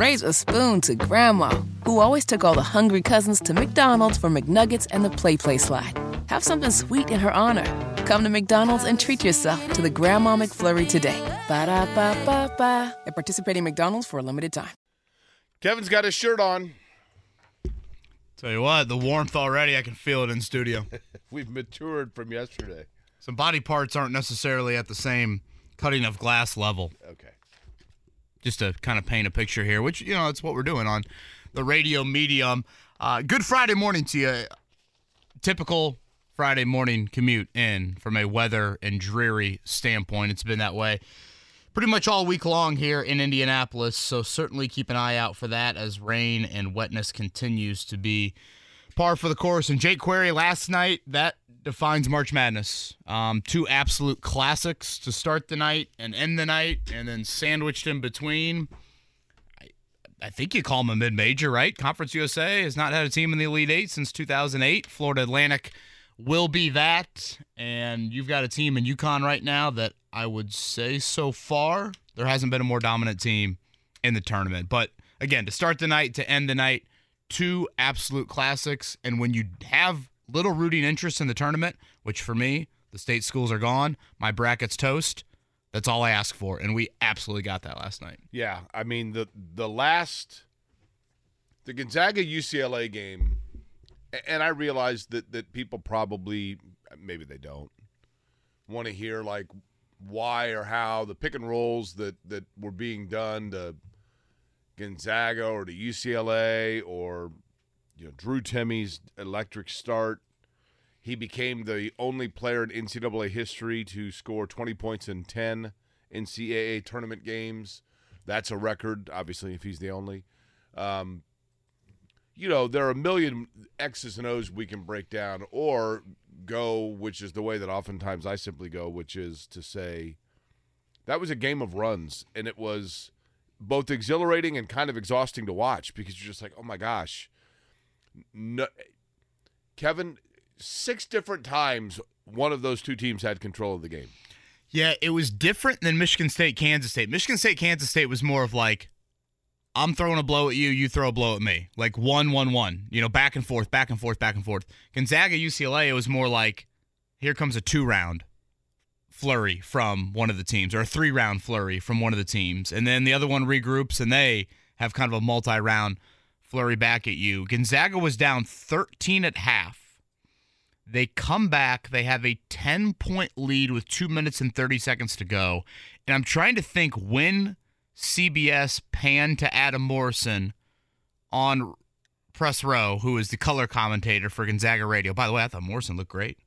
raise a spoon to Grandma, who always took all the hungry cousins to McDonald's for McNuggets and the Play Play slide. Have something sweet in her honor. Come to McDonald's and treat yourself to the Grandma McFlurry today. Ba da ba ba ba. At participating McDonald's for a limited time. Kevin's got his shirt on. Tell you what, the warmth already, I can feel it in studio. We've matured from yesterday. Some body parts aren't necessarily at the same cutting of glass level. Okay. Just to kind of paint a picture here, which, you know, that's what we're doing on the radio medium. Uh, good Friday morning to you. Typical Friday morning commute in from a weather and dreary standpoint. It's been that way pretty much all week long here in Indianapolis. So certainly keep an eye out for that as rain and wetness continues to be par for the course. And Jake Query last night, that defines March Madness. Um, two absolute classics to start the night and end the night, and then sandwiched in between. I, I think you call them a mid major, right? Conference USA has not had a team in the Elite Eight since 2008. Florida Atlantic will be that. And you've got a team in UConn right now that I would say so far there hasn't been a more dominant team in the tournament. But again, to start the night, to end the night, two absolute classics. And when you have little rooting interest in the tournament, which for me, the state schools are gone, my bracket's toast. That's all I ask for, and we absolutely got that last night. Yeah, I mean the the last the Gonzaga UCLA game and I realize that that people probably maybe they don't want to hear like why or how the pick and rolls that that were being done to Gonzaga or to UCLA or you know Drew Timme's electric start. He became the only player in NCAA history to score 20 points in 10 NCAA tournament games. That's a record, obviously, if he's the only. Um, you know, there are a million X's and O's we can break down or go, which is the way that oftentimes I simply go, which is to say that was a game of runs and it was both exhilarating and kind of exhausting to watch because you're just like, oh my gosh. No, Kevin, six different times one of those two teams had control of the game. Yeah, it was different than Michigan State, Kansas State. Michigan State, Kansas State was more of like, I'm throwing a blow at you, you throw a blow at me. Like one, one, one. You know, back and forth, back and forth, back and forth. Gonzaga, UCLA, it was more like here comes a two round flurry from one of the teams, or a three round flurry from one of the teams. And then the other one regroups and they have kind of a multi round flurry back at you. Gonzaga was down 13 at half. They come back. They have a 10 point lead with two minutes and 30 seconds to go. And I'm trying to think when CBS panned to Adam Morrison on press row, who is the color commentator for Gonzaga Radio. By the way, I thought Morrison looked great.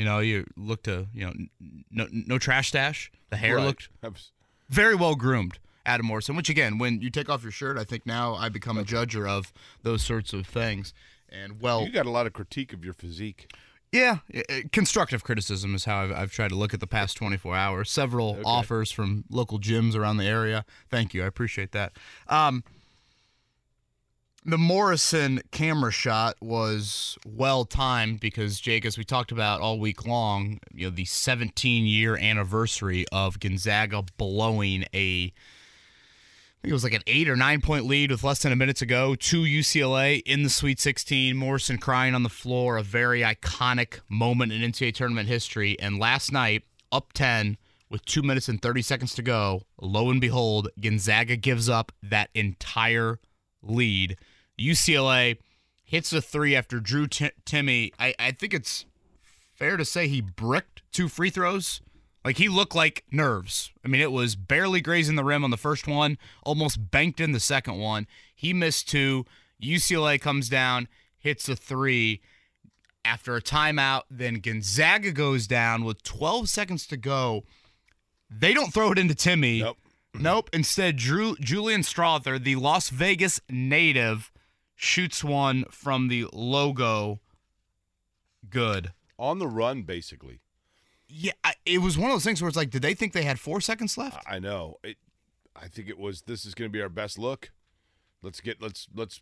You know, you looked to you know no no trash stash. The hair Right. looked very well groomed. Adam Morrison, which again, when you take off your shirt, I think now I become a judger of those sorts of things. And well, You got a lot of critique of your physique. yeah, constructive criticism is how I've, I've tried to look at the past 24 hours. Several offers from local gyms around the area. Thank you. I appreciate that. Um, the Morrison camera shot was well timed because Jake, as we talked about all week long, you know the 17 year anniversary of Gonzaga blowing a I think it was like an eight or nine point lead with less than a minute to go to UCLA in the Sweet 16. Morrison crying on the floor, a very iconic moment in NCAA tournament history. And last night, up 10 with two minutes and 30 seconds to go, lo and behold, Gonzaga gives up that entire lead. UCLA hits a three after Drew T- Timme. I, I think it's fair to say he bricked two free throws. Like he looked like nerves. I mean, it was barely grazing the rim on the first one, almost banked in the second one. He missed two. UCLA comes down, hits a three. After a timeout, then Gonzaga goes down with 12 seconds to go. They don't throw it into Timme. Nope. Nope. Instead, Drew Julian Strawther, the Las Vegas native, shoots one from the logo. Good. On the run, basically. Yeah, it was one of those things where it's like, did they think they had four seconds left? I know. It, I think it was. This is going to be our best look. Let's get. Let's let's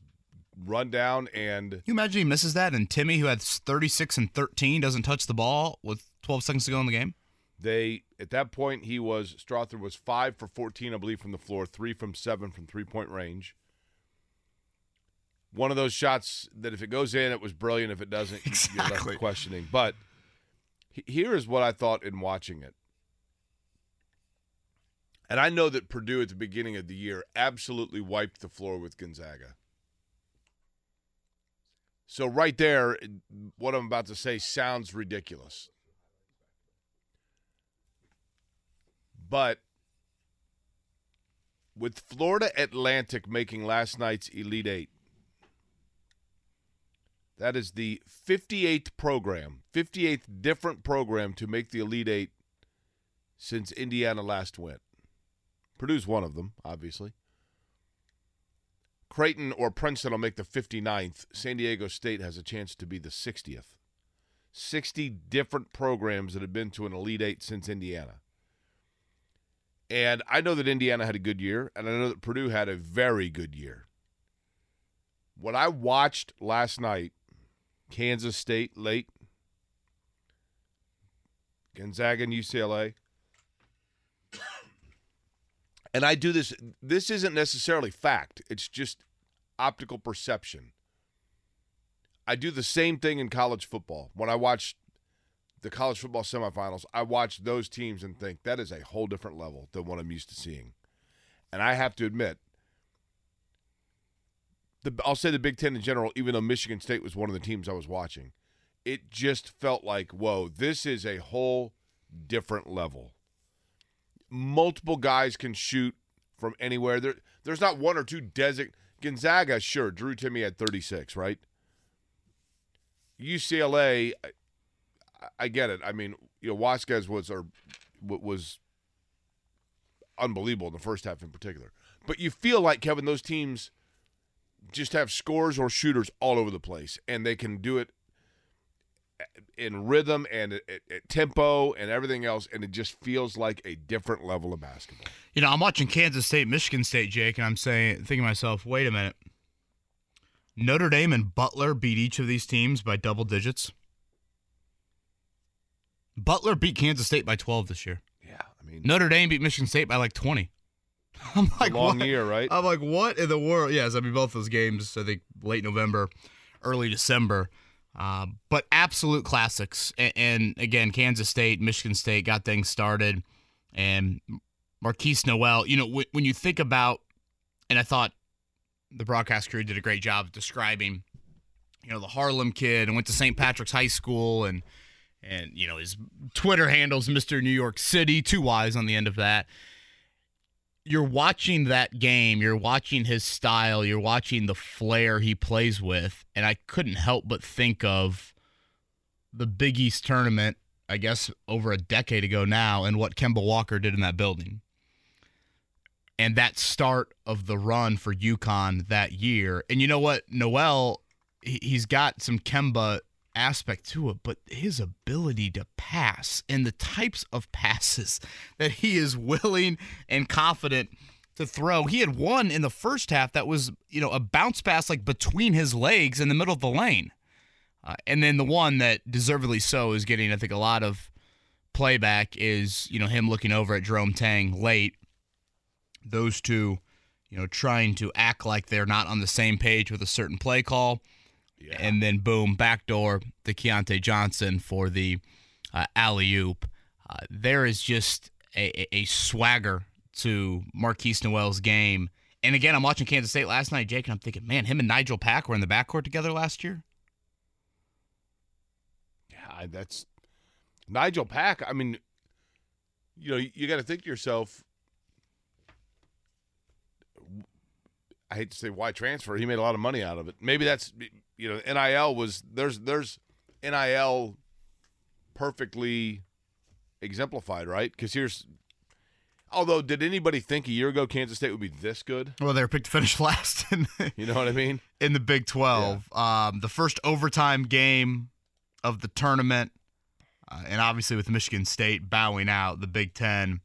run down and Can you imagine he misses that, and Timme, who had 36 and 13, doesn't touch the ball with 12 seconds to go in the game? They at that point he was Strawther was five for fourteen, I believe, from the floor, three from seven from three point range. One of those shots that if it goes in, it was brilliant. If it doesn't, you're left questioning. But here is what I thought in watching it. And I know that Purdue at the beginning of the year absolutely wiped the floor with Gonzaga. So right there, what I'm about to say sounds ridiculous. But with Florida Atlantic making last night's Elite Eight, that is the 58th program, 58th different program to make the Elite Eight since Indiana last went. Purdue's one of them, obviously. Creighton or Princeton will make the 59th. San Diego State has a chance to be the 60th. 60 different programs that have been to an Elite Eight since Indiana. And I know that Indiana had a good year, and I know that Purdue had a very good year. What I watched last night, Kansas State late, Gonzaga and UCLA, and I do this, this isn't necessarily fact, it's just optical perception. I do the same thing in college football. When I watch the college football semifinals, I watch those teams and think that is a whole different level than what I'm used to seeing. And I have to admit, the I'll say the Big Ten in general, even though Michigan State was one of the teams I was watching, it just felt like, whoa, this is a whole different level. Multiple guys can shoot from anywhere. There, there's not one or two designated. Gonzaga, sure, Drew Timme had 36, right? UCLA, I, I get it. I mean, you know, Vasquez was or was unbelievable in the first half in particular. But you feel like Kevin, those teams just have scores or shooters all over the place, and they can do it in rhythm and at, at tempo and everything else, and it just feels like a different level of basketball. You know, I'm watching Kansas State, Michigan State, Jake, and I'm saying, thinking to myself, wait a minute. Notre Dame and Butler beat each of these teams by double digits. Butler beat Kansas State by 12 this year. Yeah, I mean, Notre Dame beat Michigan State by like 20. I'm like, long what? year, right? I'm like, what in the world? Yes, I mean, both those games, I think late November, early December. Uh, but absolute classics. And, and again, Kansas State, Michigan State got things started. And Markquis Nowell, you know, when, when you think about, and I thought the broadcast crew did a great job of describing, you know, the Harlem kid and went to St. Patrick's High School and, and you know, his Twitter handles Mr. New York City, two Y's on the end of that you're watching that game, you're watching his style, you're watching the flair he plays with, and I couldn't help but think of the Big East tournament, I guess over a decade ago now, and what Kemba Walker did in that building. And that start of the run for UConn that year. And you know what? Nowell, he- he's got some Kemba aspect to it, but his ability to pass and the types of passes that he is willing and confident to throw. He had one in the first half that was, you know, a bounce pass like between his legs in the middle of the lane. Uh, and then the one that deservedly so is getting, I think, a lot of playback is, you know, him looking over at Jerome Tang late. Those two, you know, trying to act like they're not on the same page with a certain play call Yeah. and then boom, backdoor to Keyontae Johnson for the uh, alley oop. Uh, there is just a, a, a swagger to Markquis Nowell's game. And again, I'm watching Kansas State last night, Jake, and I'm thinking, man, him and Nigel Pack were in the backcourt together last year. Yeah, that's Nigel Pack. I mean, you know, you got to think to yourself. I hate to say why transfer. He made a lot of money out of it. Maybe that's you know, NIL was there's there's NIL perfectly exemplified, right? Because here's, although did anybody think a year ago Kansas State would be this good? Well, they were picked to finish last in the, You know what I mean? in the Big 12. Um, the first overtime game of the tournament, uh, and obviously with Michigan State bowing out, the Big Ten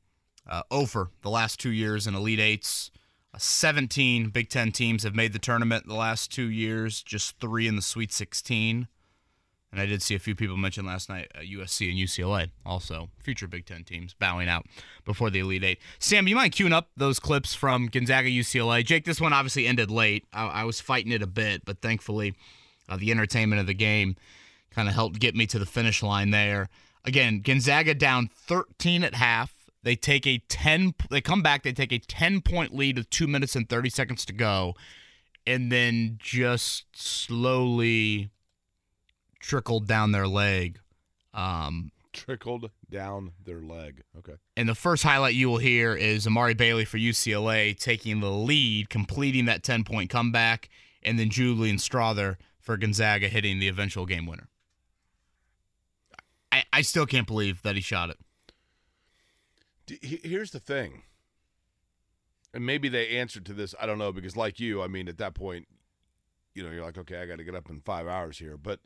uh, over the last two years in Elite Eights. Uh, 17 Big Ten teams have made the tournament the last two years, just three in the Sweet 16. And I did see a few people mention last night uh, USC and UCLA, also future Big Ten teams, bowing out before the Elite Eight. Sam, you mind queuing up those clips from Gonzaga UCLA? Jake, this one obviously ended late. I, I was fighting it a bit, but thankfully uh, the entertainment of the game kind of helped get me to the finish line there. Again, Gonzaga down 13 at half. They take a 10 they come back, they take a 10 point lead with 2 minutes and 30 seconds to go and then just slowly trickled down their leg. Um, Trickled down their leg. Okay. and the first highlight you will hear is Amari Bailey for UCLA taking the lead, completing that 10 point comeback, and then Julian Strawther for Gonzaga hitting the eventual game winner. I, I still can't believe that he shot it. Here's the thing. And maybe they answered to this. I don't know because, like you, I mean, at that point, you know, you're like, okay, I got to get up in five hours here. But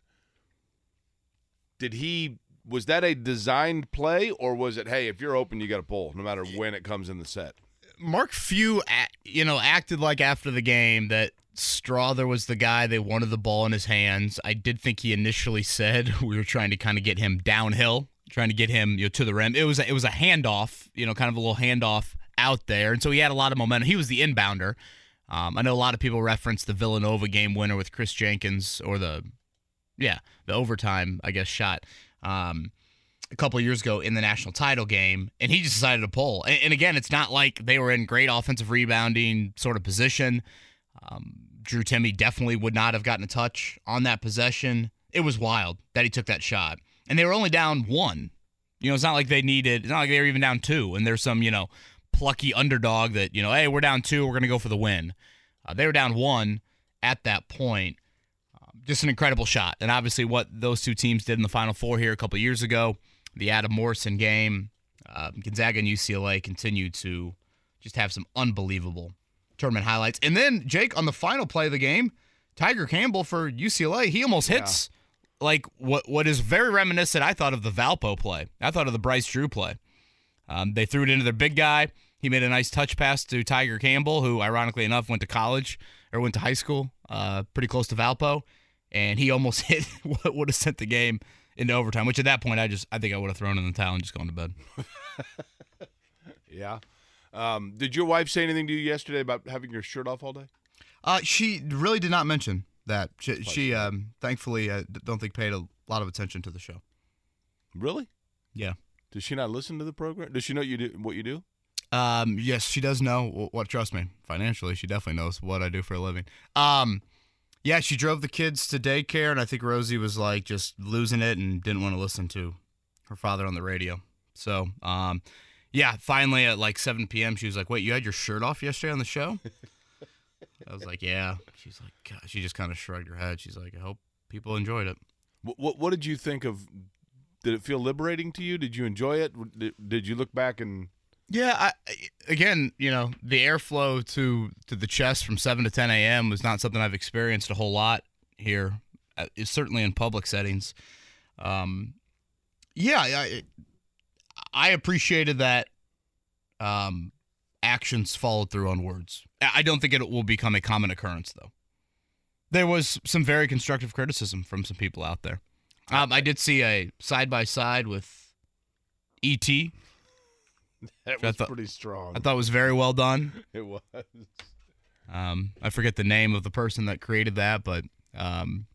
did he? Was that a designed play, or was it, hey, if you're open, you got to pull, no matter when it comes in the set? Mark Few, you know, acted like after the game that Strawther was the guy they wanted the ball in his hands. I did think he initially said we were trying to kind of get him downhill, trying to get him you know to the rim. It was a, it was a handoff, you know, kind of a little handoff out there, and so he had a lot of momentum. He was the inbounder. Um, I know a lot of people reference the Villanova game winner with Chris Jenkins or the yeah the overtime I guess shot. Um, a couple years ago in the national title game, and he just decided to pull. And, and again, it's not like they were in great offensive rebounding sort of position. Um, Drew Timme definitely would not have gotten a touch on that possession. It was wild that he took that shot, and they were only down one. You know, it's not like they needed. It's not like they were even down two, and there's some you know plucky underdog that you know, hey, we're down two, we're gonna go for the win. Uh, they were down one at that point. Um, just an incredible shot, and obviously what those two teams did in the Final Four here a couple years ago the Adam Morrison game. Uh, Gonzaga and UCLA continue to just have some unbelievable tournament highlights. And then, Jake, on the final play of the game, Tiger Campbell for UCLA, he almost hits like what what is very reminiscent, I thought, of the Valpo play. I thought of the Bryce Drew play. Um, they threw it into their big guy. He made a nice touch pass to Tiger Campbell, who, ironically enough, went to college or went to high school uh, pretty close to Valpo. And he almost hit what would have sent the game into overtime, which at that point I just I think I would have thrown in the towel and just gone to bed. Yeah. Um, did your wife say anything to you yesterday about having your shirt off all day? Uh, she really did not mention that. She, she um, thankfully uh, don't think paid a lot of attention to the show. Really? Yeah. Does she not listen to the program? Does she know you do what you do? Um, yes, she does know what, what. Trust me, financially, she definitely knows what I do for a living. Um, yeah, she drove the kids to daycare, and I think Rosie was like just losing it and didn't want to listen to her father on the radio. So, um, yeah, finally at like 7 p.m., she was like, "Wait, you had your shirt off yesterday on the show?" I was like, "Yeah." She's like, God. she just kind of shrugged her head. She's like, "I hope people enjoyed it." What, what What did you think of? Did it feel liberating to you? Did you enjoy it? Did, did you look back and Yeah, I, again, you know, the airflow to to the chest from seven to ten a.m. was not something I've experienced a whole lot here. Uh, certainly in public settings. Um, yeah, I, I appreciated that. Um, actions followed through on words. I don't think it will become a common occurrence, though. There was some very constructive criticism from some people out there. Um, I did see a side by side with E.T. that was thought- pretty strong? I thought it was very well done. it was. Um, I forget the name of the person that created that, but um,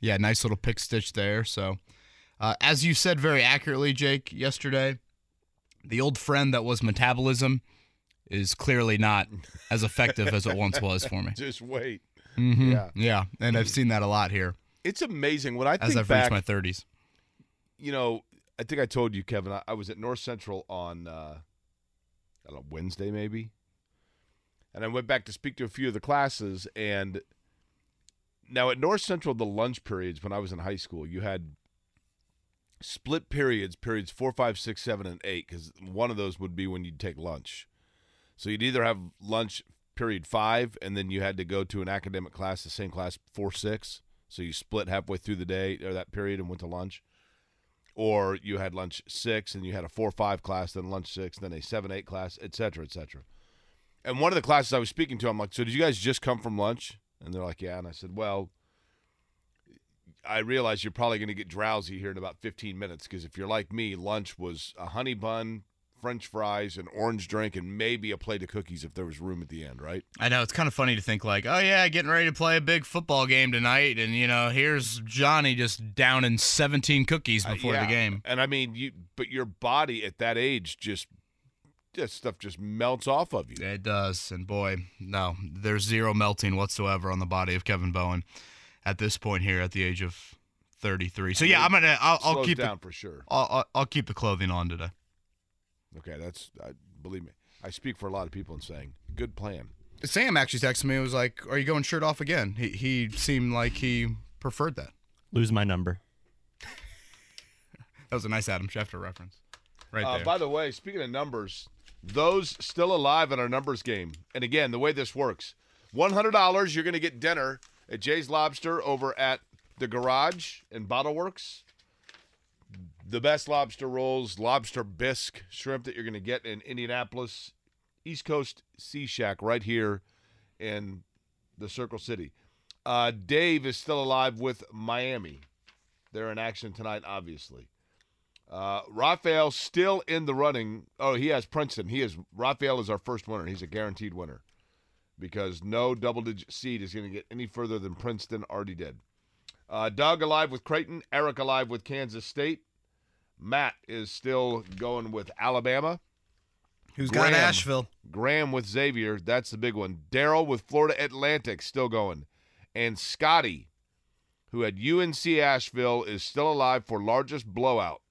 yeah, nice little pick stitch there. So, uh, as you said very accurately, Jake, yesterday, the old friend that was metabolism is clearly not as effective as it once was for me. Just wait. Mhm. Yeah. yeah, and I've seen that a lot here It's amazing when I as I've back. reached my 30s. you know, I think I told you, Kevin. I, I was at North Central on uh, I don't know Wednesday maybe, and I went back to speak to a few of the classes. And now at North Central, the lunch periods when I was in high school, you had split periods, periods four, five, six, seven, and eight, because one of those would be when you'd take lunch. So you'd either have lunch period five, and then you had to go to an academic class, the same class four, six. So you split halfway through the day or that period and went to lunch or you had lunch six and you had a four five class, then lunch six, then a seven eight class, et cetera, et cetera. And one of the classes I was speaking to, I'm like, so did you guys just come from lunch? And they're like, yeah. And I said, well, I realize you're probably going to get drowsy here in about 15 minutes because if you're like me, lunch was a honey bun, French fries, an orange drink, and maybe a plate of cookies if there was room at the end, right? I know it's kind of funny to think like, oh yeah, getting ready to play a big football game tonight, and you know, here's Johnny just downing 17 cookies Uh, before yeah. the game. And I mean, you, but your body at that age just, that stuff just melts off of you. It does, and boy, no, there's zero melting whatsoever on the body of Kevin Bowen at this point here at the age of 33. So yeah, I'm gonna, I'll, I'll keep down the, for sure. I'll, I'll, I'll keep the clothing on today. Okay, that's I, believe me. I speak for a lot of people in saying good plan. Sam actually texted me. and was like, "Are you going shirt off again?" He he seemed like he preferred that. Lose my number. That was a nice Adam Schefter reference, right Uh, there. by the way, speaking of numbers, those still alive in our numbers game. And again, the way this works $100, you're going to get dinner at Jay's Lobster over at the Garage and Bottle Works. The best lobster rolls, lobster bisque, shrimp that you're going to get in Indianapolis, East Coast Sea Shack right here in the Circle City. Uh, Dave is still alive with Miami. They're in action tonight, obviously. Uh, Raphael still in the running. Oh, he has Princeton. He is Raphael is our first winner. He's a guaranteed winner because no double-digit seed is going to get any further than Princeton already did. Uh, Doug alive with Creighton. Eric alive with Kansas State. Matt is still going with Alabama. Who's Graham. got Asheville? Graham with Xavier. That's the big one. Daryl with Florida Atlantic still going. And Scotty, who had UNC Asheville, is still alive for largest blowout.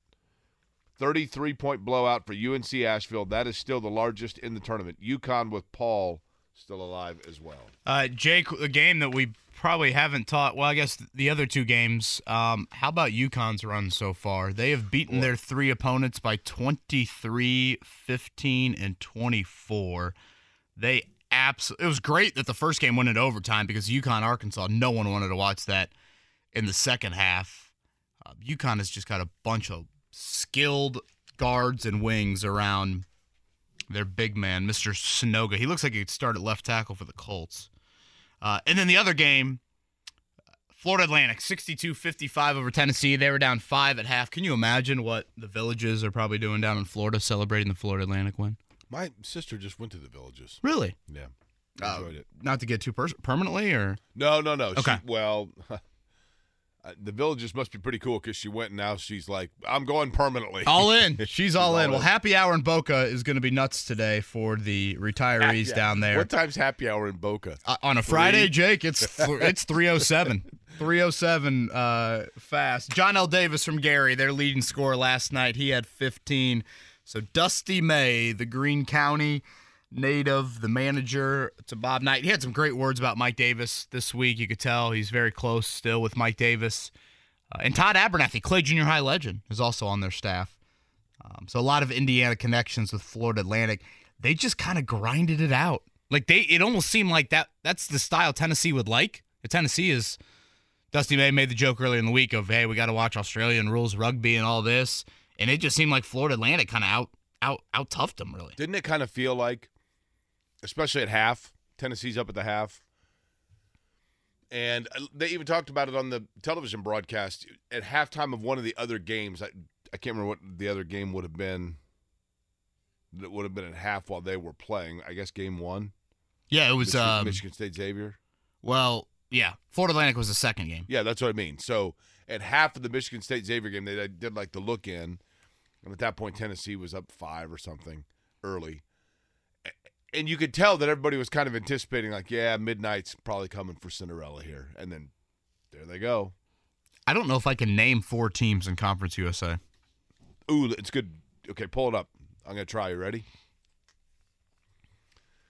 33 point blowout for UNC Asheville. That is still the largest in the tournament. UConn with Paul still alive as well. Uh, Jake, a game that we probably haven't taught. Well, I guess the other two games. Um, how about UConn's run so far? They have beaten their three opponents by 23, 15, and 24. They absolutely. It was great that the first game went into overtime because UConn Arkansas. No one wanted to watch that in the second half. Uh, UConn has just got a bunch of skilled guards and wings around their big man, Mr. Sanogo. He looks like he could start at left tackle for the Colts. Uh, and then the other game, Florida Atlantic, 62 55 over Tennessee. They were down five at half. Can you imagine what the villages are probably doing down in Florida celebrating the Florida Atlantic win? My sister just went to the villages. Really? Yeah. Uh, Enjoyed it. Not to get too pers- permanently, or No, no, no. She- Okay. well, uh, the villages must be pretty cool because she went and now she's like, I'm going permanently. all in. She's all in. all Well, happy hour in Boca is going to be nuts today for the retirees Yeah. down there. What time's happy hour in Boca? Uh, on a Friday, Jake, it's th- it's 307. 307 uh, fast. Johnell Davis from Gary, their leading scorer last night, he had 15. So Dusty May, the Green County native, the manager to Bob Knight, he had some great words about Mike Davis this week. You could tell he's very close still with Mike Davis. Uh, and Todd Abernethy, Clay Junior High legend, is also on their staff. Um, so a lot of Indiana connections with Florida Atlantic. They just kind of grinded it out. Like they, it almost seemed like that. That's the style Tennessee would like. Tennessee is. Dusty May made the joke earlier in the week of, "Hey, we got to watch Australian rules rugby and all this," and it just seemed like Florida Atlantic kind of out, out, out toughed them really. Didn't it kind of feel like, especially at half, Tennessee's up at the half, and uh, they even talked about it on the television broadcast at halftime of one of the other games. I, I can't remember what the other game would have been. That would have been at half while they were playing. I guess game one. Yeah, it was. Michigan, Um, Michigan State Xavier. well, yeah, Florida Atlantic was the second game. Yeah, that's what I mean. So at half of the Michigan State Xavier game, they did like the look in, and at that point Tennessee was up five or something early, and you could tell that everybody was kind of anticipating like, yeah, midnight's probably coming for Cinderella here, and then there they go. I don't know if I can name four teams in Conference USA. Ooh, it's good. Okay, pull it up. I'm gonna try. You ready?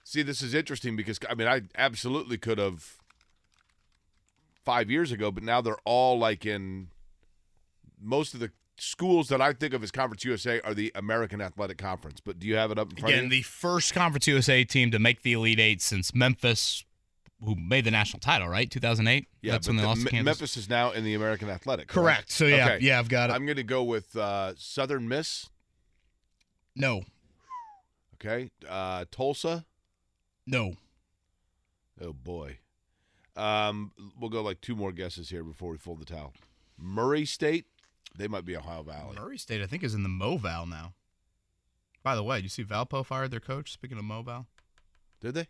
See, this is interesting because I mean, I absolutely could have five years ago, but now they're all like in most of the schools that I think of as Conference USA are the American Athletic Conference. But do you have it up in front Again, of you? the first Conference USA team to make the Elite Eight since Memphis, who made the national title, right? 2008. yeah, that's when they the- lost to Kansas. Memphis is now in the American Athletic. Correct. So yeah, Okay. yeah, I've got it. I'm going to go with uh, Southern Miss. no, Okay, uh, Tulsa. no. Oh boy. Um, we'll go like two more guesses here before we fold the towel. Murray State, they might be Ohio Valley. Murray State, I think, is in the Moval now. By the way, you see Valpo fired their coach? Speaking of Moval, Did they?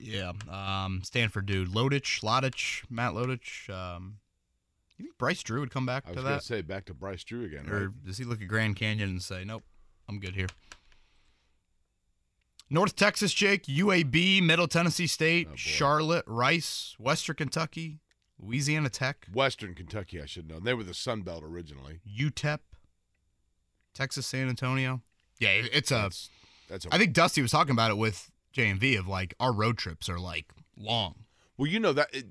yeah, um, Stanford dude, Lottich, Lottich, Matt Lottich. Um, you think Bryce Drew would come back I was to going that, to say back to Bryce Drew again. or Right? does he look at Grand Canyon and say, "Nope, I'm good here"? North Texas, Jake, UAB, Middle Tennessee State, Oh. Charlotte, Rice, Western Kentucky, Louisiana Tech, Western Kentucky, I should know. They were the Sun Belt originally. UTEP, Texas San Antonio. Yeah, it- it's a. That's, that's a, I think Dusty was talking about it with J&V of like our road trips are like long. Well, you know that it,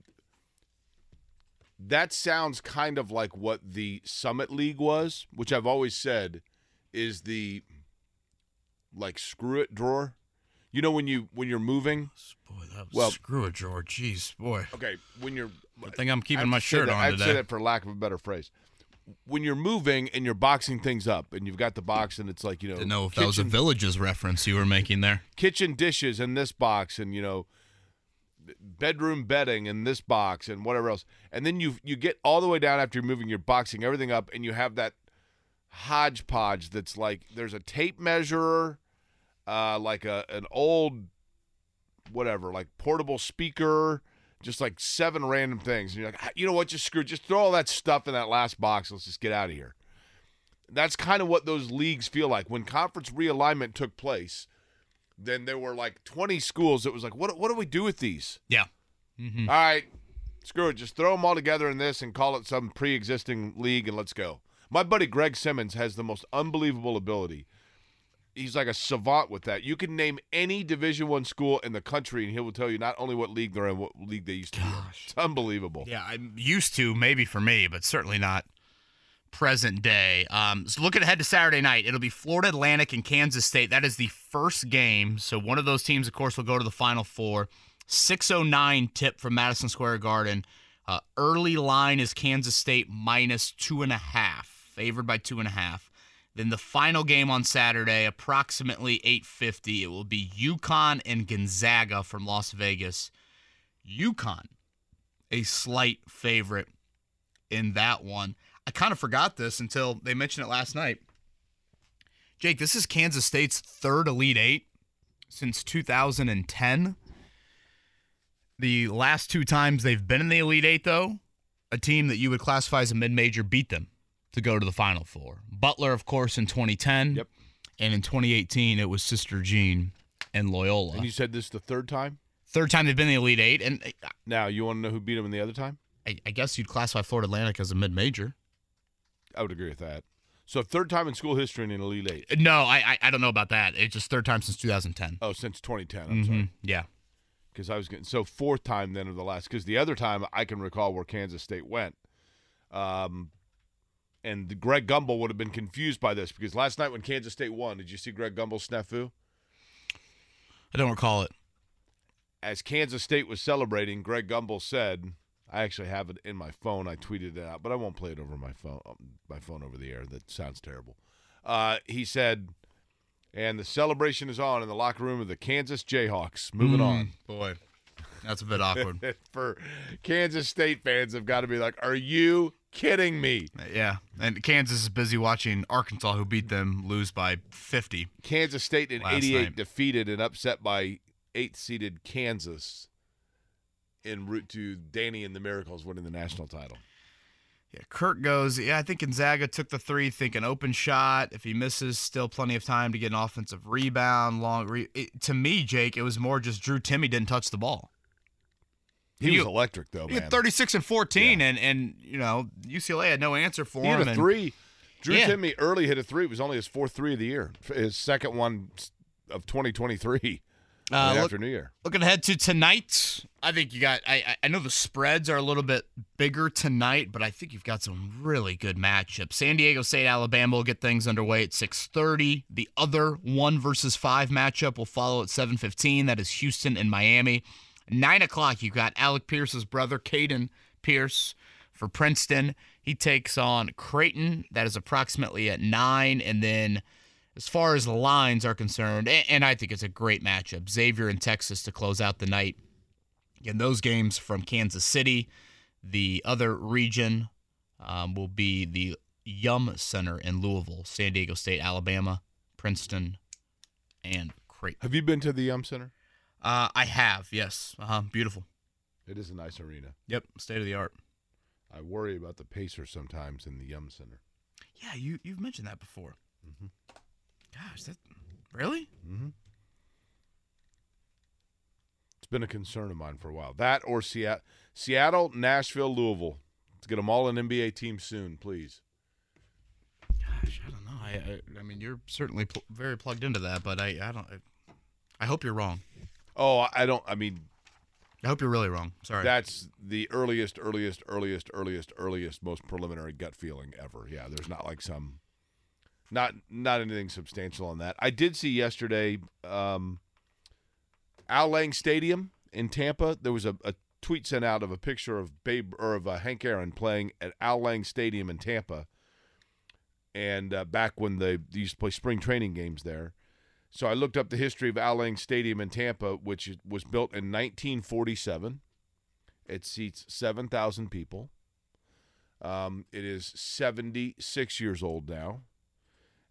that sounds kind of like what the Summit League was, which I've always said is the like screw it drawer. You know when you when you're moving. Boy, that was Well- screw it, drawer. Jeez, boy. Okay, when you're. I think I'm keeping my shirt that- on I have to say that for lack of a better phrase. When you're moving and you're boxing things up, and you've got the box, and it's like you know, Didn't know if that was a Villages reference you were making there. kitchen dishes in this box and you know bedroom bedding in this box and whatever else and then you you get all the way down after you're moving you're boxing everything up and you have that hodgepodge that's like there's a tape measure uh like a an old whatever like portable speaker just like seven random things and you're like you know what? Just screw it. just throw all that stuff in that last box. Let's just get out of here. That's kind of what those leagues feel like. When conference realignment took place then there were like 20 schools that was like what what do we do with these? Yeah. Mm-hmm. all right. Screw it. Just throw them all together in this and call it some pre-existing league and let's go. My buddy greg simmons has the most unbelievable ability he's like a savant with that you can name any division one school in the country and he will tell you not only what league they're in what league they used to be it's unbelievable Yeah, I'm used to maybe for me, but certainly not present day. Um, so looking ahead to Saturday night, it'll be Florida Atlantic and Kansas State. That is the first game. So one of those teams, of course, will go to the Final Four. 609 tip from Madison Square Garden. Uh, early line is Kansas State minus two and a half, favored by two and a half. Then the final game on Saturday, approximately 8:50, it will be UConn and Gonzaga from Las Vegas. UConn, a slight favorite in that one. I kind of forgot this until they mentioned it last night. Jake, this is Kansas State's third Elite Eight since 2010. The last two times they've been in the Elite Eight, though, a team that you would classify as a mid major beat them to go to the Final Four. Butler, of course, in 2010. Yep. And in 2018, it was Sister Jean and Loyola. and you said this the third time Third time they've been in the Elite Eight. And uh, now you want to know who beat them in the other time I, I guess you'd classify Florida Atlantic as a mid major. i would agree with that so third time in school history in an elite eight No, I, I I don't know about that. It's just third time since 2010. oh since 2010 i'm sorry Mhm, Yeah. because I was getting so fourth time then of the last because the other time I can recall where Kansas State went, um, and Greg Gumbel would have been confused by this because last night when Kansas State won, did you see Greg Gumbel's snafu? I don't recall it. As Kansas State was celebrating, Greg Gumbel said, "I actually have it in my phone. I tweeted it out, but I won't play it over my phone. um, My phone over the air. That sounds terrible." Uh, he said, "And the celebration is on in the locker room of the Kansas Jayhawks. Moving on." Boy, that's a bit awkward. for Kansas State fans have got to be like, "Are you kidding me?" yeah. And Kansas is busy watching Arkansas, who beat them, lose by 50. Kansas State in '88 night. defeated and upset by eighth-seeded Kansas en route to Danny and the Miracles winning the national title. Yeah, Kirk goes, yeah, I think Gonzaga took the three, thinking open shot. If he misses, still plenty of time to get an offensive rebound. Long re- it, To me, Jake, it was more just Drew Timme didn't touch the ball. He was electric though, He man. had 36 and 14, and, and, you know, UCLA had no answer for He him. hit a three. Drew Yeah. Timme early hit a three. It was only his fourth three of the year. His second one of 2023 Uh, right look- after New Year. Looking ahead to tonight, I think you got. I I- I know the spreads are a little bit bigger tonight, but I think you've got some really good matchups. San Diego State, Alabama will get things underway at six thirty. The other one versus five matchup will follow at seven fifteen. That is Houston and Miami. Nine o'clock, you got Alec Pierce's brother, Caden Pierce, for Princeton. He takes on Creighton. That is approximately at nine, and then as far as the lines are concerned, and, and I think it's a great matchup. Xavier and Texas to close out the night. Again, those games from Kansas City, the other region um, will be the Yum Center in Louisville, San Diego State, Alabama, Princeton, and Creighton. Have you been to the Yum Center? Uh, I have, yes. Uh-huh. Beautiful. It is a nice arena. Yep, state of the art. I worry about the Pacers sometimes in the Yum Center. Yeah, you you've mentioned that before. Mhm. Gosh, that really? Mm-hmm. It's been a concern of mine for a while. That or Seattle, Seattle, Nashville, Louisville. Let's get them all an NBA team soon, please. Gosh, I don't know. I I, I mean, you're certainly pl- very plugged into that, but I I don't. I, I hope you're wrong. Oh, I don't. I mean, I hope you're really wrong. Sorry. that's the earliest, earliest, earliest, earliest, earliest, most preliminary gut feeling ever. Yeah, there's not like some, not not anything substantial on that. I did see yesterday, um, Al Lang Stadium in Tampa. There was a, a tweet sent out of a picture of Babe or of uh, Hank Aaron playing at Al Lang Stadium in Tampa, and uh, back when they, they used to play spring training games there. So I looked up the history of Al Lang Stadium in Tampa, which was built in 1947. It seats 7,000 people. Um, it is 76 years old now,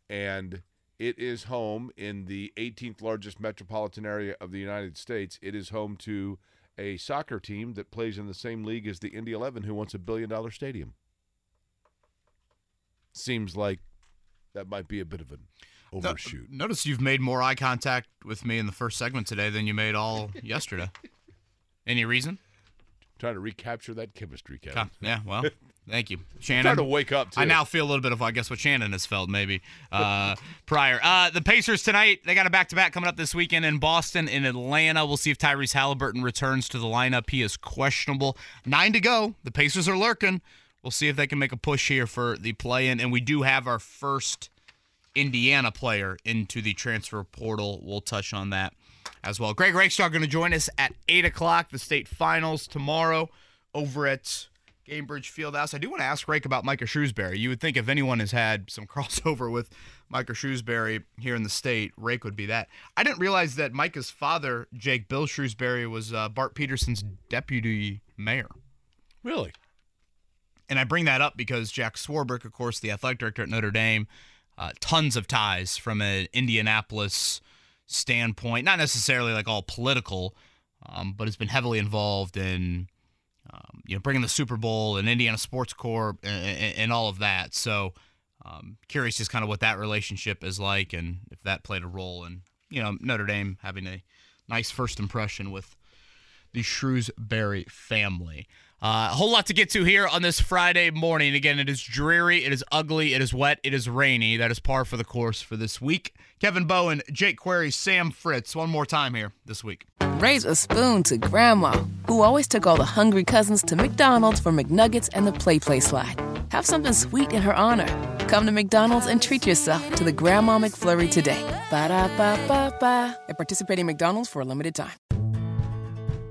and it is home in the 18th largest metropolitan area of the United States. It is home to a soccer team that plays in the same league as the Indy 11, who wants a billion dollar stadium. Seems like that might be a bit of an No- Notice you've made more eye contact with me in the first segment today than you made all yesterday. Any reason? Trying to recapture that chemistry, Kevin. Yeah. Well, thank you, Shannon. Trying to wake up. Too. I now feel a little bit of, I guess, what Shannon has felt maybe uh, prior. Uh, the Pacers tonight, they got a back to back coming up this weekend in Boston, in Atlanta. We'll see if Tyrese Halliburton returns to the lineup. He is questionable. Nine to go. The Pacers are lurking. We'll see if they can make a push here for the play in. And we do have our first Indiana player into the transfer portal. We'll touch on that as well. Greg Rakestraw going to join us at 8 o'clock, the state finals tomorrow over at Gainbridge Fieldhouse. I do want to ask Rake about Micah Shrewsberry. You would think if anyone has had some crossover with Micah Shrewsberry here in the state, Rake would be that. I didn't realize that Micah's father, Jake Bill Shrewsberry, was uh, Bart Peterson's deputy mayor. really. And I bring that up because Jack Swarbrick, of course, the athletic director at Notre Dame, uh, tons of ties from an Indianapolis standpoint, not necessarily like all political, um, but has been heavily involved in um, you know bringing the Super Bowl and Indiana Sports Corp and, and, and all of that. So um, curious just kind of what that relationship is like and if that played a role in you know Notre Dame having a nice first impression with the Shrewsberry family. Uh, a whole lot to get to here on this Friday morning. Again, it is dreary, it is ugly, it is wet, it is rainy. That is par for the course for this week. Kevin Bowen, Jake Query, Sam Fritz. One more time here this week. Raise a spoon to Grandma, who always took all the hungry cousins to McDonald's for McNuggets and the Play Play slide. Have something sweet in her honor. Come to McDonald's and treat yourself to the Grandma McFlurry today. Ba da ba ba ba. At participating McDonald's for a limited time.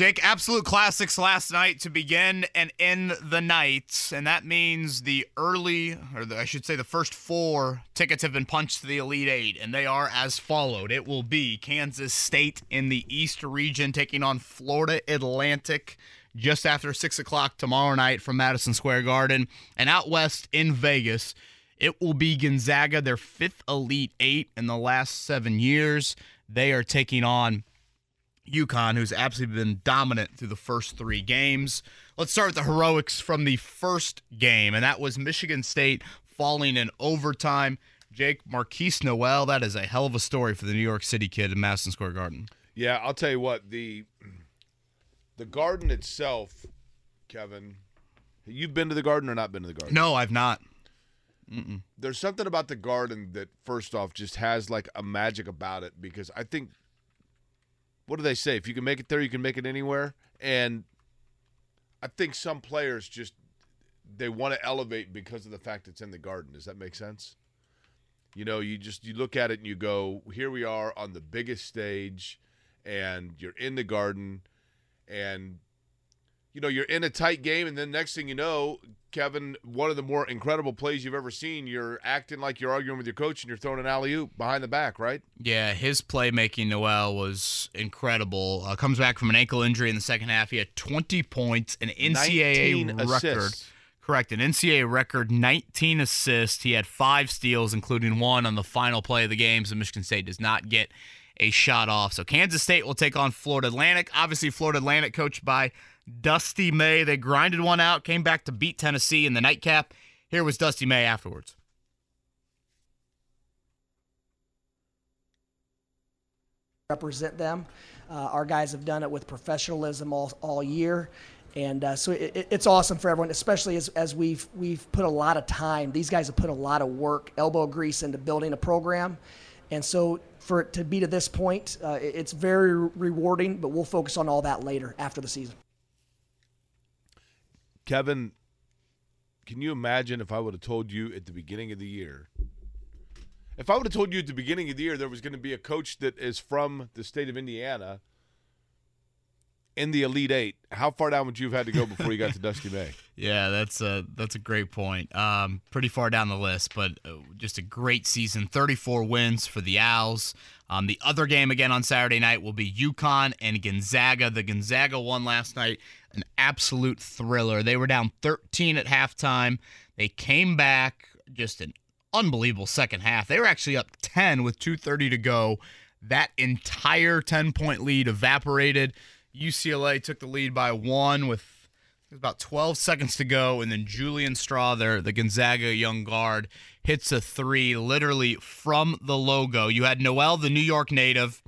Jake, absolute classics last night to begin and end the night, and that means the early, or the, I should say, the first four tickets have been punched to the Elite Eight, and they are as followed. It will be Kansas State in the East region taking on Florida Atlantic just after six o'clock tomorrow night from Madison Square Garden, and out west in Vegas. It will be Gonzaga, their fifth Elite Eight in the last seven years. They are taking on UConn, who's absolutely been dominant through the first three games. Let's start with the heroics from the first game, and that was Michigan State falling in overtime. Jake Markquis Nowell, that is a hell of a story for the New York City kid in Madison Square Garden. Yeah, I'll tell you what the the garden itself, Kevin. You've been to the garden or not been to the garden? No, I've not. There's something about the garden that, first off, just has like a magic about it because I think. What do they say? If you can make it there, you can make it anywhere. And I think some players just they want to elevate because of the fact it's in the garden. Does that make sense? You know, you just you look at it and you go, here we are on the biggest stage, and you're in the garden, and you know you're in a tight game, and then next thing you know, Kevin, one of the more incredible plays you've ever seen. You're acting like you're arguing with your coach, and you're throwing an alley oop behind the back, right? Yeah, his playmaking, Nowell, was incredible. Uh, comes back from an ankle injury in the second half. He had 20 points, an NCAA record. assists. Correct, an NCAA record, 19 assists. He had five steals, including one on the final play of the game. So Michigan State does not get a shot off. So Kansas State will take on Florida Atlantic. Obviously, Florida Atlantic coached by Dusty May. They grinded one out, came back to beat Tennessee in the nightcap. Here was Dusty May afterwards. represent them. Uh, our guys have done it with professionalism all, all year. And uh, so it, it's awesome for everyone, especially as, as we've, we've put a lot of time. These guys have put a lot of work, elbow grease into building a program. And so for it to be to this point, uh, it's very rewarding, but we'll focus on all that later after the season. Kevin, can you imagine if I would have told you at the beginning of the year? If I would have told you at the beginning of the year there was going to be a coach that is from the state of Indiana in the Elite Eight, how far down would you have had to go before you got to Dusty May? Yeah, that's a that's a great point. Um, pretty far down the list, but uh, just a great season. 34 wins for the Owls. Um, the other game again on Saturday night will be UConn and Gonzaga. The Gonzaga won last night, an absolute thriller. They were down 13 at halftime. They came back, just an unbelievable second half. They were actually up 10 with 2:30 to go. That entire 10 point lead evaporated. UCLA took the lead by one with about 12 seconds to go, and then Julian Strawther, the Gonzaga young guard, hits a three literally from the logo. You had Nowell, the New York native,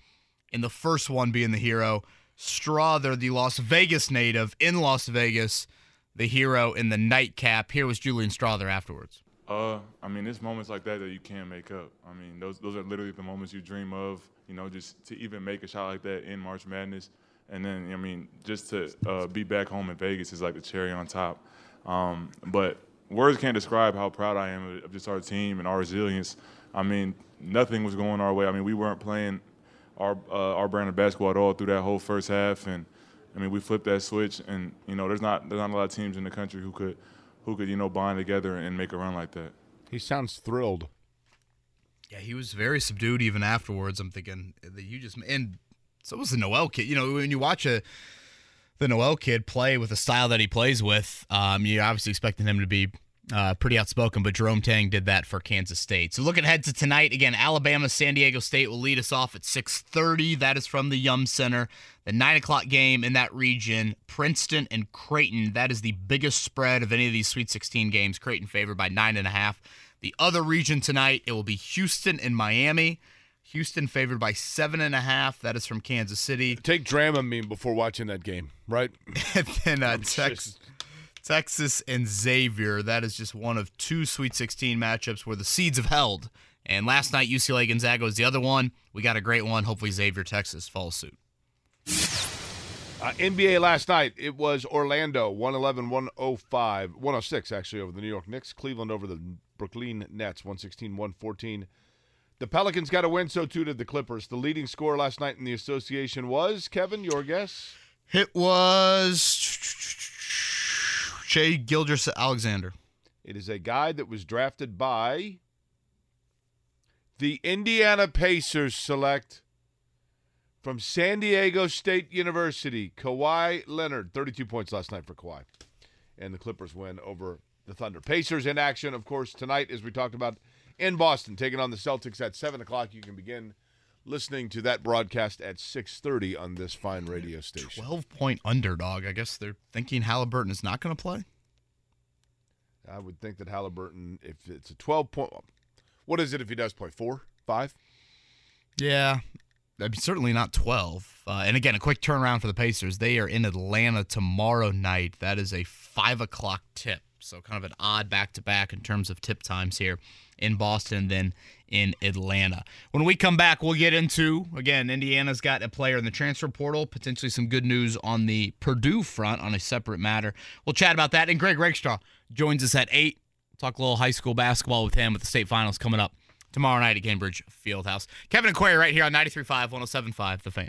in the first one being the hero. Strawther, the Las Vegas native in Las Vegas, the hero in the nightcap. Here was Julian Strawther afterwards. Uh, I mean, it's moments like that that you can't make up. I mean, those those are literally the moments you dream of. You know, just to even make a shot like that in March Madness, and then I mean, just to uh, be back home in Vegas is like the cherry on top. Um, but words can't describe how proud I am of just our team and our resilience. I mean, nothing was going our way. I mean, we weren't playing our uh, our brand of basketball at all through that whole first half, and I mean, we flipped that switch, and you know, there's not there's not a lot of teams in the country who could who could you know bond together and make a run like that. He sounds thrilled. Yeah, he was very subdued even afterwards. I'm thinking that you just and so it was the Nowell kid. You know, when you watch a the Nowell kid play with the style that he plays with, um, you're obviously expecting him to be uh, pretty outspoken. But Jerome Tang did that for Kansas State. So looking ahead to tonight again, Alabama San Diego State will lead us off at 6:30. That is from the Yum Center. The nine o'clock game in that region, Princeton and Creighton. That is the biggest spread of any of these Sweet 16 games. Creighton favored by nine and a half. The other region tonight, it will be Houston and Miami. Houston favored by seven and a half. That is from Kansas City. Take Dramamine before watching that game, right? And then uh, I'm Texas, Texas and Xavier. That is just one of two Sweet 16 matchups where the seeds have held. And last night, UCLA Gonzaga was the other one. We got a great one. Hopefully, Xavier Texas follows suit. Uh, NBA last night, it was Orlando 111 105, 106 actually over the New York Knicks. Cleveland over the Brooklyn Nets 116 114. The Pelicans got a win, so too did the Clippers. The leading scorer last night in the association was, Kevin, your guess? It was Shai Gilgeous-Alexander. It is a guy that was drafted by the Indiana Pacers select from San Diego State University, Kawhi Leonard. 32 points last night for Kawhi. And the Clippers win over the Thunder. Pacers in action, of course, tonight, as we talked about, in Boston, taking on the Celtics at 7 o'clock. You can begin listening to that broadcast at 6.30 on this fine radio station. 12 point underdog. I guess they're thinking Halliburton is not going to play. I would think that Halliburton, if it's a 12 point, what is it if he does play? Four? Five? Yeah, I mean, certainly not 12. Uh, and again, a quick turnaround for the Pacers. They are in Atlanta tomorrow night. That is a 5 o'clock tip. So kind of an odd back to back in terms of tip times here in Boston. than in Atlanta. When we come back, we'll get into again, Indiana's got a player in the transfer portal, potentially some good news on the Purdue front on a separate matter. We'll chat about that. And Greg Rakestraw joins us at 8. Talk a little high school basketball with him with the state finals coming up tomorrow night at Gainbridge Fieldhouse. Kevin Query right here on 93.5, 107.5, The Fan.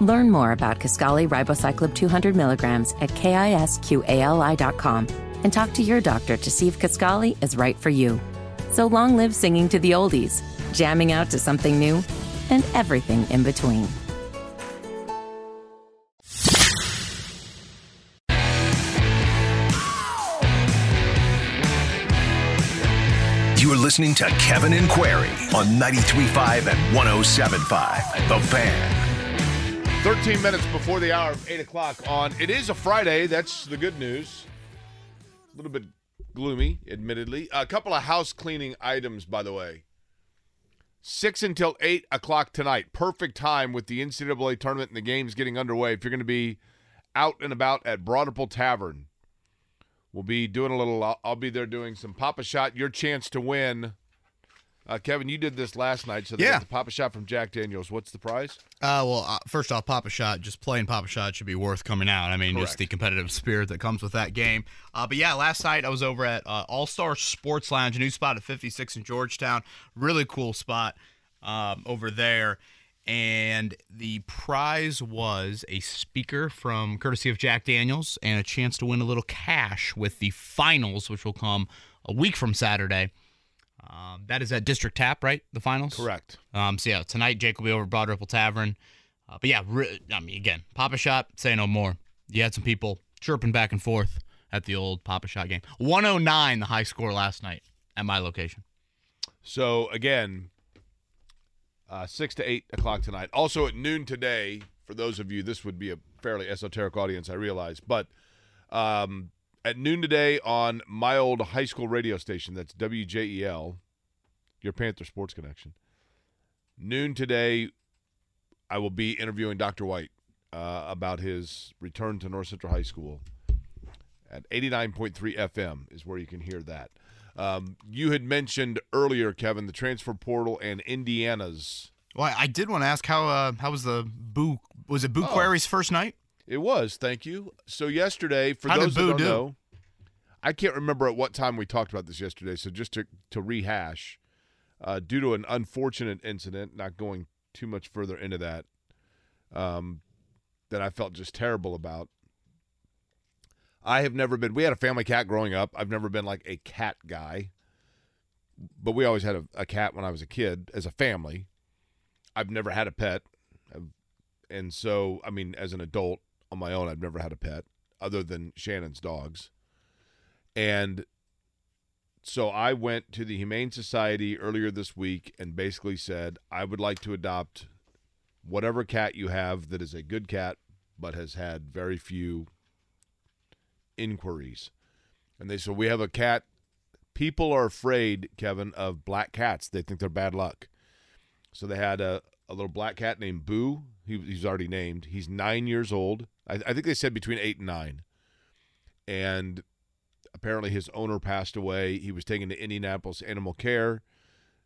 Learn more about Kisqali Ribociclib 200 milligrams at kisqali.com and talk to your doctor to see if Kisqali is right for you. So long live singing to the oldies, jamming out to something new, and everything in between. You are listening to Kevin and Query on 93.5 and 107.5. The Fan. 13 minutes before the hour of 8 o'clock on. It is a Friday. That's the good news. A little bit gloomy, admittedly. A couple of house cleaning items, by the way. 6 until 8 o'clock tonight. Perfect time with the NCAA tournament and the games getting underway. If you're going to be out and about at Broad Ripple Tavern, we'll be doing a little, I'll be there doing some Pop-A-Shot. Your chance to win. Uh, Kevin, you did this last night, so they Yeah. the Pop-A-Shot from Jack Daniels. What's the prize? Uh, well, uh, first off, Pop-A-Shot, just playing Pop-A-Shot should be worth coming out. I mean, just the competitive spirit that comes with that game. Uh, but yeah, last night I was over at uh, All Star Sports Lounge, a new spot at 56 in Georgetown. Really cool spot um, over there. And the prize was a speaker from courtesy of Jack Daniels and a chance to win a little cash with the finals, which will come a week from Saturday. Um, that is at District Tap, right? The finals? Correct. Um, so yeah, tonight Jake will be over at Broad Ripple Tavern. Uh, but yeah, re- I mean, again, Pop-A-Shot, say no more. You had some people chirping back and forth at the old Pop-A-Shot game. 109, the high score last night at my location. So again, uh, six to eight o'clock tonight. Also at noon today. For those of you, this would be a fairly esoteric audience, I realize, but um, at noon today on my old high school radio station, that's WJEL, your Panther Sports Connection. Noon today, I will be interviewing Dr. White uh, about his return to North Central High School at 89.3 FM is where you can hear that. Um, you had mentioned earlier, Kevin, the transfer portal and Indiana's. Well, I did want to ask how uh, how was the Boo was it Boo Oh. Query's first night? It was, thank you. So yesterday, for How those Boo don't do? know, I can't remember at what time we talked about this yesterday. So just to to rehash, uh, due to an unfortunate incident, not going too much further into that, um, that I felt just terrible about. I have never been. We had a family cat growing up. I've never been like a cat guy, but we always had a, a cat when I was a kid as a family. I've never had a pet, and so I mean, as an adult on my own, I've never had a pet other than Shannon's dogs, and so I went to the Humane Society earlier this week and basically said I would like to adopt whatever cat you have that is a good cat but has had very few inquiries. And they said we have a cat. People are afraid, Kevin, of black cats. They think they're bad luck. So they had a, a little black cat named Boo. He, he's already named. He's nine years old. I, I think they said between eight and nine. And apparently his owner passed away. He was taken to Indianapolis Animal Care.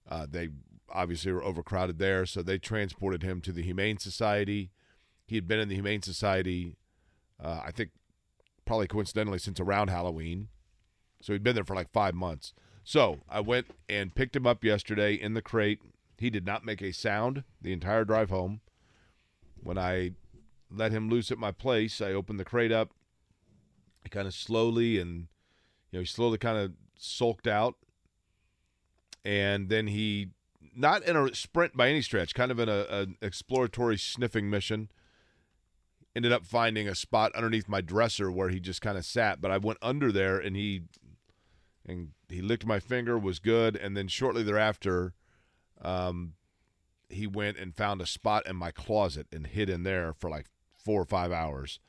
Uh, they obviously were overcrowded there, so they transported him to the Humane Society. He had been in the Humane Society, uh, I think, probably coincidentally since around Halloween. So he'd been there for like five months. So I went and picked him up yesterday in the crate. He did not make a sound the entire drive home. When I let him loose at my place, I opened the crate up. Kind of slowly and you know, he slowly kind of sulked out. And then he, not in a sprint by any stretch, kind of in a, an exploratory sniffing mission, ended up finding a spot underneath my dresser where he just kind of sat. But I went under there and he, and he licked my finger, was good. And then shortly thereafter, um, he went and found a spot in my closet and hid in there for like four or five hours.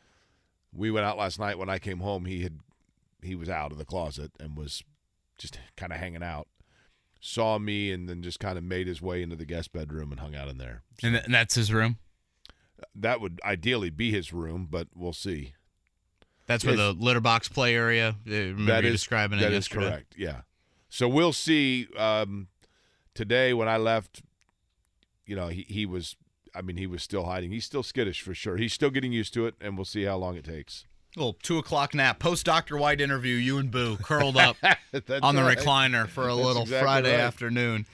We went out last night. When I came home, he had he was out of the closet and was just kind of hanging out. Saw me and then just kind of made his way into the guest bedroom and hung out in there. And, th- and that's his room. That would ideally be his room, but we'll see. That's where Yes. the litter box play area. uh, Remember That is describing it that is yesterday. correct. Yeah. So we'll see. Um, today, when I left, you know, he, he was. I mean, he was still hiding. He's still skittish for sure. He's still getting used to it, and we'll see how long it takes. Little two o'clock nap, post Doctor White interview. You and Boo curled up on the right. recliner for a That's little exactly Friday right. afternoon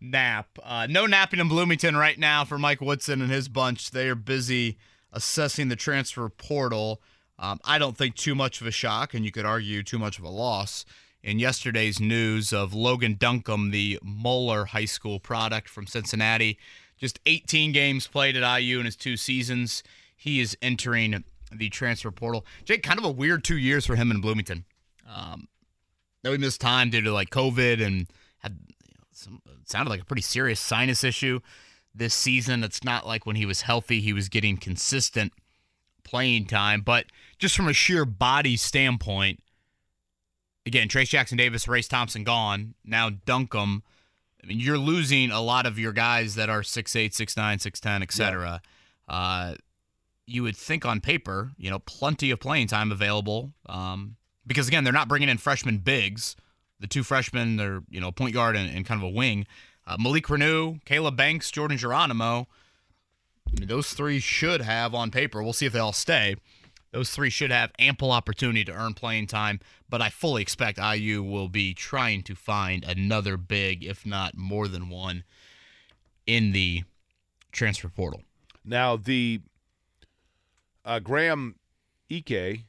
nap. Uh, no napping in Bloomington right now for Mike Woodson and his bunch. They are busy assessing the transfer portal. Um, I don't think too much of a shock, and you could argue too much of a loss. In yesterday's news of Logan Duncomb, the Moeller High School product from Cincinnati, just 18 games played at IU in his two seasons. He is entering the transfer portal. Jake, kind of a weird two years for him in Bloomington. Um, that we missed time due to like COVID and had you know, some sounded like a pretty serious sinus issue this season. It's not like when he was healthy, he was getting consistent playing time, but just from a sheer body standpoint, again, Trayce Jackson-Davis, Race Thompson gone. Now Duncomb. I mean, you're losing a lot of your guys that are 6'8, 6'9, 6'10, et cetera. Uh, you would think on paper, you know, plenty of playing time available. Um, because again, they're not bringing in freshman bigs. The two freshmen, they're you know point guard and, and kind of a wing. Uh, Malik Reneau, Kaleb Banks, Jordan Geronimo. I mean, those three should have on paper. We'll see if they all stay. Those three should have ample opportunity to earn playing time, but I fully expect IU will be trying to find another big, if not more than one, in the transfer portal. Now the uh, Graham Ike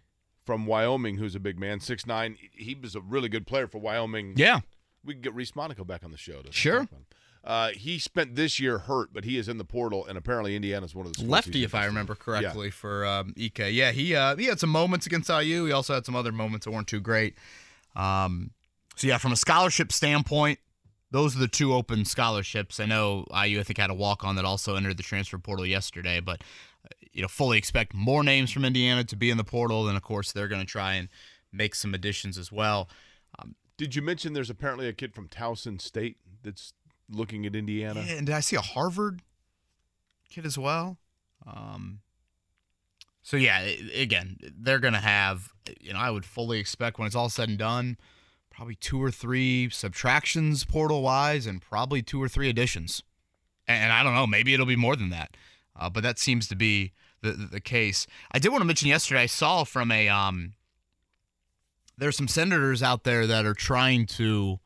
from Wyoming, who's a big man, six nine. He was a really good player for Wyoming. Yeah, we can get Reese Monaco back on the show. To Sure. talk about him. Uh, he spent this year hurt, but he is in the portal, and apparently Indiana's one of the lefty, if I remember correctly, for um, Ike. Yeah, he uh, he had some moments against IU. He also had some other moments that weren't too great. Um, so yeah, from a scholarship standpoint, those are the two open scholarships. I know IU, I think, had a walk on that also entered the transfer portal yesterday, but you know, fully expect more names from Indiana to be in the portal. And of course they're going to try and make some additions as well. Did you mention there's apparently a kid from Towson State that's looking at Indiana? Yeah, and did I see a Harvard kid as well? Um, so yeah, again, they're gonna have. You know, I would fully expect when it's all said and done, probably two or three subtractions portal wise, and probably two or three additions. And I don't know, maybe it'll be more than that. Uh, but that seems to be the, the the case. I did want to mention yesterday. I saw from a um. There's some senators out there that are trying to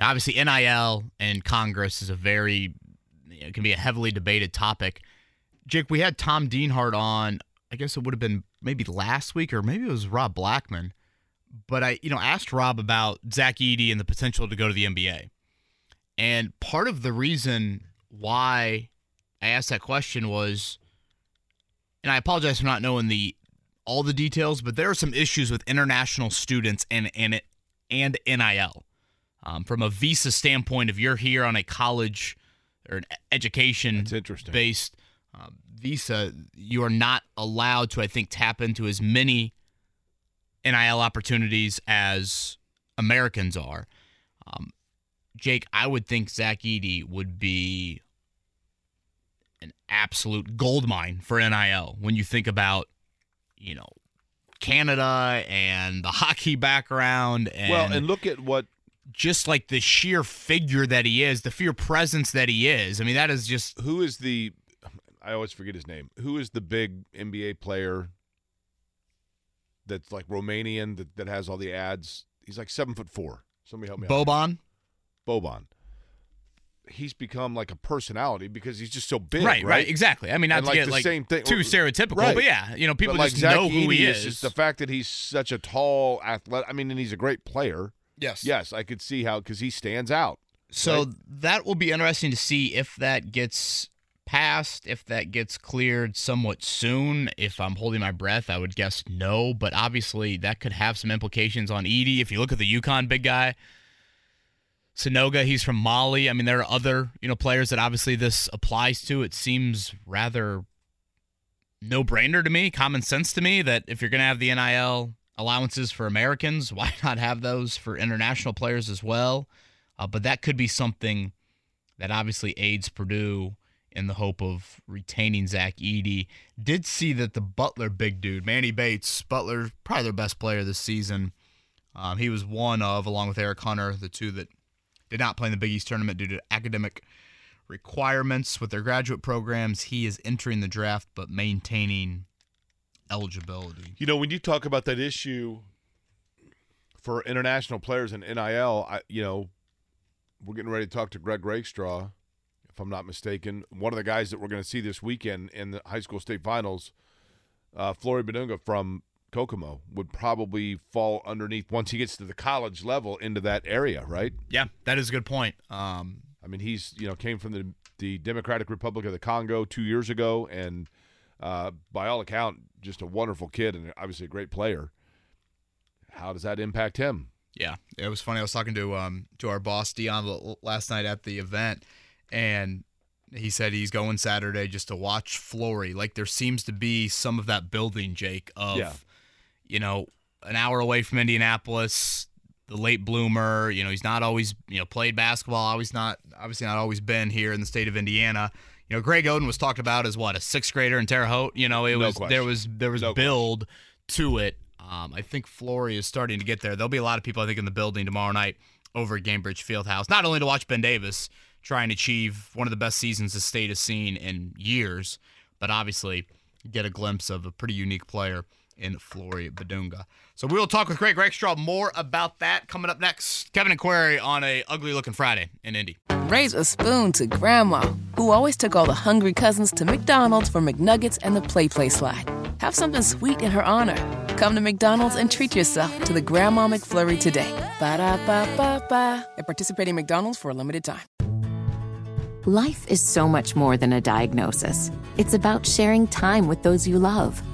obviously NIL and Congress is a very it can be a heavily debated topic. Jake, we had Tom Dienhart on. I guess it would have been maybe last week or maybe it was Rob Blackman. But I, you know, asked Rob about Zach Edey and the potential to go to the NBA. And part of the reason why I asked that question was, and I apologize for not knowing the all the details, but there are some issues with international students and and and NIL um, from a visa standpoint, if you're here on a college or an education based um, visa, you are not allowed to, I think, tap into as many NIL opportunities as Americans are. Um, Jake, I would think Zach Edey would be absolute gold mine for NIL when you think about, you know, Canada and the hockey background and well, and look at what just like the sheer figure that he is, the sheer presence that he is. I mean, that is just who is the I always forget his name. Who is the big NBA player that's like Romanian that, that has all the ads? He's like seven foot four. Somebody help me out. Boban. Boban. He's become like a personality because he's just so big. Right, right, exactly. I mean, not And to like get the like same thing- too stereotypical, Right. but yeah, you know, people But like just Zach know who he Edey, is. It's just the fact that he's such a tall athlete. I mean, and he's a great player. yes, Yes, I could see how because he stands out. So right? that will be interesting to see if that gets passed, if that gets cleared somewhat soon. If I'm holding my breath, I would guess no, but obviously that could have some implications on Edey. If you look at the UConn big guy, Sanogo, he's from Mali. I mean, there are other you know players that obviously this applies to. It seems rather no brainer to me, common sense to me that if you're going to have the NIL allowances for Americans, why not have those for international players as well? Uh, but that could be something that obviously aids Purdue in the hope of retaining Zach Edey. Did see that the Butler big dude, Manny Bates, Butler, probably their best player this season. Um, he was one of, along with Eric Hunter, the two that did not play in the Big East tournament due to academic requirements with their graduate programs. He is entering the draft but maintaining eligibility. You know, when you talk about that issue for international players in NIL, I, you know, we're getting ready to talk to Greg Rakestraw, if I'm not mistaken. One of the guys that we're going to see this weekend in the high school state finals, uh, Flory Bidunga from Kokomo, would probably fall underneath once he gets to the college level into that area, right? Yeah, that is a good point. Um, I mean, he's you know came from the the Democratic Republic of the Congo two years ago, and uh, by all account, just a wonderful kid and obviously a great player. How does that impact him? Yeah, it was funny. I was talking to um to our boss Dion last night at the event, and he said he's going Saturday just to watch Flory. Like there seems to be some of that building, Jake, of yeah. You know an hour away from Indianapolis, the late bloomer. You know, he's not always you know played basketball. Always not obviously not always been here in the state of Indiana. You know, Greg Oden was talked about as what a sixth grader in Terre Haute. You know, it no was question. there was there was no build to it. Um, I think Flory is starting to get there. There'll be a lot of people I think in the building tomorrow night over at Gainbridge Fieldhouse, not only to watch Ben Davis try and achieve one of the best seasons the state has seen in years, but obviously get a glimpse of a pretty unique player in Flory Bidunga. So we will talk with Greg Rakestraw more about that coming up next. Kevin and Query on a ugly looking Friday in Indy. Raise a spoon to Grandma, who always took all the hungry cousins to McDonald's for McNuggets and the Play Play slide. Have something sweet in her honor. Come to McDonald's and treat yourself to the Grandma McFlurry today. Ba da ba ba ba. At participating McDonald's for a limited time. Life is so much more than a diagnosis. It's about sharing time with those you love,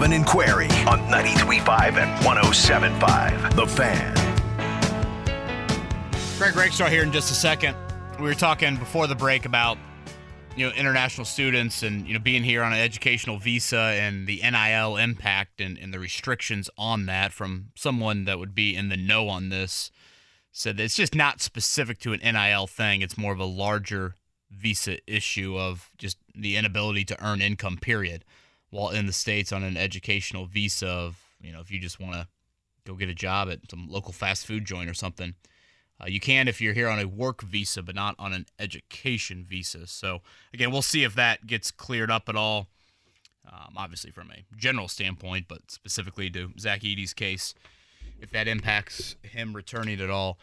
Kevin and Query on 93.5 and 107.5. The Fan. Greg Rakestraw here in just a second. We were talking before the break about you know international students and you know being here on an educational visa and the NIL impact and, and the restrictions on that from someone that would be in the know on this said that it's just not specific to an NIL thing. It's more of a larger visa issue of just the inability to earn income, period, while in the States on an educational visa of, you know, if you just want to go get a job at some local fast food joint or something. Uh, you can if you're here on a work visa, but not on an education visa. So, again, we'll see if that gets cleared up at all. Um, obviously, from a general standpoint, but specifically to Zach Edey's case, if that impacts him returning at all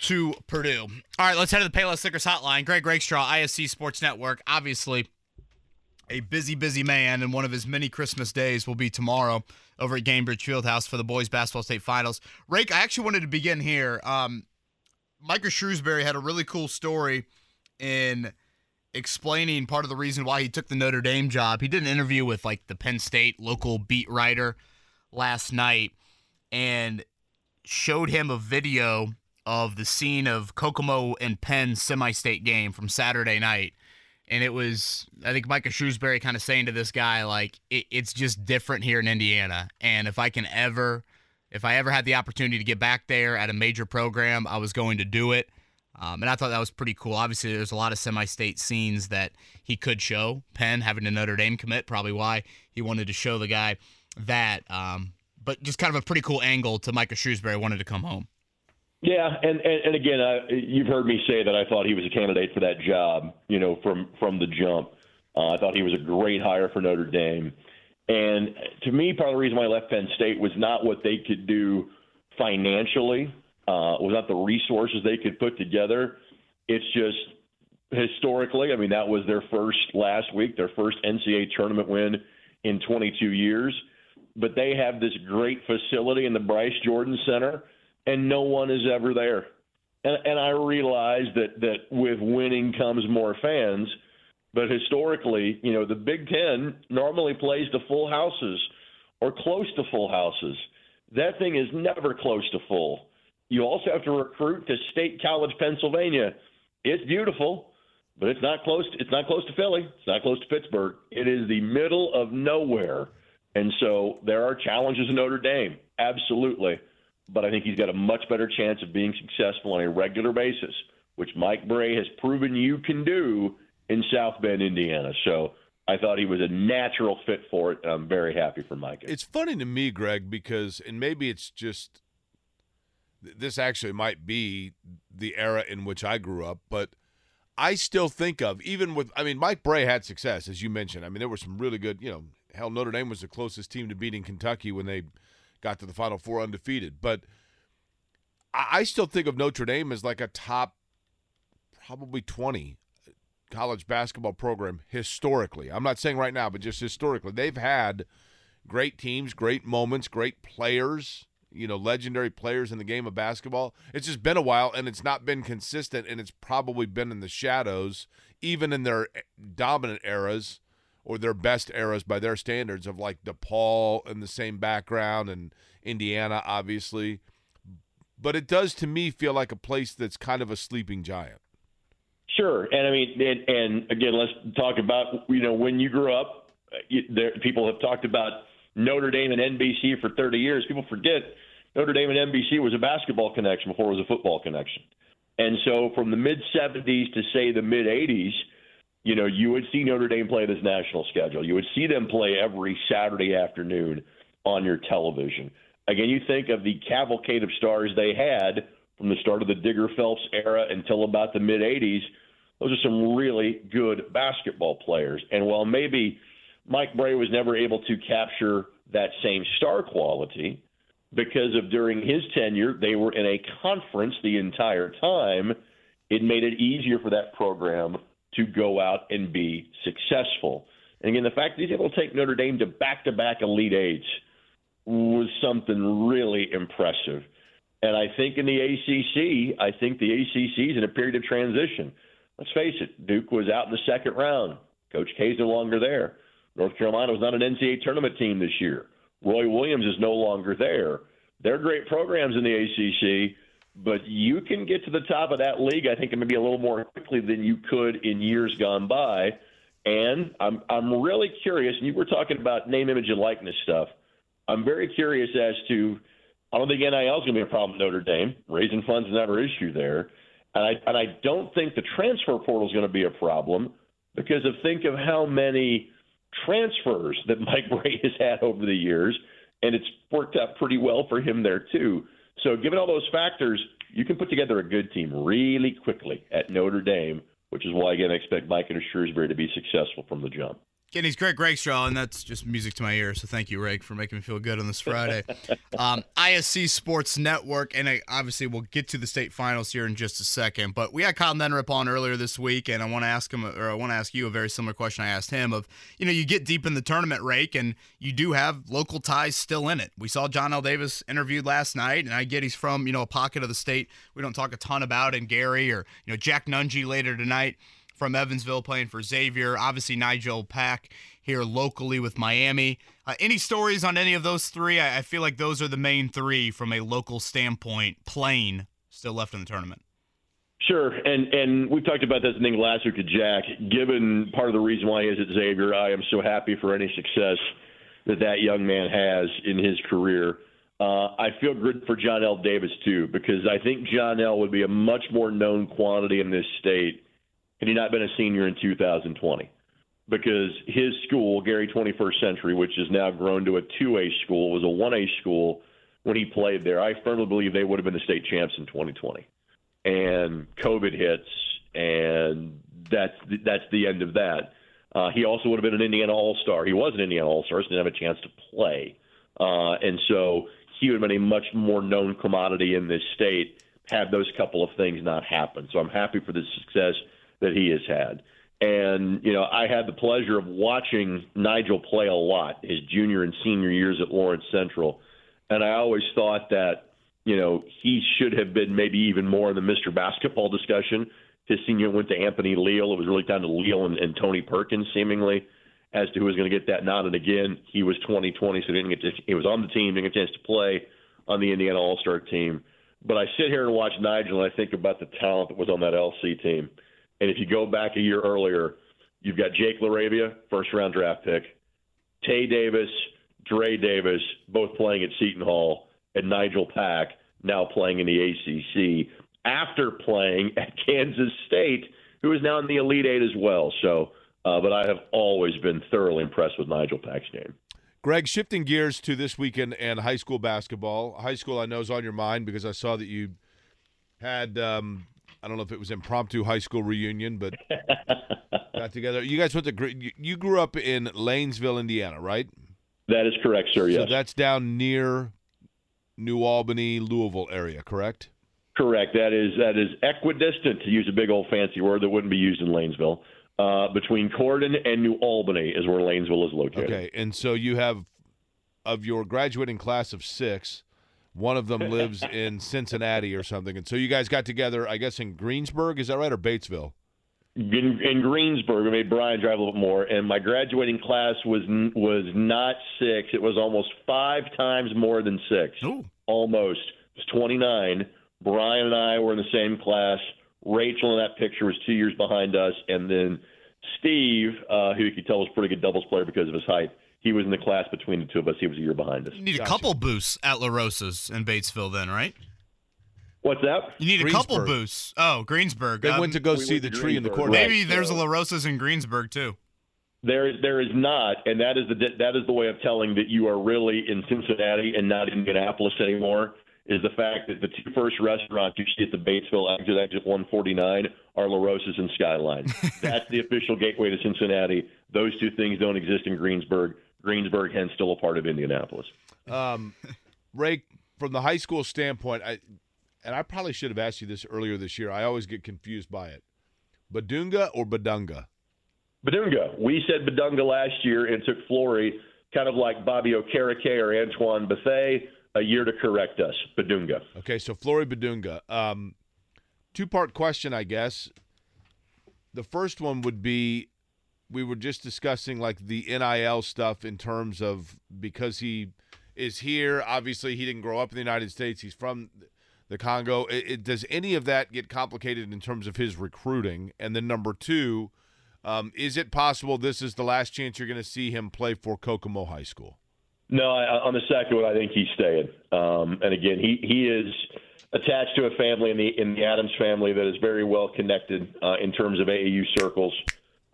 to Purdue. All right, let's head to the Payless Liquors Hotline. Greg Rakestraw, ISC Sports Network. Obviously, a busy, busy man, and one of his many Christmas days will be tomorrow over at Gainbridge Fieldhouse for the boys basketball state finals. Rake, I actually wanted to begin here. Um, Micah Shrewsberry had a really cool story in explaining part of the reason why he took the Notre Dame job. He did an interview with like the Penn State local beat writer last night and showed him a video of the scene of Kokomo and Penn semi-state game from Saturday night. And it was, I think Micah Shrewsberry kind of saying to this guy, like, it, it's just different here in Indiana. And if I can ever if I ever had the opportunity to get back there at a major program, I was going to do it. Um, and I thought that was pretty cool. Obviously, there's a lot of semi state scenes that he could show. Penn having a Notre Dame commit, probably why he wanted to show the guy that. Um, but just kind of a pretty cool angle to Micah Shrewsberry wanted to come home. Yeah, and and, and again, uh, you've heard me say that I thought he was a candidate for that job. You know, from from the jump, uh, I thought he was a great hire for Notre Dame. And to me, part of the reason why I left Penn State was not what they could do financially, uh, was not the resources they could put together. It's just historically, I mean, that was their first last week, their first NCAA tournament win in 22 years. But they have this great facility in the Bryce Jordan Center, and no one is ever there. And, and I realize that that with winning comes more fans, but historically, you know, the Big Ten normally plays to full houses or close to full houses. That thing is never close to full. You also have to recruit to State College, Pennsylvania. It's beautiful, but it's not close. To, it's not close to Philly. It's not close to Pittsburgh. It is the middle of nowhere, and so there are challenges in Notre Dame, absolutely. But I think he's got a much better chance of being successful on a regular basis, which Mike Brey has proven you can do in South Bend, Indiana. So I thought he was a natural fit for it, and I'm very happy for Mike. It's funny to me, Greg, because and maybe it's just this actually might be the era in which I grew up, but I still think of even with I mean Mike Brey had success as you mentioned. I mean there were some really good, you know, hell Notre Dame was the closest team to beating Kentucky when they got to the Final Four undefeated, but I still think of Notre Dame as like a top probably 20 college basketball program historically. I'm not saying right now, but just historically. They've had great teams, great moments, great players you know, legendary players in the game of basketball. It's just been a while and it's not been consistent and it's probably been in the shadows, even in their dominant eras or their best eras by their standards of like DePaul and the same background and Indiana, obviously. But it does to me feel like a place that's kind of a sleeping giant. Sure, and I mean, and, and again, let's talk about you know when you grew up. You, there, people have talked about Notre Dame and NBC for 30 years. People forget Notre Dame and NBC was a basketball connection before it was a football connection. And so from the mid 70s to say the mid 80s, you know, you would see Notre Dame play this national schedule. You would see them play every Saturday afternoon on your television. Again, you think of the cavalcade of stars they had from the start of the Digger Phelps era until about the mid 80s. Those are some really good basketball players. And while maybe Mike Brey was never able to capture that same star quality because of during his tenure, they were in a conference the entire time. It made it easier for that program to go out and be successful. And again, the fact that he's able to take Notre Dame to back to back Elite Eights was something really impressive. And I think in the ACC, I think the ACC is in a period of transition. Let's face it, Duke was out in the second round. Coach K's no longer there. North Carolina was not an NCAA tournament team this year. Roy Williams is no longer there. They're great programs in the ACC, but you can get to the top of that league, I think, maybe a little more quickly than you could in years gone by. And I'm I'm really curious. And you were talking about name, image, and likeness stuff. I'm very curious as to. I don't think NIL is going to be a problem Notre Dame. Raising funds is never an issue there, and I and I don't think the transfer portal is going to be a problem because of think of how many transfers that Mike Brey has had over the years, and it's worked out pretty well for him there too. So, given all those factors, you can put together a good team really quickly at Notre Dame, which is why again I expect Mike and Shrewsbury to be successful from the jump. He's Greg Rakestraw, and that's just music to my ear. So thank you, Rake, for making me feel good on this Friday. um, ISC Sports Network, and I, obviously we'll get to the state finals here in just a second. But we had Kyle Neddenriep on earlier this week, and I want to ask him, or I want to ask you a very similar question I asked him. Of you know, you get deep in the tournament, Rake, and you do have local ties still in it. We saw Johnell Davis interviewed last night, and I get he's from you know a pocket of the state we don't talk a ton about in Gary, or you know Jack Nunge later tonight from Evansville playing for Xavier. Obviously, Nigel Pack here locally with Miami. Uh, any stories on any of those three? I, I, feel like those are the main three from a local standpoint, playing still left in the tournament. Sure, and and we talked about this I think last week to Jack. Given part of the reason why he is at Xavier, I am so happy for any success that that young man has in his career. Uh, I feel good for Johnell Davis too because I think Johnell would be a much more known quantity in this state had he not been a senior in 2020. Because his school, Gary 21st Century, which has now grown to a 2A school, was a 1A school when he played there. I firmly believe they would have been the state champs in 2020. And COVID hits, and that's the, that's the end of that. Uh, he also would have been an Indiana All Star. He was an Indiana All Star, just didn't have a chance to play. Uh, and so he would have been a much more known commodity in this state had those couple of things not happen. So I'm happy for the success that he has had. And, you know, I had the pleasure of watching Nigel play a lot his junior and senior years at Lawrence Central. And I always thought that, you know, he should have been maybe even more in the Mr. Basketball discussion. His senior went to Anthony Leal. It was really down to Leal and, and Tony Perkins, seemingly, as to who was going to get that nod. And again, he was 2020, so didn't get to, he was on the team, didn't get a chance to play on the Indiana All Star team. But I sit here and watch Nigel, and I think about the talent that was on that LC team. And if you go back a year earlier, you've got Jake LaRavia, first round draft pick, Tay Davis, Dre Davis, both playing at Seton Hall, and Nigel Pack now playing in the ACC after playing at Kansas State, who is now in the Elite Eight as well. So, uh, but I have always been thoroughly impressed with Nigel Pack's game. Greg, shifting gears to this weekend and high school basketball. High school, I know, is on your mind because I saw that you had, um, I don't know if it was impromptu high school reunion, but got together. You guys went to, you grew up in Lanesville, Indiana, right? That is correct, sir. Yes. So that's down near New Albany, Louisville area, correct? Correct. That is that is equidistant to use a big old fancy word that wouldn't be used in Lanesville. Uh, between Corydon and New Albany is where Lanesville is located. Okay, and so you have of your graduating class of six, one of them lives in Cincinnati or something, and so you guys got together, I guess, in Greensburg. Is that right, or Batesville? In, in Greensburg, I made Brian drive a little bit more, and my graduating class was was not six; it was almost five times more than six. Ooh. Almost. It was twenty nine. Brian and I were in the same class. Rachel in that picture was two years behind us, and then Steve, uh, who you could tell was a pretty good doubles player because of his height, he was in the class between the two of us. He was a year behind us. You need a couple boosts at La Rosa's in Batesville, then, right? What's that? You need a couple boosts. Oh, Greensburg. They Um, went to go we see the tree in the Greensburg, corner. right. maybe there's a so- La Rosa's in Greensburg too. There is there is not, and that is the that is the way of telling that you are really in Cincinnati and not in Indianapolis anymore. Is the fact that the two first restaurants you see at the Batesville exit, exit 149, are La Rosa's and Skyline. That's the official gateway to Cincinnati. Those two things don't exist in Greensburg. Greensburg, hence, still a part of Indianapolis. Um, Ray, from the high school standpoint, I and I probably should have asked you this earlier this year. I always get confused by it. Badunga or Badunga? Badunga. We said Badunga last year and took Flory, kind of like Bobby Okereke or Antoine Bethea, a year to correct us. Badunga. Okay, so Flory Badunga. Um, two part question, I guess. The first one would be we were just discussing like the NIL stuff in terms of because he is here. Obviously, he didn't grow up in the United States. He's from the Congo. It, it, does any of that get complicated in terms of his recruiting? And then number two, um, is it possible this is the last chance you're going to see him play for Kokomo High School? No, I, on the second one, I think he's staying. Um, and again, he he is attached to a family in the in the Adams family that is very well connected uh, in terms of AAU circles.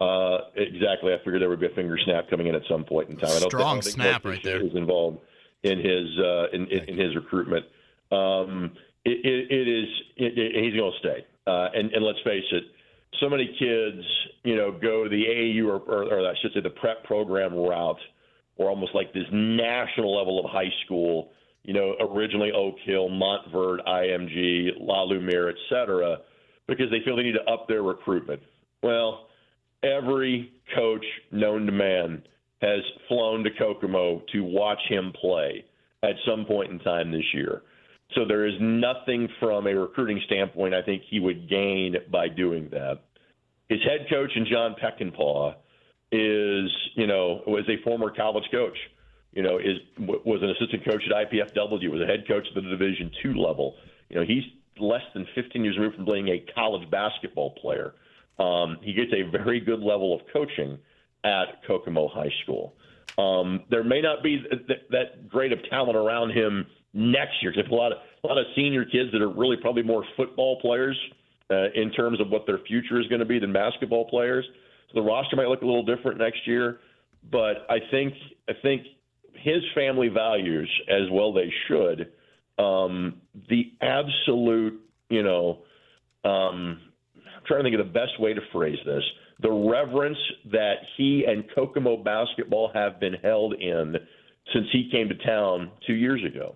Uh, exactly. I figured there would be a finger snap coming in at some point in time. I don't Strong think, I don't snap right there. Is involved in his uh, in, in, in his recruitment. Um, it, it, it is. It, he's going to stay. Uh, and, and let's face it, so many kids, you know, go to the AAU or, or, or I should say the prep program route, or almost like this national level of high school. You know, originally Oak Hill, Montverde, IMG, La Lumiere, et cetera, because they feel they need to up their recruitment. Well, every coach known to man has flown to Kokomo to watch him play at some point in time this year. So there is nothing from a recruiting standpoint I think he would gain by doing that. His head coach and John Peckinpah is, you know, was a former college coach. You know, is was an assistant coach at IPFW, was a head coach at the Division two level. You know, he's less than 15 years removed from being a college basketball player. Um, he gets a very good level of coaching at Kokomo High School. Um, there may not be th- th- that great of talent around him next year. 'cause There's a lot of a lot of senior kids that are really probably more football players uh, in terms of what their future is going to be than basketball players. So the roster might look a little different next year. But I think I think his family values, as well they should, um, the absolute, you know, um, trying to think of the best way to phrase this. The reverence that he and Kokomo basketball have been held in since he came to town two years ago.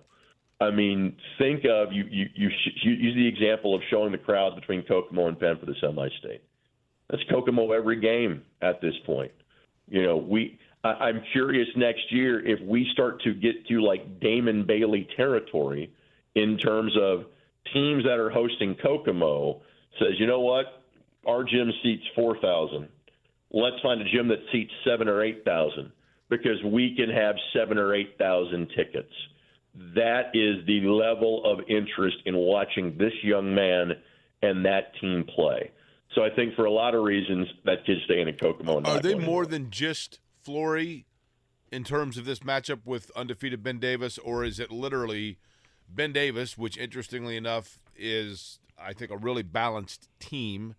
I mean, think of you. You, you, you use the example of showing the crowd between Kokomo and Penn for the semi-state. That's Kokomo every game at this point. You know, we. I, I'm curious next year if we start to get to like Damon Bailey territory in terms of teams that are hosting Kokomo says, you know what, our gym seats four thousand. Let's find a gym that seats seven or eight thousand because we can have seven or eight thousand tickets that is the level of interest in watching this young man and that team play. So I think for a lot of reasons that kid's staying in Kokomo. Are they more than just Flory in terms of this matchup with undefeated Ben Davis, or is it literally Ben Davis, which interestingly enough is I think a really balanced team,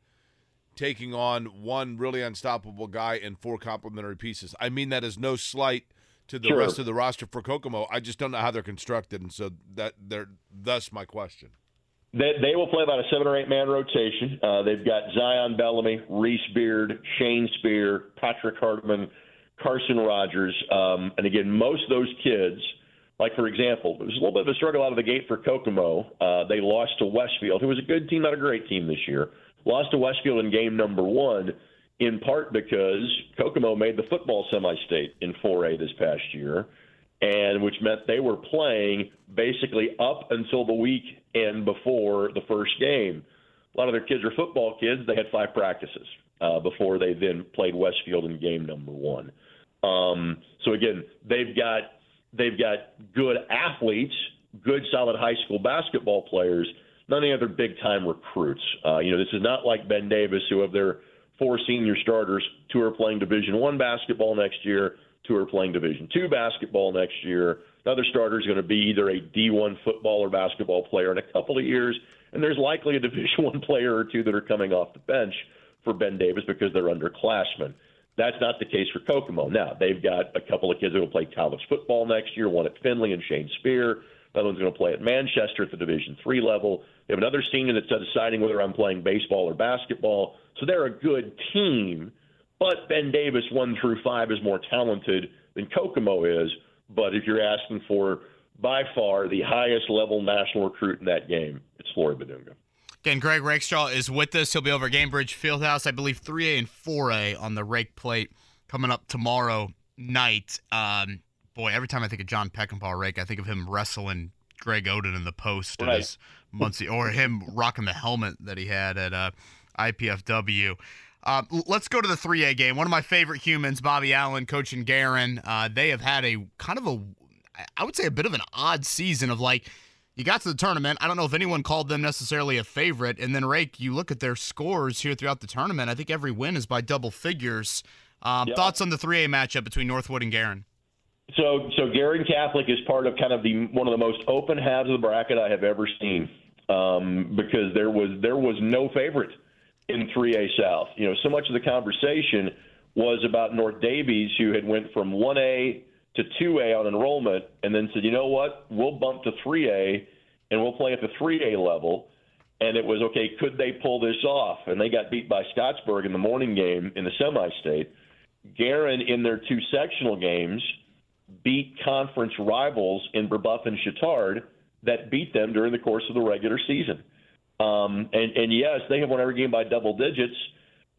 taking on one really unstoppable guy and four complementary pieces? I mean that is no slight to the Sure. rest of the roster for Kokomo. I just don't know how they're constructed, and so that they're thus my question. They, they will play about a seven or eight man rotation. Uh, they've got Zion Bellamy, Reese Beard, Shane Spear, Patrick Hartman, Carson Rogers. Um, and again, most of those kids, like for example, it was a little bit of a struggle out of the gate for Kokomo. Uh, they lost to Westfield, who was a good team, not a great team this year. Lost to Westfield in game number one, in part because Kokomo made the football semi state in 4A this past year and which meant they were playing basically up until the weekend before the first game. A lot of their kids are football kids. They had five practices uh, before they then played Westfield in game number one. Um, so again, they've got they've got good athletes, good solid high school basketball players. None of the other big time recruits. Uh, you know, this is not like Ben Davis, who of their four senior starters, two are playing Division One basketball next year, two are playing Division Two basketball next year. Another starter is going to be either a D1 football or basketball player in a couple of years, and there's likely a Division One player or two that are coming off the bench for Ben Davis because they're underclassmen. That's not the case for Kokomo. Now they've got a couple of kids that will play college football next year. One at Finley and Shane Spear. Another one's going to play at Manchester at the Division three level. They have another senior that's deciding whether I'm playing baseball or basketball. So they're a good team. But Ben Davis, one through five, is more talented than Kokomo is. But if you're asking for by far the highest level national recruit in that game, it's Flory Bidunga. Again, Greg Rakestraw is with us. He'll be over at Gainbridge Fieldhouse, I believe 3A and 4A on the rake plate coming up tomorrow night. Um, boy, every time I think of John Peckinpah rake, I think of him wrestling Greg Oden in the post Right. his Muncie, or him rocking the helmet that he had at uh, IPFW. Uh, let's go to the 3A game. One of my favorite humans, Bobby Allen, coaching Guerin. Uh, they have had a kind of a, I would say, a bit of an odd season of like, you got to the tournament. I don't know if anyone called them necessarily a favorite. And then, Rake, you look at their scores here throughout the tournament. I think every win is by double figures. Um, Yeah. Thoughts on the 3A matchup between Northwood and Guerin? So, so Guerin Catholic is part of kind of the one of the most open halves of the bracket I have ever seen, um, because there was there was no favorite in 3A South. You know, so much of the conversation was about North Davies, who had went from 1A to 2A on enrollment, and then said, you know what, we'll bump to 3A, and we'll play at the 3A level. And it was okay. Could they pull this off? And they got beat by Scottsburg in the morning game in the semi-state. Guerin in their two sectional games beat conference rivals in Brebeuf and Chatard that beat them during the course of the regular season. Um, and, and yes, they have won every game by double digits.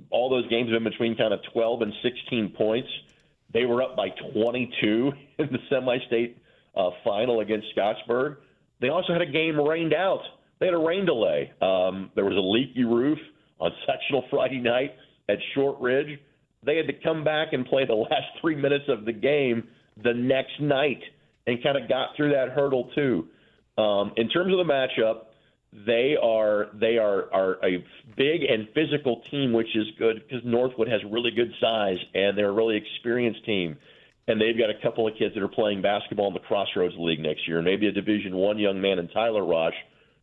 All those games have been between kind of 12 and 16 points. They were up by 22 in the semi-state uh, final against Scottsburg. They also had a game rained out. They had a rain delay. Um, there was a leaky roof on sectional Friday night at Shortridge. They had to come back and play the last three minutes of the game the next night and kind of got through that hurdle too. Um, in terms of the matchup, they are they are are a big and physical team, which is good because Northwood has really good size and they're a really experienced team. And they've got a couple of kids that are playing basketball in the Crossroads League next year, maybe a Division One young man in Tyler Rosh,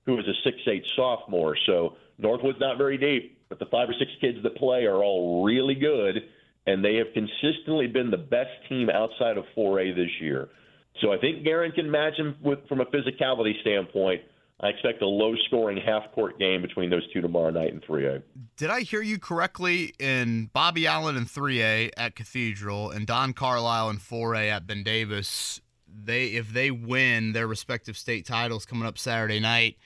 who is a six eight sophomore. So Northwood's not very deep, but the five or six kids that play are all really good, and they have consistently been the best team outside of 4A this year. So I think Guerin can match him with, from a physicality standpoint. I expect a low-scoring half-court game between those two tomorrow night in 3A. Did I hear you correctly in Bobby Allen in 3A at Cathedral and Don Carlisle in 4A at Ben Davis? they if they win their respective state titles coming up Saturday night,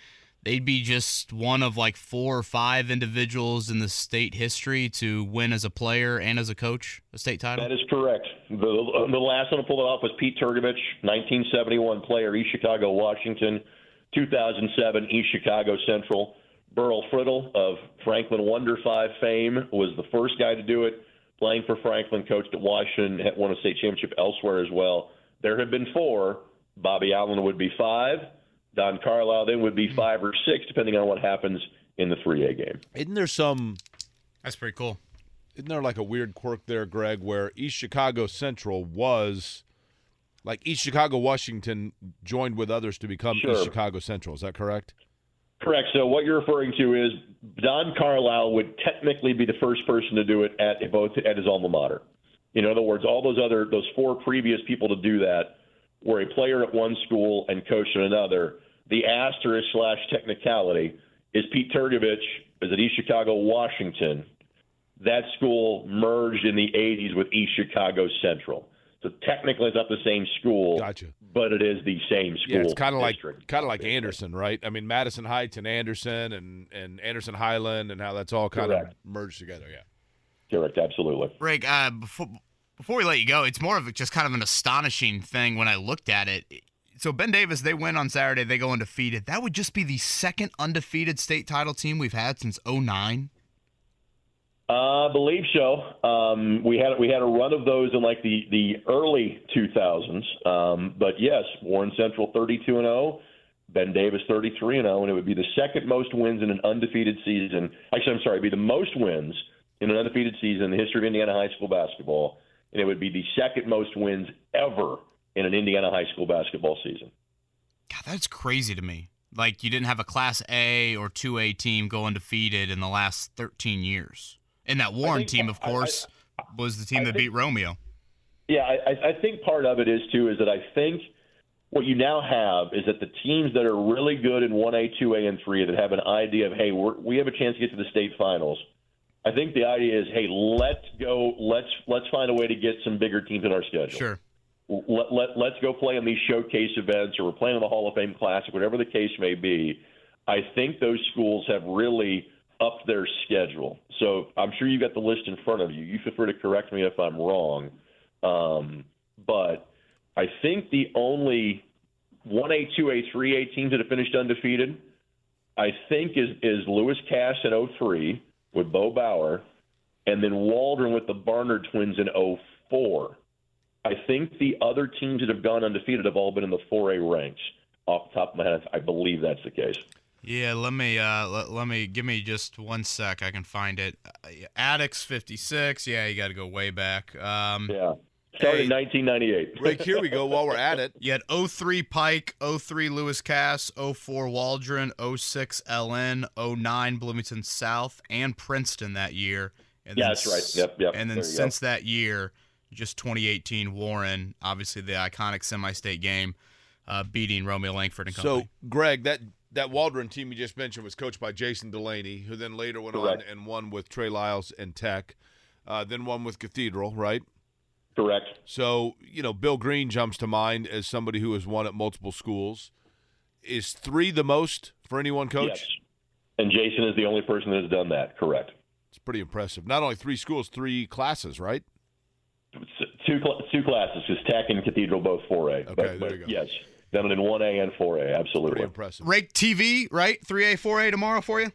they'd be just one of like four or five individuals in the state history to win as a player and as a coach a state title. That is correct. The, the last one to pull it off was Pete Trgovich, 1971 player, East Chicago, Washington, 2007 East Chicago Central. Burl Friddle of Franklin Wonder Five fame was the first guy to do it. Playing for Franklin, coached at Washington, won a state championship elsewhere as well. There have been four. Bobby Allen would be five. Don Carlisle then would be hmm. five or six, depending on what happens in the 3A game. Isn't there some? That's pretty cool. Isn't there like a weird quirk there, Greg, where East Chicago Central was like East Chicago Washington joined with others to become Sure. East Chicago Central? Is that correct? Correct. So what you're referring to is Don Carlisle would technically be the first person to do it at both at his alma mater. In other words, all those other those four previous people to do that were a player at one school and coach at another. The asterisk slash technicality is Pete Trgovich is at East Chicago, Washington. That school merged in the 80s with East Chicago Central. So technically, it's not the same school, Gotcha. but it is the same school. Yeah, it's kind of like kind of like Anderson, right? I mean, Madison Heights and Anderson and and Anderson Highland and how that's all kind of merged together. Yeah. Correct, absolutely. Rick, uh, before before we let you go, it's more of a, just kind of an astonishing thing when I looked at it. So Ben Davis, they win on Saturday, they go undefeated. That would just be the second undefeated state title team we've had since 09. Uh, I believe so. Um, we had we had a run of those in like the the early 2000s. Um, but yes, Warren Central 32 and 0, Ben Davis 33 and 0, and it would be the second most wins in an undefeated season. Actually, I'm sorry, it'd be the most wins in an undefeated season in the history of Indiana high school basketball, and it would be the second most wins ever in an Indiana high school basketball season. God, that's crazy to me. Like you didn't have a Class A or 2A team go undefeated in the last 13 years. And that Warren think- team, of I- I- course, was the team I that think- beat Romeo. Yeah, I, I- I think part of it is too is that I think what you now have is that the teams that are really good in one A, two A, and three that have an idea of hey, we're, we have a chance to get to the state finals. I think the idea is hey, let's go, let's let's find a way to get some bigger teams in our schedule. Sure. Let, let let's go play in these showcase events, or we're playing in the Hall of Fame Classic, whatever the case may be. I think those schools have really upped their schedule. So I'm sure you've got the list in front of you. You feel free to correct me if I'm wrong. Um, but I think the only 1A, 2A, 3A teams that have finished undefeated, I think, is, is Lewis Cass in 03 with Bo Bauer, and then Waldron with the Barnard twins in 04. I think the other teams that have gone undefeated have all been in the 4A ranks. Off the top of my head, I believe that's the case. Yeah, let me uh let, let me give me just one sec. I can find it. Uh, Attucks 56. Yeah, you got to go way back. Um Yeah. Started in Hey. 1998. Rick, here we go. While we're at it, You had 03 Pike, 03 Lewis Cass, 04 Waldron, 06 LN, 09 Bloomington South, and Princeton that year. And Yeah, then that's right. Yep, yep. And then There you go. since that year, just 2018 Warren, obviously the iconic semi-state game, uh, beating Romeo Langford and company. so Greg, that that Waldron team you just mentioned was coached by Jason Delaney, who then later went Correct. on and won with Trey Lyles and Tech, uh, then won with Cathedral, right? Correct. So, you know, Bill Green jumps to mind as somebody who has won at multiple schools. Is three the most for any one coach? Yes. And Jason is the only person that has done that. Correct. It's pretty impressive. Not only three schools, three classes, right? S- Two cl- two classes, because Tech and Cathedral both 4A. Okay, but, there but you go. Yes, done it in 1A and 4A. Absolutely. Pretty impressive. Rake TV, right? 3A, 4A tomorrow for you?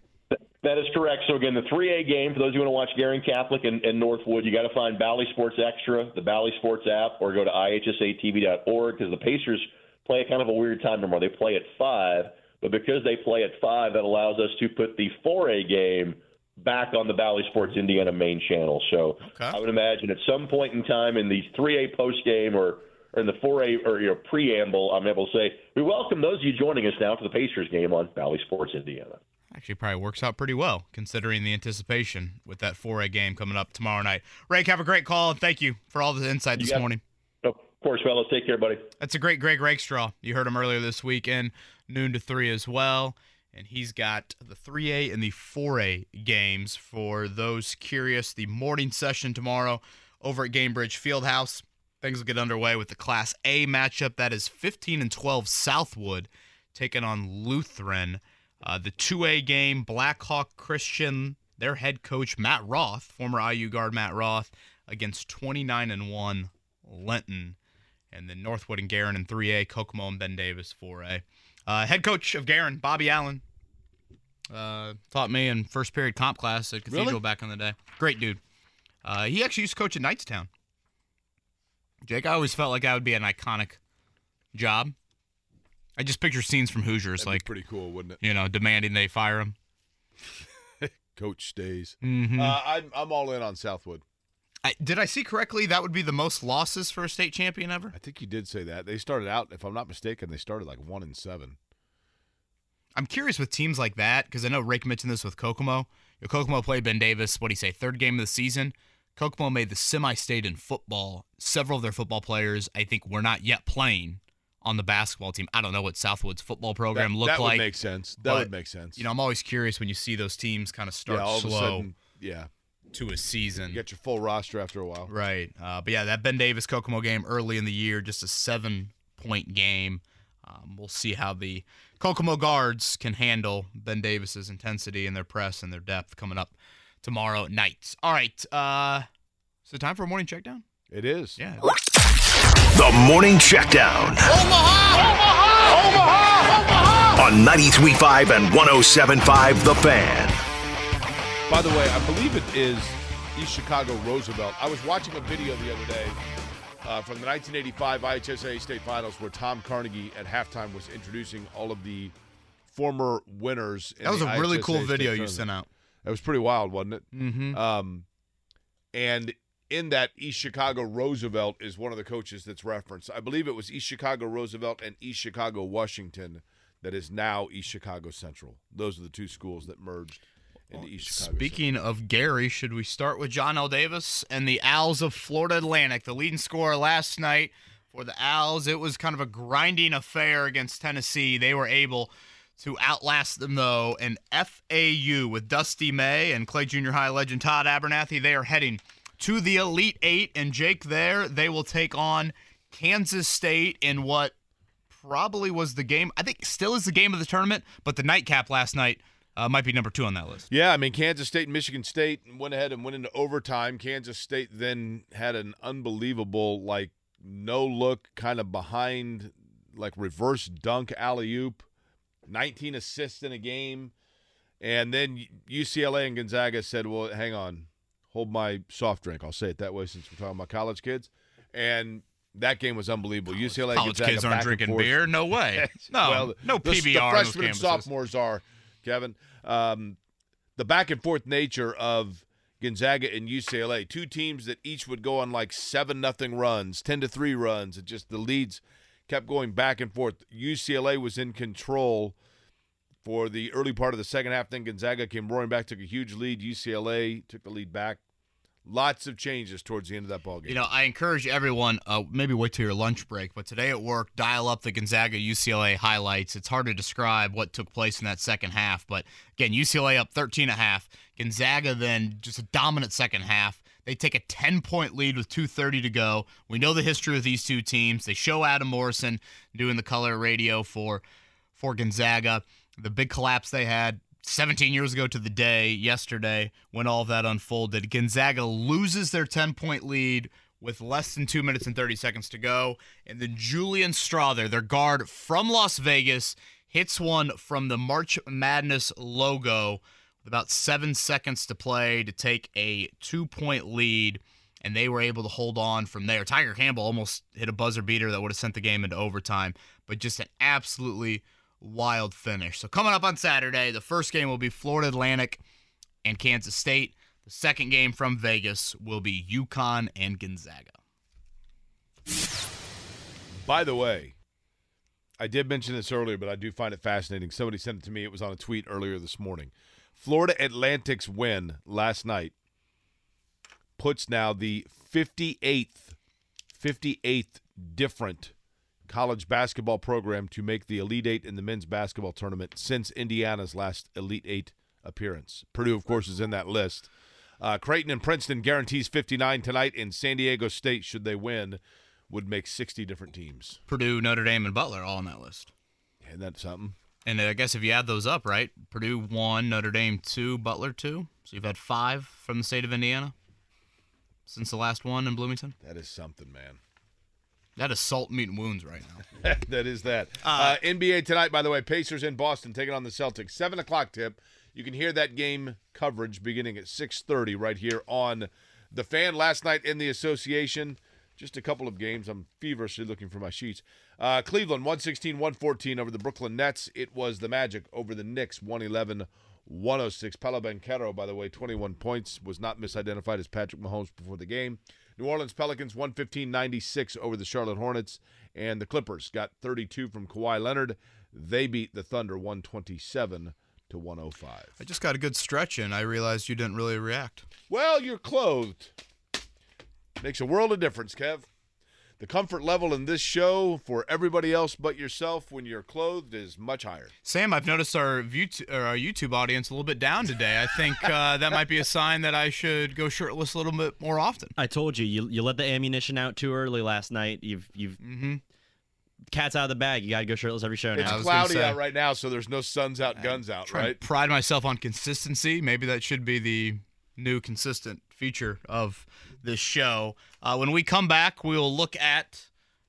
That is correct. So again, the 3A game for those who want to watch Guerin Catholic and, and Northwood, you got to find Bally Sports Extra, the Bally Sports app, or go to ihsatv.org because the Pacers play at kind of a weird time tomorrow. They play at five, but because they play at five, that allows us to put the 4A game back on the Bally Sports Indiana main channel. So Okay. I would imagine at some point in time in the 3A post game or or in the 4A or your preamble, I'm able to say we welcome those of you joining us now for the Pacers game on Bally Sports Indiana. Actually, probably works out pretty well considering the anticipation with that 4A game coming up tomorrow night. Rake, have a great call, and thank you for all the insight You this morning. Of course, fellas. Take care, buddy. That's a great Greg Rakestraw. You heard him earlier this weekend, noon to 3 as well. And he's got the 3A and the 4A games for those curious. The morning session tomorrow over at Gainbridge Fieldhouse. Things will get underway with the Class A matchup. That is 15 and 12 Southwood taking on Lutheran. Uh, the 2A game, Blackhawk Christian, their head coach Matt Roth, former IU guard Matt Roth, against 29 and 1 Linton. And then Northwood and Guerin in 3A, Kokomo and Ben Davis 4A. Uh, head coach of Guerin, Bobby Allen, uh, taught me in first period comp class at Cathedral Really? back in the day. Great dude. Uh, he actually used to coach at Knightstown. Jake, I always felt like that would be an iconic job. I just picture scenes from Hoosiers, That'd be like pretty cool, wouldn't it? you know, demanding they fire him. Coach stays. Mhm. Uh, I'm I'm all in on Southwood. I, did I see correctly? That would be the most losses for a state champion ever. I think you did say that. They started out, if I'm not mistaken, they started like one and seven. I'm curious with teams like that because I know Rake mentioned this with Kokomo. Kokomo played Ben Davis. What do you say? Third game of the season. Kokomo made the semi-state in football. Several of their football players, I think, were not yet playing on the basketball team. I don't know what Southwood's football program that, looked that like. That would make sense. That but, would make sense. You know, I'm always curious when you see those teams kind of start yeah, all of a slow sudden, yeah, to a season. you get your full roster after a while. Right. Uh, but yeah, that Ben Davis Kokomo game early in the year, just a seven point game. Um, we'll see how the Kokomo guards can handle Ben Davis's intensity and their press and their depth coming up tomorrow night. All right. Uh, so time for a morning check down? It is. Yeah. The Morning Checkdown. Omaha! Omaha! Omaha! Omaha! On 93.5 and 107.5 The Fan. By the way, I believe it is East Chicago Roosevelt. I was watching a video the other day uh, from the 1985 IHSA State Finals where Tom Carnegie at halftime was introducing all of the former winners. In That was a really IHSA cool State video you sent out. That was pretty wild, wasn't it? Mm-hmm. Um, and in that East Chicago Roosevelt is one of the coaches that's referenced. I believe it was East Chicago Roosevelt and East Chicago Washington that is now East Chicago Central. Those are the two schools that merged into East Chicago. Speaking of Gary, should we start with Johnell Davis and the Owls of Florida Atlantic? The leading scorer last night for the Owls. It was kind of a grinding affair against Tennessee. They were able to outlast them, though. And FAU with Dusty May and Clay Junior High legend Todd Abernethy, they are heading to the Elite Eight. And Jake, there, they will take on Kansas State in what probably was the game. I think still is the game of the tournament, but the nightcap last night uh, might be number two on that list. Yeah, I mean Kansas State and Michigan State went ahead and went into overtime. Kansas State then had an unbelievable like no look kind of behind like reverse dunk alley oop, 19 assists in a game. And then UCLA and Gonzaga said, "Well, hang on. Hold my soft drink. I'll say it that way since we're talking about college kids." And that game was unbelievable. UCLA College Gonzaga kids aren't drinking beer. No way. No, well, no the, PBR. The those freshmen and sophomores are, Kevin. Um, the back and forth nature of Gonzaga and UCLA, two teams that each would go on like seven nothing runs, ten to three runs. It just the leads kept going back and forth. UCLA was in control for the early part of the second half. Then Gonzaga came roaring back, took a huge lead. UCLA took the lead back. Lots of changes towards the end of that ball game. You know, I encourage everyone, uh, maybe wait till your lunch break, but today at work, dial up the Gonzaga UCLA highlights. It's hard to describe what took place in that second half, but again, UCLA up 13 and a half. Gonzaga then just a dominant second half. They take a 10 point lead with 2.30 to go. We know the history of these two teams. They show Adam Morrison doing the color radio for for Gonzaga. The big collapse they had 17 years ago to the day yesterday when all that unfolded. Gonzaga loses their 10 point lead with less than two minutes and 30 seconds to go. And then Julian Strawther, their guard from Las Vegas, hits one from the March Madness logo with about seven seconds to play to take a two point lead. And they were able to hold on from there. Tyger Campbell almost hit a buzzer beater that would have sent the game into overtime, but just an absolutely wild finish. So coming up on Saturday, the first game will be Florida Atlantic and Kansas State. The second game from Vegas will be UConn and Gonzaga. By the way, I did mention this earlier, but I do find it fascinating. Somebody sent it to me. It was on a tweet earlier this morning. Florida Atlantic's win last night puts now the 58th 58th different college basketball program to make the Elite 8 in the men's basketball tournament since Indiana's last Elite 8 appearance. Purdue of course is in that list. Uh, Creighton and Princeton guarantees 59 tonight, and San Diego State, should they win, would make 60 different teams. Purdue, Notre Dame, and Butler all on that list. Isn't that something? And I guess if you add those up, right? Purdue one, Notre Dame two, Butler two. So you've had five from the state of Indiana since the last one in Bloomington. That is something, man. That is salt meat and wounds right now. that is that. Uh, NBA tonight, by the way, Pacers in Boston taking on the Celtics. Seven o'clock tip. You can hear that game coverage beginning at six thirty right here on the fan. Last night in the association, just a couple of games. I'm feverishly looking for my sheets. Uh, Cleveland 116 114 over the Brooklyn Nets. It was the Magic over the Knicks 111 106. Paolo Banchero, by the way, 21 points, was not misidentified as Patrick Mahomes before the game. New Orleans Pelicans 115-96 over the Charlotte Hornets, and the Clippers got 32 from Kawhi Leonard. They beat the Thunder 127 to 105. I just got a good stretch in. I realized you didn't really react. Well, you're clothed. Makes a world of difference, Kev. The comfort level in this show for everybody else but yourself when you're clothed is much higher. Sam, I've noticed our, view or our YouTube audience a little bit down today. I think uh, that might be a sign that I should go shirtless a little bit more often. I told you, you you let the ammunition out too early last night. You've you've Mm-hmm. cat's out of the bag. You got to go shirtless every show now. It's was gonna cloudy say- out right now, so there's no suns out, guns out, right? pride myself on consistency. Maybe that should be the new consistent feature of this show. Uh, when we come back, we will look at,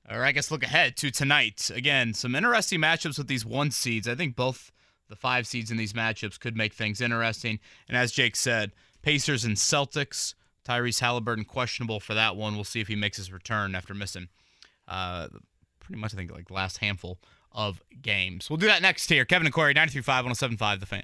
or I guess look ahead to tonight. Again, some interesting matchups with these one seeds. I think both the five seeds in these matchups could make things interesting. And as Jake said, Pacers and Celtics. Tyrese Halliburton questionable for that one. We'll see if he makes his return after missing uh, pretty much, I think, like last handful of games. We'll do that next here. Kevin and Query, 93.5, 107.5, The Fan.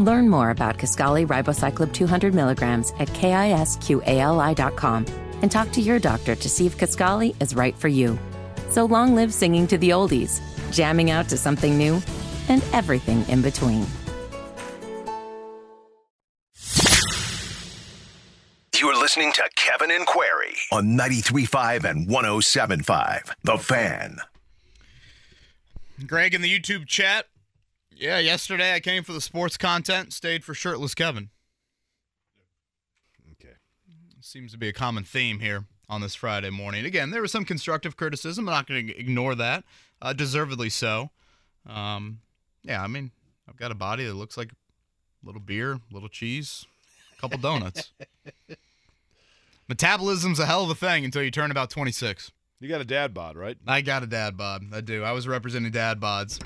Learn more about Kisqali Ribociclib 200 milligrams at kisqali.com and talk to your doctor to see if Kisqali is right for you. So long live singing to the oldies, jamming out to something new, and everything in between. You're listening to Kevin and Query on 93.5 and 107.5. The Fan. Greg in the YouTube chat. Yeah, yesterday I came for the sports content, stayed for shirtless Kevin. Okay. Seems to be a common theme here on this Friday morning. Again, there was some constructive criticism. I'm not going to ignore that. Uh, deservedly so. Um, yeah, I mean, I've got a body that looks like a little beer, a little cheese, a couple donuts. Metabolism's a hell of a thing until you turn about 26. You got a dad bod, right? I got a dad bod. I do. I was representing dad bods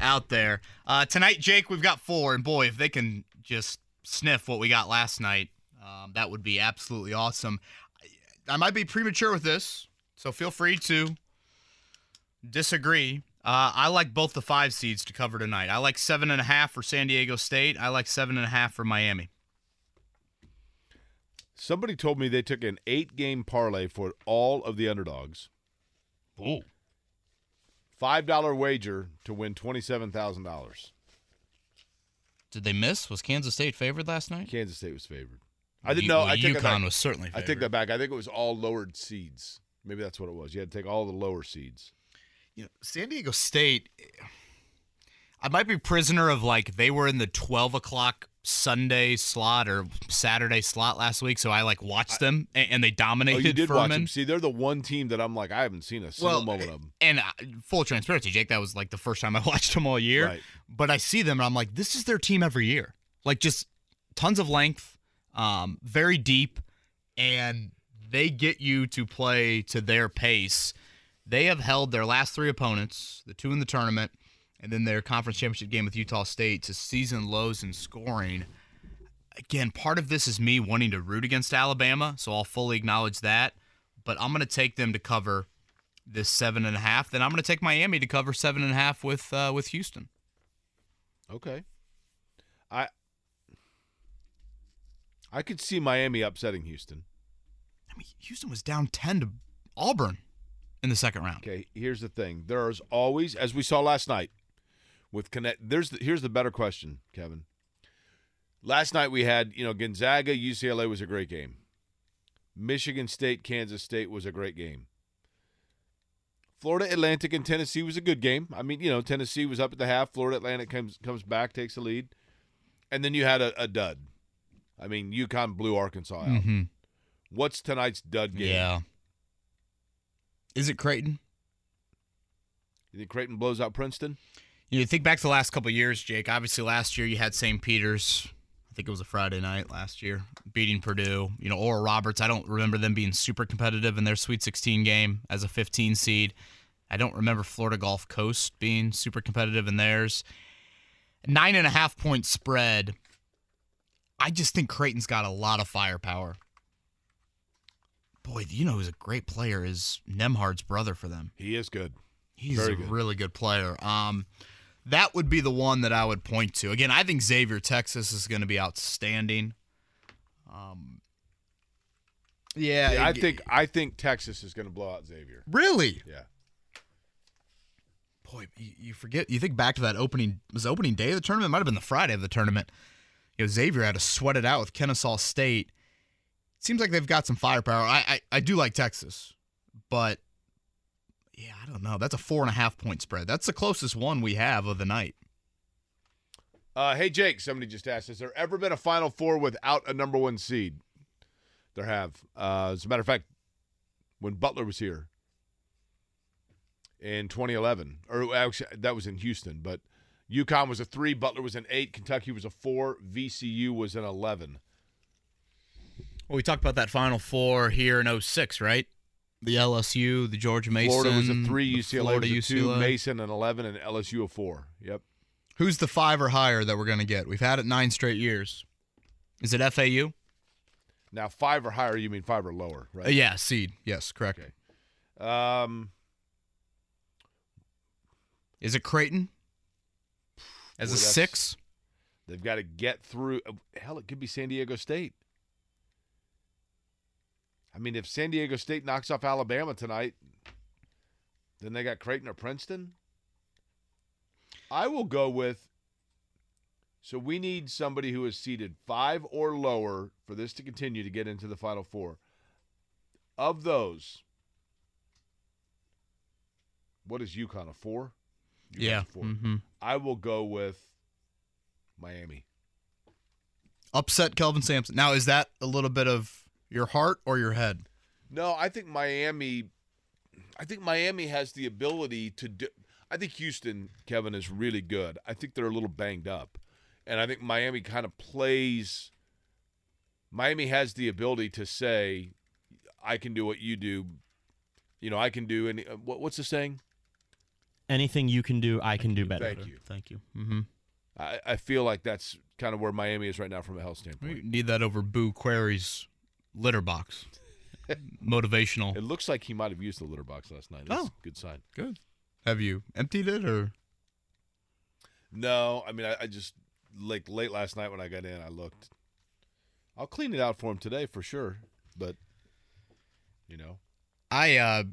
out there. Uh, tonight, Jake, we've got four, and boy, if they can just sniff what we got last night, um, that would be absolutely awesome. I, I might be premature with this, so feel free to disagree. Uh, I like both the five seeds to cover tonight. I like seven and a half for San Diego State. I like seven and a half for Miami. Somebody told me they took an eight-game parlay for all of the underdogs. Ooh. Five dollar wager to win twenty-seven thousand dollars. Did they miss? Was Kansas State favored last night? Kansas State was favored. I didn't know. well, I take UConn was certainly I take that back. I think it was all lowered seeds. Maybe that's what it was. You had to take all the lower seeds. you know, San Diego State, I might be prisoner of like they were in the 12 o'clock Sunday slot or Saturday slot last week, so I like watched them and, and they Oh, dominated you did watch them. See, they're the one team that I'm like, I haven't seen a single Well, moment of them. and uh, full transparency, Jake, that was like the first time I watched them all year. Right. But I see them and I'm like, this is their team every year. Like just tons of length, um, very deep, and they get you to play to their pace. They have held their last three opponents, the two in the tournament, and then their conference championship game with Utah State, to season lows in scoring. Again, part of this is me wanting to root against Alabama, so I'll fully acknowledge that. But I'm going to take them to cover this seven and a half. Then I'm going to take Miami to cover seven and a half with uh, with Houston. Okay. I I could see Miami upsetting Houston. I mean, Houston was down ten to Auburn in the second round. Okay, here's the thing. There's always, as we saw last night, with connect. There's the, here's the better question, Kevin. Last night we had, you know, Gonzaga, UCLA was a great game. Michigan State, Kansas State was a great game. Florida Atlantic and Tennessee was a good game. I mean, you know, Tennessee was up at the half. Florida Atlantic comes comes back, takes the lead, and then you had a, a dud. I mean, UConn blew Arkansas out. Mm-hmm. What's tonight's dud game? Yeah. Is it Creighton? You think Creighton blows out Princeton? You know, think back to the last couple of years, Jake. Obviously, last year you had St. Peter's. I think it was a Friday night last year, beating Purdue. You know, Oral Roberts. I don't remember them being super competitive in their Sweet 16 game as a 15 seed. I don't remember Florida Gulf Coast being super competitive in theirs. Nine and a half point spread. I just think Creighton's got a lot of firepower. Boy, you know who's a great player is Nembhard's brother for them. He is good. He's Very a good. really good player. Um, that would be the one that I would point to. Again, I think Xavier Texas is going to be outstanding. Um, yeah, Yeah, I think I think Texas is going to blow out Xavier. really. Yeah. Boy, you, you forget. You think back to that opening. Was opening day of the tournament? It might have been the Friday of the tournament. You know, Xavier had to sweat it out with Kennesaw State. Seems like they've got some firepower. I, I I do like Texas, but yeah, I don't know. That's a four and a half point spread. That's the closest one we have of the night. Uh, hey Jake, somebody just asked: Has there ever been a Final Four without a number one seed? There have. Uh, as a matter of fact, when Butler was here in 2011, or actually that was in Houston, but UConn was a three, Butler was an eight, Kentucky was a four, VCU was an 11. Well, we talked about that Final Four here in 06, right? The LSU, the George Mason. Florida was a three, UCLA Florida was a two, UCLA. Mason an 11, and LSU a four. Yep. Who's the five or higher that we're going to get? We've had it nine straight years. Is it FAU? Now five or higher, you mean five or lower, right? Uh, yeah, seed. Yes, correct. Okay. Um, Is it Creighton? As Boy, a six? They've got to get through. uh, Hell, it could be San Diego State. I mean, if San Diego State knocks off Alabama tonight, then they got Creighton or Princeton. I will go with. So we need somebody who is seated five or lower for this to continue to get into the Final Four. Of those, what is UConn a four? UConn's Yeah. a 4 hmm I will go with Miami. Upset Kelvin Sampson. Now, is that a little bit of your heart or your head? No, I think Miami. I think Miami has the ability to do. I think Houston, Kevin, is really good. I think they're a little banged up, and I think Miami kind of plays. Miami has the ability to say, "I can do what you do." You know, I can do any. uh, What, what's the saying? Anything you can do, I can do better. Thank you. Thank you. Mm-hmm. I, I feel like that's kind of where Miami is right now from a health We standpoint. need that over Boo Query's litter box. Motivational. It looks like he might have used the litter box last night. That's Oh. a good sign. Good. Have you emptied it or? No, I mean, I, I just like late last night when I got in, I looked. I'll clean it out for him today for sure, but you know, I uh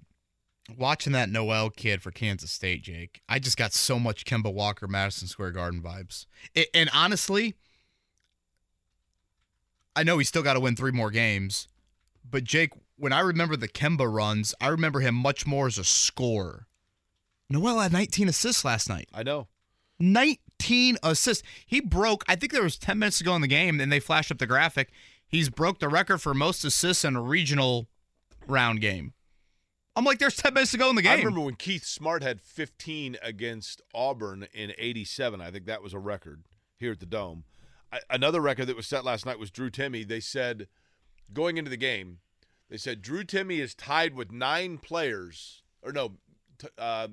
watching that Nowell kid for Kansas State, Jake. I just got so much Kemba Walker Madison Square Garden vibes. I and honestly, I know he's still got to win three more games, but Jake, when I remember the Kemba runs, I remember him much more as a scorer. Nowell had 19 assists last night. I know. 19 assists. He broke, I think there was 10 minutes to go in the game, and they flashed up the graphic. He's broke the record for most assists in a regional round game. I'm like, there's 10 minutes to go in the game. I remember when Keith Smart had 15 against Auburn in '87. I think that was a record here at the Dome. Another record that was set last night was Drew Timme. They said going into the game, they said Drew Timme is tied with nine players, or no, t- uh,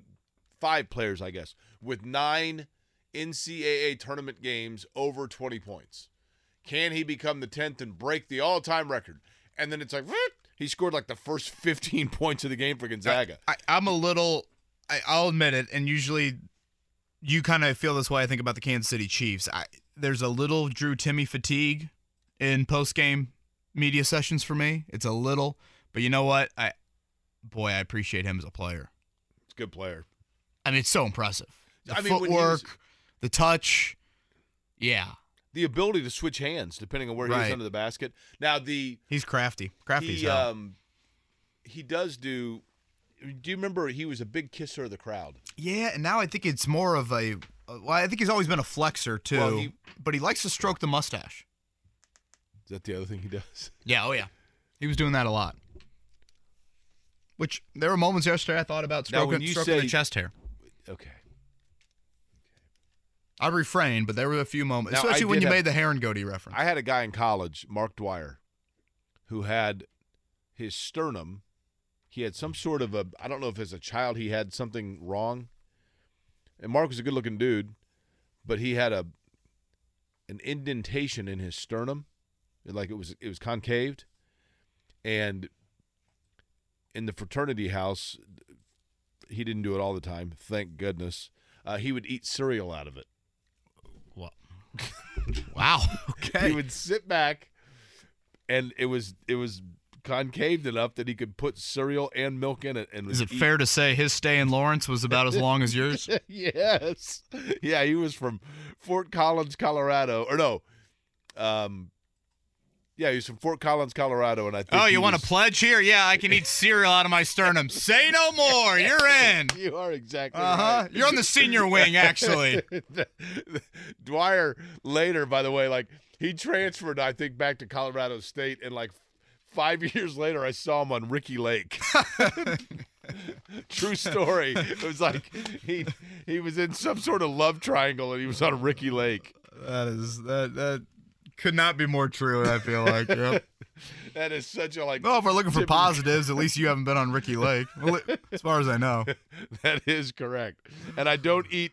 five players, I guess, with nine NCAA tournament games over 20 points. Can he become the 10th and break the all-time record? And then it's like, he scored like the first 15 points of the game for Gonzaga. I, I'm a little, I, I'll admit it, and usually you kind of feel this way, I think, about the Kansas City Chiefs. I, there's a little Drew Timme fatigue in post game media sessions for me. It's a little, but you know what? I boy, I appreciate him as a player. He's a good player. I mean, it's so impressive. The I mean, footwork, was- the touch. Yeah, The ability to switch hands depending on where he Right. is under the basket. Now the he's crafty. Crafty. he um he does do. Do you remember he was a big kisser of the crowd? Yeah, and now I think it's more of a. Well, I think he's always been a flexor too, Well, he- but he likes to stroke the mustache. Is that the other thing he does? Yeah, oh yeah, he was doing that a lot. Which there were moments yesterday I thought about stroking, stroking say- the chest hair. Okay. I refrained, but there were a few moments, Now, especially when you have- made the and goatee reference. I had a guy in college, Mark Dwyer, who had his sternum. He had some sort of a I don't know if as a child he had something wrong. And Mark was a good-looking dude, but he had a an indentation in his sternum, like it was it was concaved, and in the fraternity house, he didn't do it all the time. Thank goodness. Uh, he would eat cereal out of it. wow. Okay. he would sit back and it was it was concaved enough that he could put cereal and milk in it and Is it eat- fair to say his stay in Lawrence was about as long as yours? yes yeah he was from fort collins colorado or no um yeah he was from fort collins colorado and i think Oh, you want was- a pledge here? Yeah, I can eat cereal out of my sternum. Say no more. You're in. you are exactly Uh huh. right. You're on the senior wing, actually. Dwyer later, by the way, like he transferred, I think, back to Colorado State, and like five years later, I saw him on Ricki Lake. True story. It was like he he was in some sort of love triangle, and he was on Ricki Lake. That is that that could not be more true. I feel like. Yep. That is such a like. Well, if we're looking for positives, at least you haven't been on Ricki Lake, as far as I know. that is correct, and I don't eat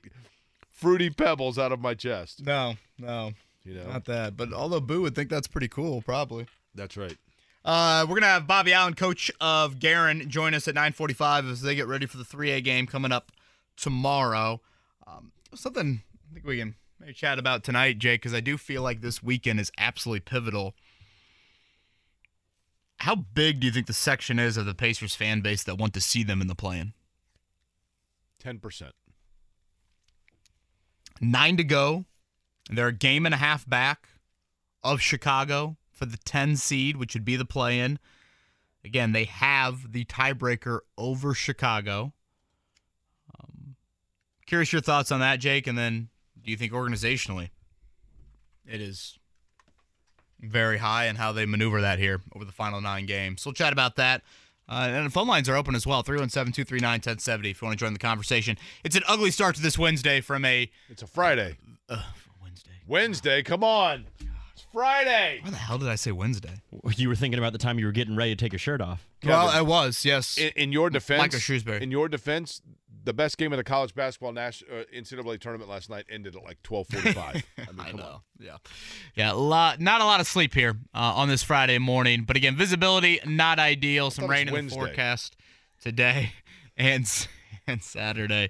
fruity pebbles out of my chest. No, no, You know, not that. But although Boo would think that's pretty cool, probably. that's right. Uh, we're gonna have Bobby Allen, coach of Guerin, join us at 9:45 as they get ready for the 3A game coming up tomorrow. Um, something I think we can maybe chat about tonight, Jake, because I do feel like this weekend is absolutely pivotal. How big do you think the section is of the Pacers fan base that want to see them in the play-in? Ten percent. Nine to go. They're a game and a half back of Chicago for the 10 seed, which would be the play in. Again, they have the tiebreaker over Chicago. Um, curious your thoughts on that, Jake. And then do you think organizationally it is very high and how they maneuver that here over the final nine games? So we'll chat about that. Uh, and the phone lines are open as well 317 239 1070 if you want to join the conversation. It's an ugly start to this Wednesday from a It's a Friday. uh, Wednesday. Wednesday, come on. It's Friday. Why the hell did I say Wednesday? You were thinking about the time you were getting ready to take your shirt off. Well, I was, yes. In, in your defense, Micah Shrewsberry. In your defense, the best game of the college basketball Nash, uh, NCAA tournament last night ended at like twelve forty-five. I mean, I know. on. Yeah. Yeah, a lot, not a lot of sleep here uh, on this Friday morning. But again, visibility not ideal. Some thought it was rain in the forecast today and, and Saturday.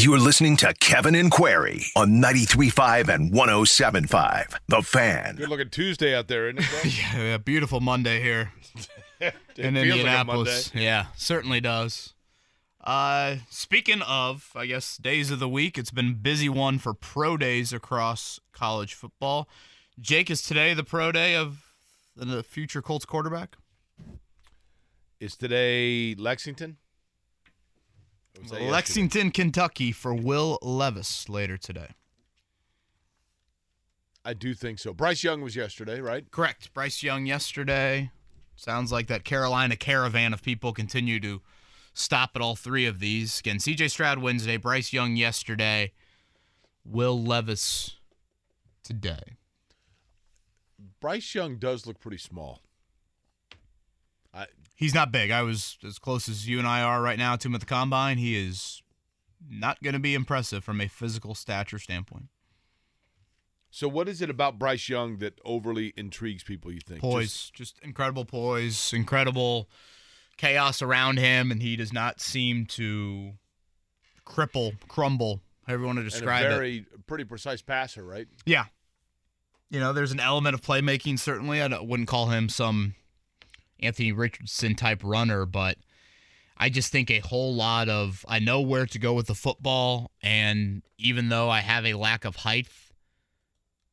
You are listening to Kevin and Query on 93.5 and 107.5. The Fan. Good looking Tuesday out there, isn't it? Yeah, yeah, beautiful Monday here It in feels like a Indianapolis. Monday. yeah, certainly does. Uh, speaking of, I guess, days of the week, it's been busy one for pro days across college football. Jake, is today the pro day of the future Colts quarterback? Is today Lexington? That yesterday? Lexington, Kentucky for Will Levis later today. I do think so. Bryce Young was yesterday, right? Correct. Bryce Young yesterday. Sounds like that Carolina caravan of people continue to stop at all three of these. Again, CJ Stroud Wednesday, Bryce Young yesterday, Will Levis today. Bryce Young does look pretty small. He's not big. I was as close as you and I are right now to him at the combine. He is not going to be impressive from a physical stature standpoint. so, what is it about Bryce Young that overly intrigues people? You think? Poise, just, incredible poise, incredible chaos around him, and he does not seem to cripple, crumble, however you want to Just, and describe a it. very pretty precise passer, right? Yeah. You know, there's an element of playmaking, certainly. I wouldn't call him some Anthony Richardson type runner, but I just think a whole lot of I know where to go with the football. And even though I have a lack of height,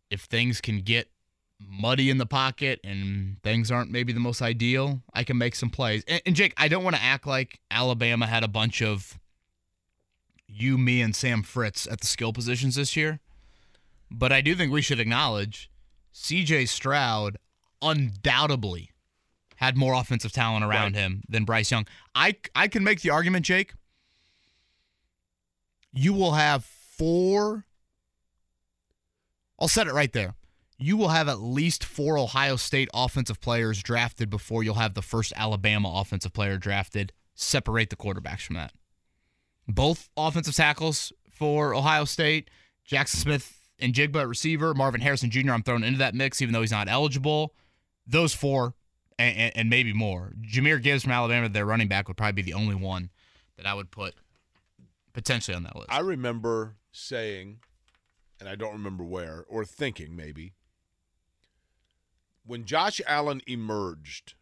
if things can get muddy in the pocket and things aren't maybe the most ideal, I can make some plays. And, and Jake, I don't want to act like Alabama had a bunch of you, me, and Sam Fritz at the skill positions this year. But I do think we should acknowledge CJ Stroud undoubtedly had more offensive talent around Right. him than Bryce Young. I I can make the argument, Jake. You will have four I'll set it right there. You will have at least four Ohio State offensive players drafted before you'll have the first Alabama offensive player drafted. Separate the quarterbacks from that. Both offensive tackles for Ohio State, Jackson Smith and Jigba at receiver, Marvin Harrison Jr. I'm thrown into that mix, even though he's not eligible. Those four, and, and, maybe more. Jahmyr Gibbs from Alabama, their running back, would probably be the only one that I would put potentially on that list. I remember saying, and I don't remember where, or thinking maybe, when Josh Allen emerged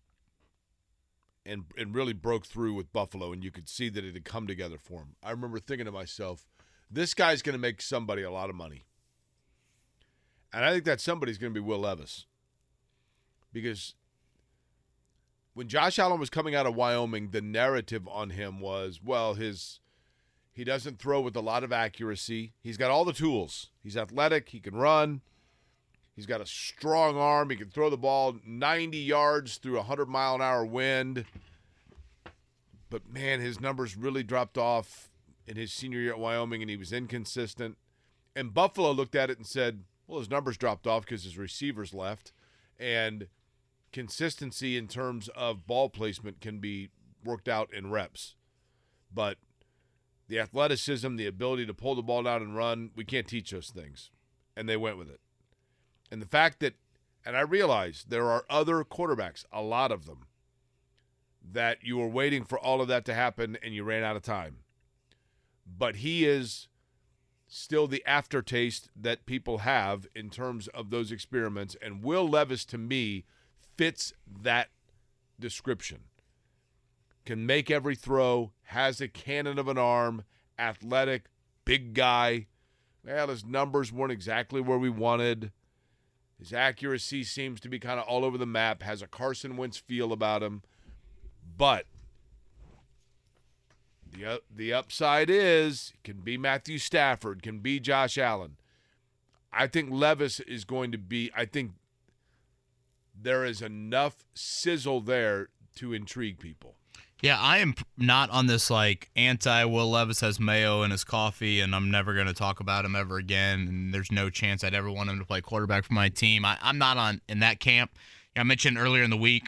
and and really broke through with Buffalo, and you could see that it had come together for him. I remember thinking to myself, this guy's going to make somebody a lot of money, and I think that somebody's going to be Will Levis, because when Josh Allen was coming out of Wyoming, the narrative on him was, well, his he doesn't throw with a lot of accuracy. He's got all the tools. He's athletic. He can run. He's got a strong arm. He can throw the ball 90 yards through a 100 mile an hour wind. But man, his numbers really dropped off in his senior year at Wyoming, and he was inconsistent. And Buffalo looked at it and said, well, his numbers dropped off because his receivers left. And consistency in terms of ball placement can be worked out in reps. But the athleticism, the ability to pull the ball down and run, we can't teach those things. And they went with it. And the fact that, and I realize there are other quarterbacks, a lot of them, that you were waiting for all of that to happen and you ran out of time. But he is still the aftertaste that people have in terms of those experiments. And Will Levis, to me, fits that description can make every throw, has a cannon of an arm, athletic, big guy. Well, his numbers weren't exactly where we wanted. His accuracy seems to be kind of all over the map, has a Carson Wentz feel about him. But the the upside is can be Matthew Stafford, can be Josh Allen. I think Levis is going to be I think there is enough sizzle there to intrigue people. Yeah, I am not on this like anti Will Levis has mayo in his coffee, and I'm never going to talk about him ever again. And there's no chance I'd ever want him to play quarterback for my team. I, I'm not on in that camp. I mentioned earlier in the week,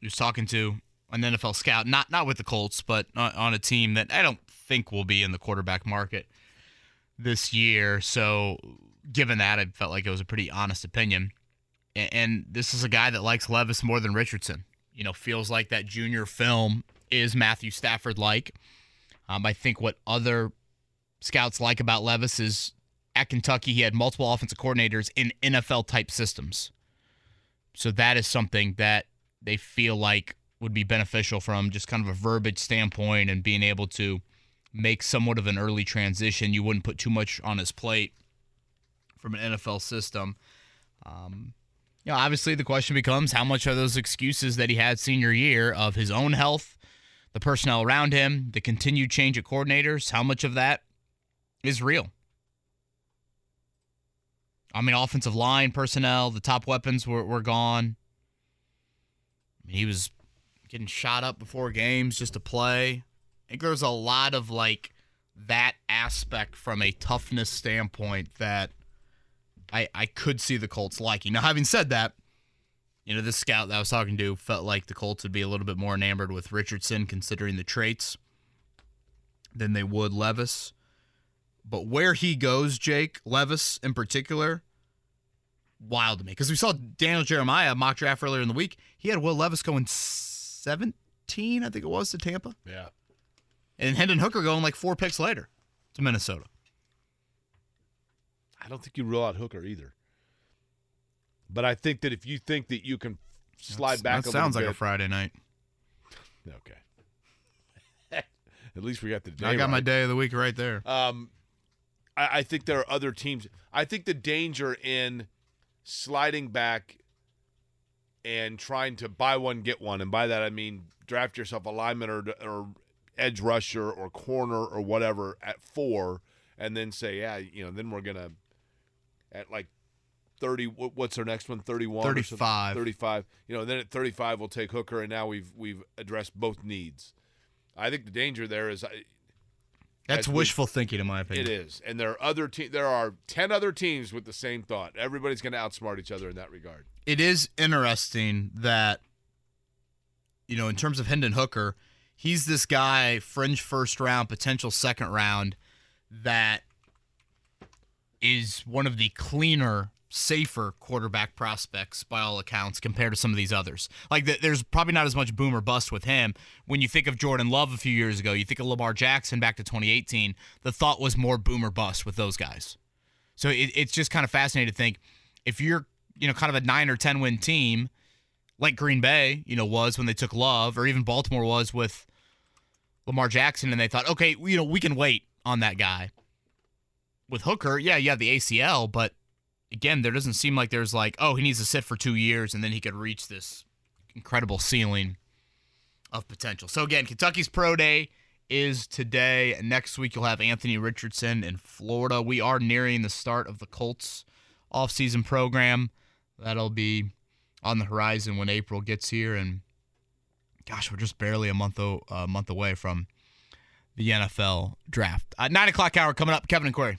he was talking to an NFL scout, not not with the Colts, but on a team that I don't think will be in the quarterback market this year. So, given that, I felt like it was a pretty honest opinion. And this is a guy that likes Levis more than Richardson. You know, feels like that junior film is Matthew Stafford like. Um, I think what other scouts like about Levis is at Kentucky, he had multiple offensive coordinators in NFL type systems. So that is something that they feel like would be beneficial from just kind of a verbiage standpoint and being able to make somewhat of an early transition. You wouldn't put too much on his plate from an NFL system. Um, you know, obviously the question becomes how much are those excuses that he had senior year of his own health, the personnel around him, the continued change of coordinators, how much of that is real? I mean, offensive line personnel, the top weapons were, were gone. I mean, he was getting shot up before games just to play. I think there's a lot of like that aspect from a toughness standpoint that I I could see the Colts liking. Now, having said that, you know, this scout that I was talking to felt like the Colts would be a little bit more enamored with Richardson considering the traits than they would Levis. But where he goes, Jake, Levis in particular, wild to me. Because we saw Daniel Jeremiah mock draft earlier in the week. He had Will Levis going 17, I think it was, to Tampa. Yeah. And Hendon Hooker going like four picks later to Minnesota. I don't think you rule out Hooker either. But I think that if you think that you can slide That's- back that sounds like a Friday night. Okay. At least we got the day. I got my day of the week right there. Um, I, I think there are other teams. I think the danger in sliding back and trying to buy one get one, and by that I mean draft yourself a lineman or, or edge rusher or corner or whatever at four, and then say, yeah, you know, then we're gonna at like. 30 what's our next one 31 35. 35 you know then at 35 we'll take hooker and now we've we've addressed both needs i think the danger there is I, That's as we- wishful thinking, in my opinion. it is, and there are other te- There are ten other teams with the same thought. Everybody's going to outsmart each other in that regard. it is interesting that you know in terms of Hendon Hooker, he's this guy fringe first round, potential second round that is one of the cleaner, safer quarterback prospects by all accounts compared to some of these others. Like there's probably not as much boom or bust with him. When you think of Jordan Love a few years ago, you think of Lamar Jackson back to 2018, the thought was more boom or bust with those guys. So it, it's just kind of fascinating to think if you're, you know, kind of a nine or 10 win team like Green Bay, you know, was when they took Love, or even Baltimore was with Lamar Jackson, and they thought, okay, you know, we can wait on that guy. With Hooker, yeah, you have the ACL, but again, there doesn't seem like there's like, oh, he needs to sit for two years and then he could reach this incredible ceiling of potential. So again, Kentucky's Pro Day is today. Next week you'll have Anthony Richardson in Florida. We are nearing the start of the Colts offseason program. That'll be on the horizon when April gets here and gosh, we're just barely a month o- a month away from the NFL draft. Uh, nine o'clock hour coming up. Kevin and Query.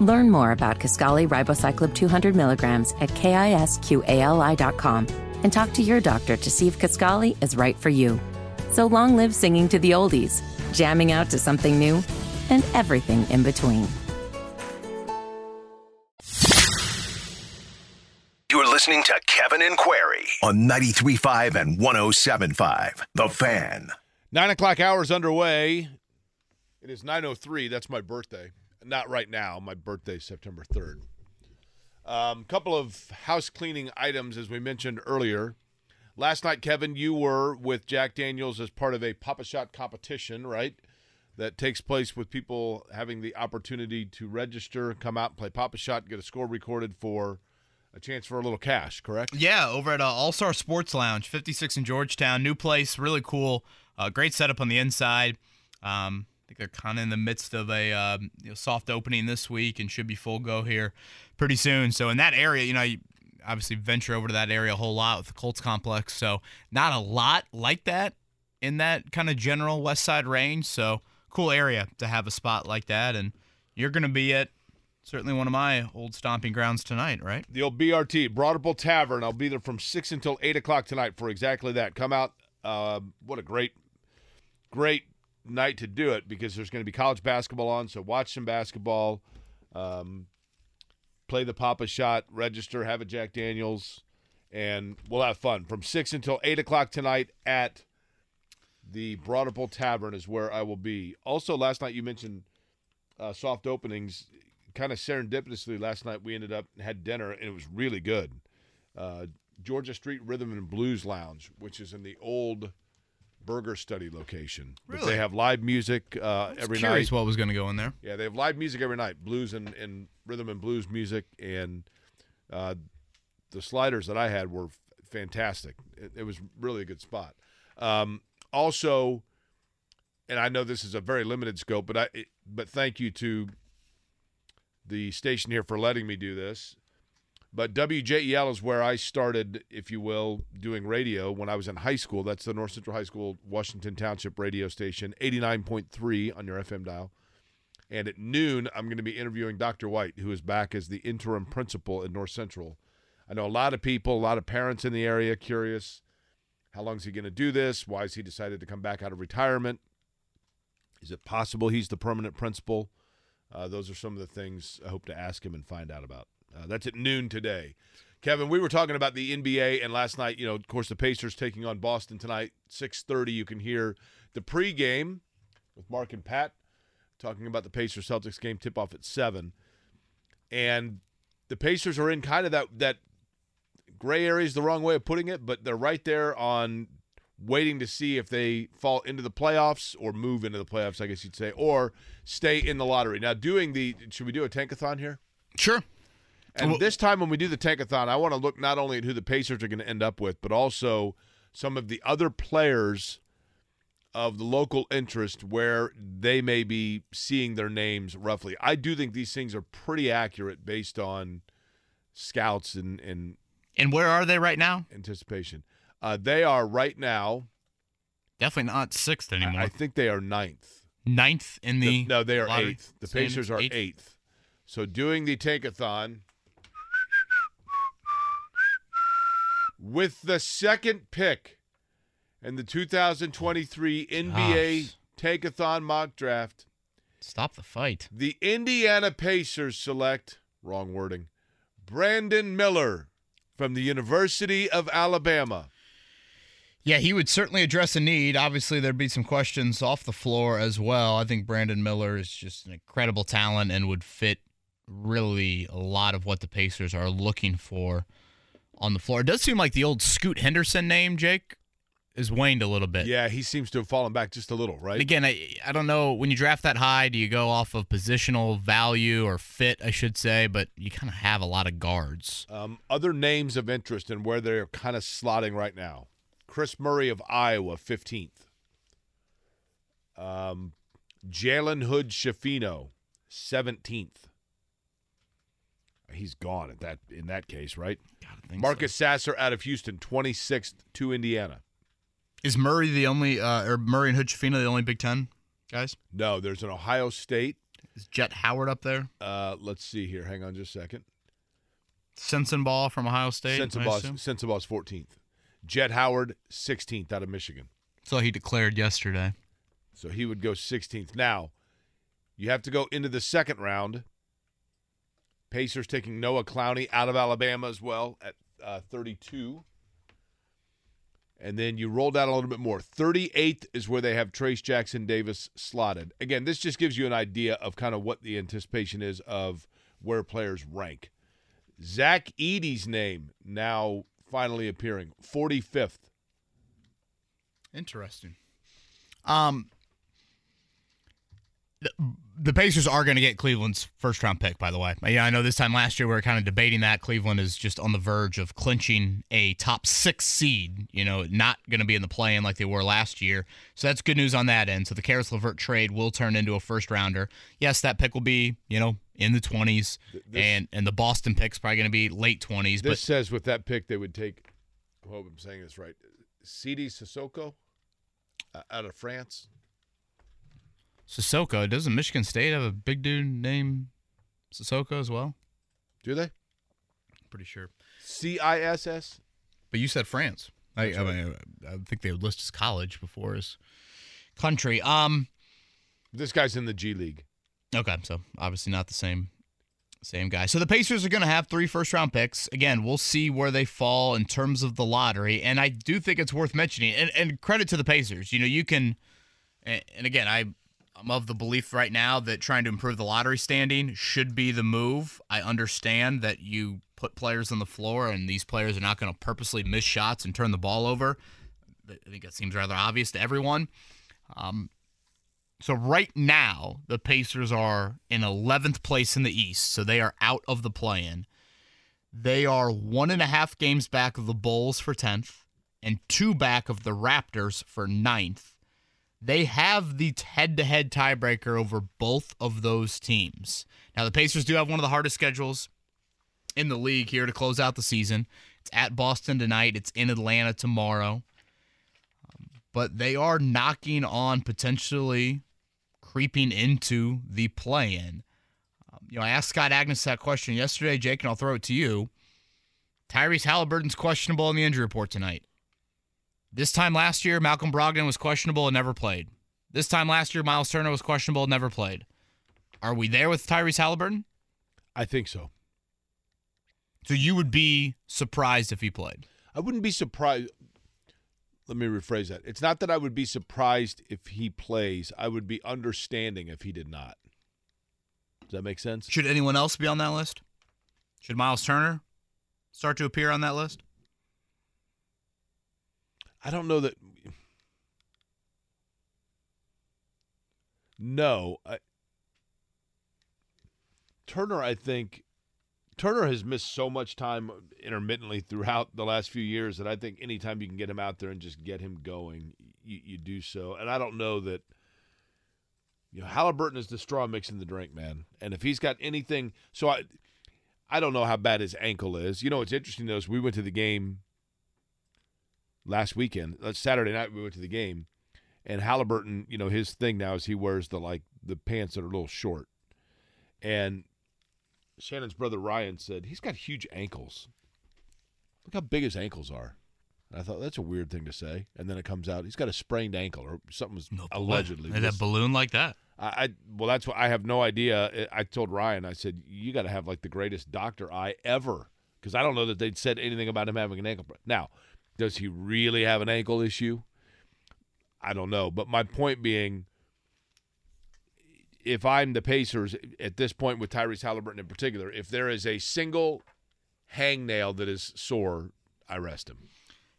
Learn more about Kisqali Ribociclib 200 milligrams at kisqali.com and talk to your doctor to see if Kisqali is right for you. So long live singing to the oldies, jamming out to something new, and everything in between. You're listening to Kevin and Query on 93.5 and 107.5. The Fan. Nine o'clock hours underway. It is nine oh three. That's my birthday. Not right now. My birthday September third. Um, couple of house cleaning items, as we mentioned earlier. Last night, Kevin, you were with Jack Daniels as part of a Pop-A-Shot competition, right? That takes place with people having the opportunity to register, come out and play Pop-A-Shot, get a score recorded for a chance for a little cash, correct? Yeah, over at uh, All Star Sports Lounge, 56 in Georgetown. New place, really cool. Uh, great setup on the inside. Um, I think they're kind of in the midst of a um, you know, soft opening this week and should be full go here pretty soon. So in that area, you know, you obviously venture over to that area a whole lot with the Colts complex. So not a lot like that in that kind of general West Side range. So cool area to have a spot like that, and you're going to be at certainly one of my old stomping grounds tonight, right? The old BRT, Broad Ripple Tavern. I'll be there from 6 until 8 o'clock tonight for exactly that. Come out. Uh, what a great, great night to do it because there's going to be college basketball on. So watch some basketball, um, play the Pop-A-Shot, register, have a Jack Daniels, and we'll have fun. From 6 until 8 o'clock tonight at the Broad Ripple Tavern is where I will be. Also, last night you mentioned uh, soft openings. kind of serendipitously last night we ended up had dinner and it was really good. Uh, Georgia Street Rhythm and Blues Lounge, which is in the old Burger Study location. But they have live music uh, every Curious night. what was going to go in there. Yeah, they have live music every night, blues and, and rhythm and blues music, and uh, the sliders that I had were f- fantastic. It, it was really a good spot. Um, also, and I know this is a very limited scope, but I it, but thank you to the station here for letting me do this. But WJEL is where I started, if you will, doing radio when I was in high school. That's the North Central High School, Washington Township radio station, 89.3 on your FM dial. And at noon, I'm going to be interviewing Dr. White, who is back as the interim principal at North Central. I know a lot of people, a lot of parents in the area curious how long is he going to do this? Why has he decided to come back out of retirement? Is it possible he's the permanent principal? Uh, those are some of the things I hope to ask him and find out about. Uh, that's at noon today. Kevin, we were talking about the NBA, and last night, you know, of course, the Pacers taking on Boston tonight, 6.30. You can hear the pregame with Mark and Pat talking about the Pacers Celtics game tip off at seven, and the Pacers are in kind of that that gray area is the wrong way of putting it, but they're right there on waiting to see if they fall into the playoffs or move into the playoffs, I guess you'd say, or stay in the lottery. Now, doing the should we do a tankathon here? Sure. And Well- this time when we do the tankathon, I want to look not only at who the Pacers are going to end up with, but also some of the other players of the local interest where they may be seeing their names roughly. I do think these things are pretty accurate based on scouts and, and And where are they right now? anticipation. Uh, they are right now, Definitely not sixth anymore. I, I think they are ninth. Ninth in the. no, they are lottery eighth. The? Pacers are Eighth? eighth. So doing the tankathon with the second pick in the 2023 NBA Gosh. tankathon mock draft, Stop the fight. the Indiana Pacers select, wrong wording, Brandon Miller from the University of Alabama. Yeah, he would certainly address a need. Obviously, there'd be some questions off the floor as well. I think Brandon Miller is just an incredible talent and would fit really a lot of what the Pacers are looking for on the floor. It does seem like the old Scoot Henderson name, Jake, is waned a little bit. Yeah, he seems to have fallen back just a little, right? And again, I, I don't know when you draft that high, do you go off of positional value or fit, I should say, but you kind of have a lot of guards. Um, other names of interest and where they're kind of slotting right now. Kris Murray of Iowa, 15th. Um, Jalen Hood-Schifino, 17th. He's gone at that in that case, right? I think Marcus Sasser out of Houston, 26th to Indiana. Is Murray the only, uh, or Murray and Hood-Schifino the only Big Ten guys? No, there's an Ohio State. Is Jett Howard up there? Uh, let's see here. Hang on just a second. Sensabaugh from Ohio State. I Sensabaugh's, assume? Sensabaugh's 14th. Jett Howard, 16th out of Michigan. So he declared yesterday. So he would go 16th. Now, you have to go into the second round. Pacers taking Noah Clowney out of Alabama as well at uh, 32. And then you roll down a little bit more. 38th is where they have Trayce Jackson-Davis slotted. Again, this just gives you an idea of kind of what the anticipation is of where players rank. Zach Edey's name now finally appearing, 45th. Interesting. Um, the, Pacers are going to get Cleveland's first round pick, by the way. Yeah, I know this time last year we were kind of debating that. Cleveland is just on the verge of clinching a top six seed, you know, not going to be in the play in like they were last year. So that's good news on that end. So the Caris LeVert trade will turn into a first rounder. Yes, that pick will be, you know, in the 20s, and, and the Boston pick's probably going to be late 20s. This But says with that pick they would take. I hope I'm saying this right. Sidy Cissoko uh, out of France. Sissoko, doesn't Michigan State have a big dude named Sissoko as well? Do they? Pretty sure. C I S S. But you said France. I, I, mean, I think they would list his college before his country. Um. This guy's in the G League. Okay, so obviously not the same same guy. So the Pacers are going to have three first round picks. Again, we'll see where they fall in terms of the lottery, and I do think it's worth mentioning. And, and credit to the Pacers. You know, you can, and, and again, I I'm of the belief right now that trying to improve the lottery standing should be the move. I understand that you put players on the floor and these players are not going to purposely miss shots and turn the ball over. I think that seems rather obvious to everyone. Um, so right now, the Pacers are in 11th place in the East, so they are out of the play-in. They are one and a half games back of the Bulls for 10th and two back of the Raptors for ninth. They have the head to head tiebreaker over both of those teams. Now, the Pacers do have one of the hardest schedules in the league here to close out the season. It's at Boston tonight, it's in Atlanta tomorrow. But they are knocking on potentially creeping into the play in. Um, you know, I asked Scott Agness that question yesterday, Jake, and I'll throw it to you. Tyrese Halliburton's questionable in the injury report tonight. This time last year, Malcolm Brogdon was questionable and never played. This time last year, Miles Turner was questionable and never played. Are we there with Tyrese Halliburton? I think so. So you would be surprised if he played? I wouldn't be surprised. Let me rephrase that. It's not that I would be surprised if he plays. I would be understanding if he did not. Does that make sense? Should anyone else be on that list? Should Miles Turner start to appear on that list? I don't know that. No, I, Turner. I think Turner has missed so much time intermittently throughout the last few years that I think anytime you can get him out there and just get him going, you, you do so. And I don't know that. You know, Halliburton is the straw mixing the drink, man. And if he's got anything, so I, I don't know how bad his ankle is. You know, what's interesting though is we went to the game last weekend. Uh, Saturday night we went to the game, and Halliburton, you know, his thing now is he wears the like the pants that are a little short, and Shannon's brother Ryan said he's got huge ankles. Look how big his ankles are. And I thought that's a weird thing to say, and then it comes out he's got a sprained ankle or something was no, allegedly. That balloon like that. I, I well, that's what I have no idea. I told Ryan, I said you got to have like the greatest doctor eye ever because I don't know that they'd said anything about him having an ankle. Now does he really have an ankle issue? I don't know. But my point being, if I'm the Pacers at this point with Tyrese Halliburton in particular, if there is a single hangnail that is sore, I rest him.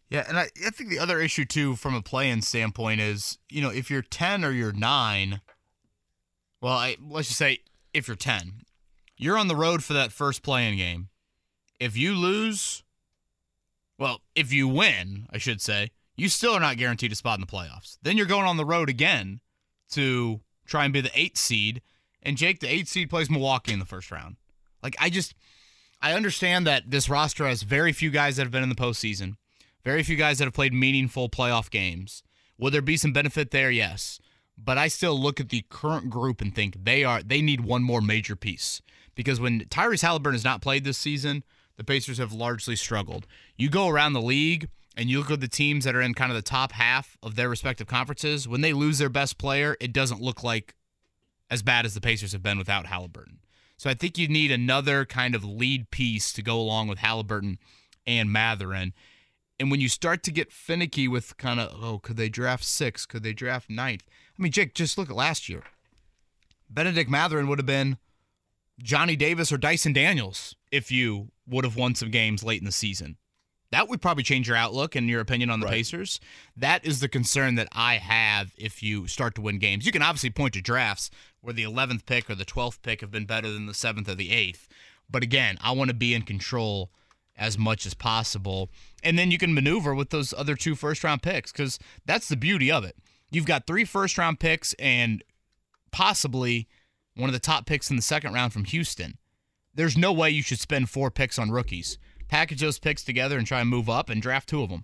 Yeah, and I, I think the other issue too, from a play-in standpoint, is you know if you're ten or you're nine. Well, I, let's just say if you're ten, you're on the road for that first play-in game. If you lose, well, if you win, I should say, you still are not guaranteed a spot in the playoffs. Then you're going on the road again to try and be the eighth seed. And Jake, the eighth seed, plays Milwaukee in the first round. Like, I just, I understand that this roster has very few guys that have been in the postseason, very few guys that have played meaningful playoff games. Will there be some benefit there? Yes. But I still look at the current group and think they are they need one more major piece. Because when Tyrese Halliburton has not played this season, the Pacers have largely struggled. You go around the league and you look at the teams that are in kind of the top half of their respective conferences, when they lose their best player, it doesn't look like as bad as the Pacers have been without Halliburton. So I think you need another kind of lead piece to go along with Halliburton and Mathurin. And when you start to get finicky with kind of, oh, could they draft six? Could they draft ninth? I mean, Jake, just look at last year. Bennedict Mathurin would have been Johnny Davis or Dyson Daniels if you would have won some games late in the season. That would probably change your outlook and your opinion on the right. Pacers. That is the concern that I have if you start to win games. You can obviously point to drafts where the 11th pick or the 12th pick have been better than the 7th or the 8th. But again, I want to be in control as much as possible. And then you can maneuver with those other two first round picks because that's the beauty of it. You've got three first round picks and possibly one of the top picks in the second round from Houston there's no way you should spend four picks on rookies. Package those picks together and try and move up and draft two of them.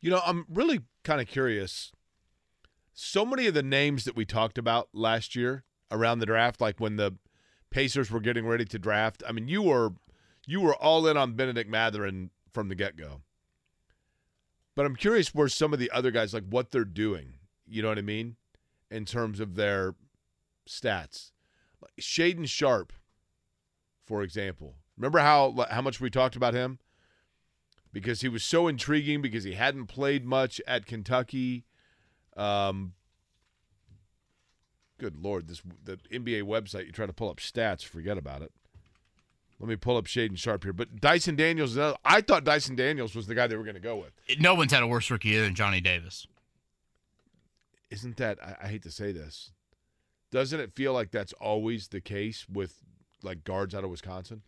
You know, I'm really kind of curious. So many of the names that we talked about last year around the draft, like when the Pacers were getting ready to draft, I mean, you were you were all in on Bennedict Mathurin from the get go. But I'm curious where some of the other guys, like what they're doing. You know what I mean? In terms of their stats. Like Shaedon Sharpe for example. Remember how how much we talked about him? Because he was so intriguing because he hadn't played much at Kentucky. Um, Good lord, this the NBA website. You try to pull up stats, forget about it. Let me pull up Shaedon Sharpe here. But Dyson Daniels, uh, I thought Dyson Daniels was the guy they were going to go with. No one's had a worse rookie year than Johnny Davis. Isn't that? I, I hate to say this. Doesn't it feel like that's always the case with like guards out of Wisconsin?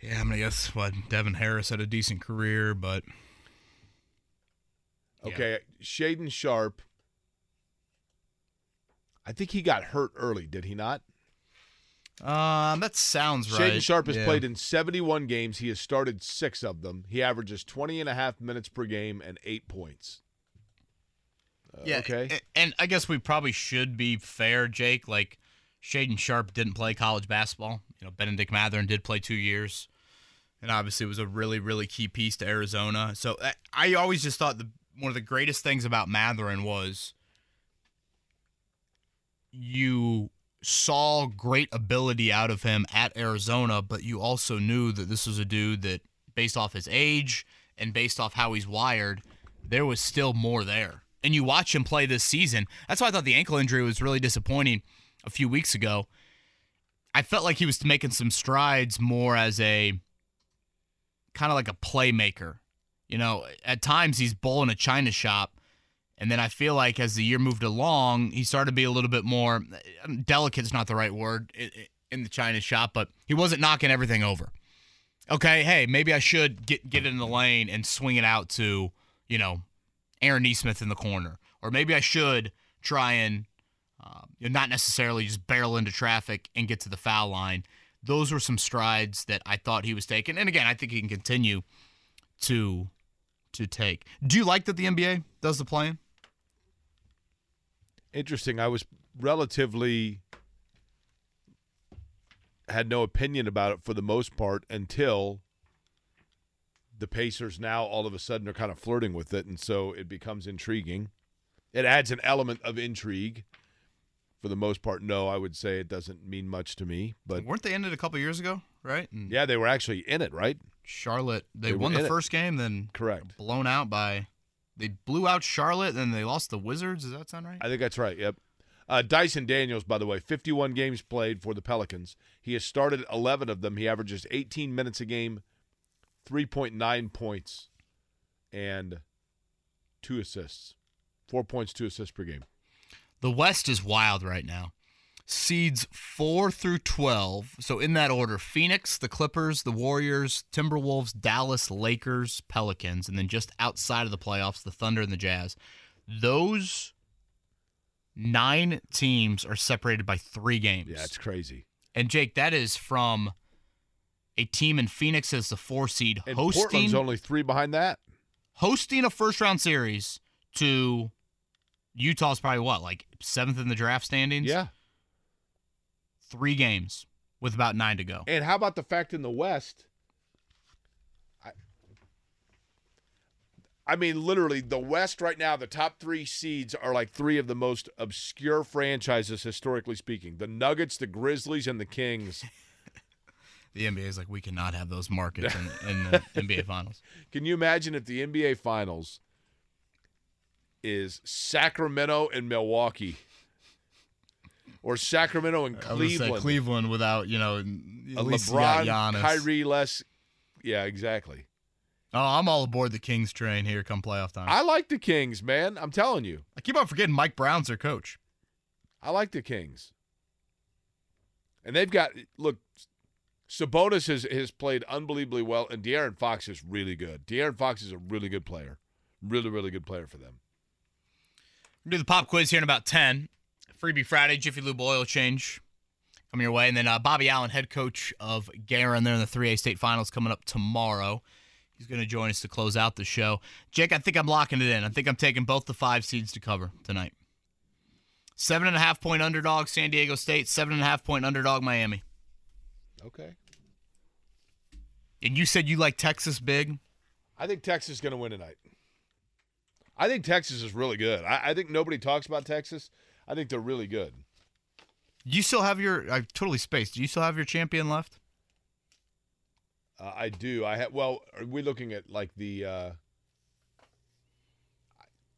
Yeah, I mean, I guess what Devin Harris had a decent career, but Okay, Shaedon Sharpe. I think he got hurt early, did he not? um, that sounds right. Shaedon Sharpe has Yeah. played in 71 games. He has started six of them. He averages 20 and a half minutes per game and eight points. Uh, Yeah, okay. And I guess we probably should be fair, Jake. Like Shaedon Sharpe didn't play college basketball. You know, Bennedict Mathurin did play two years, and obviously it was a really, really key piece to Arizona. So I, I always just thought the one of the greatest things about Mathurin was you saw great ability out of him at Arizona, but you also knew that this was a dude that, based off his age and based off how he's wired, there was still more there. And you watch him play this season. That's why I thought the ankle injury was really disappointing a few weeks ago. I felt like he was making some strides more as a kind of like a playmaker. You know, at times he's bowling a china shop, and then I feel like as the year moved along, he started to be a little bit more um, delicate. Is not the right word in the china shop, but he wasn't knocking everything over. Okay, hey, maybe I should get get in the lane and swing it out to you know Aaron Nesmith in the corner, or maybe I should try and uh, you know, not necessarily just barrel into traffic and get to the foul line. Those were some strides that I thought he was taking, and again, I think he can continue to to take. Do you like that the NBA does the play-in? Interesting. I was relatively had no opinion about it for the most part until the Pacers now all of a sudden are kind of flirting with it, and so it becomes intriguing. It adds an element of intrigue. For the most part, no, I would say it doesn't mean much to me. But Weren't they in it a couple years ago, right? And yeah, they were actually in it, right? Charlotte, they, They won the in it. first game, then Correct. blown out by. They blew out Charlotte, then they lost the Wizards. Does that sound right? I think that's right. Yep. Uh, Dyson Daniels, by the way, 51 games played for the Pelicans. He has started 11 of them. He averages 18 minutes a game, 3.9 points, and two assists. Four points, two assists per game. The West is wild right now. Seeds 4 through 12. So, in that order Phoenix, the Clippers, the Warriors, Timberwolves, Dallas, Lakers, Pelicans, and then just outside of the playoffs, the Thunder and the Jazz. Those nine teams are separated by three games. Yeah, it's crazy. and, Jake, that is from a team in Phoenix as the four seed And hosting, Portland's only three behind that. hosting a first round series to Utah's probably what, like seventh in the draft standings? Yeah. three games with about nine to go. And how about the fact in the West? I, I mean, literally, the West right now, the top three seeds are like three of the most obscure franchises, historically speaking. The Nuggets, the Grizzlies, and the Kings. The NBA is like, we cannot have those markets in, in the NBA Finals. Can you imagine if the NBA Finals is Sacramento and Milwaukee? Or Sacramento and Cleveland. Cleveland without, you know, at LeBron. Kyrie less. Yeah, exactly. Oh, I'm all aboard the Kings train here come playoff time. I like the Kings, man. I'm telling you. I keep on forgetting Mike Brown's their coach. I like the Kings. And they've got look, Sabonis has, has played unbelievably well, and De'Aaron Fox is really good. De'Aaron Fox is a really good player. Really, really good player for them. We'll do the pop quiz here in about 10. Freebie Friday, Jiffy Lube oil change coming your way. And then uh, Bobby Allen, head coach of Guerin, there in the 3A state finals coming up tomorrow. He's going to join us to close out the show. Jake, I think I'm locking it in. I think I'm taking both the five seeds to cover tonight. Seven and a half point underdog, San Diego State. Seven and a half point underdog, Miami. Okay. And you said you like Texas big. I think Texas is going to win tonight. I think Texas is really good. I, I think nobody talks about Texas. I think they're really good. You still have your. I totally spaced. Do you still have your champion left? Uh, I do. I have. Well, are we looking at like the? Uh,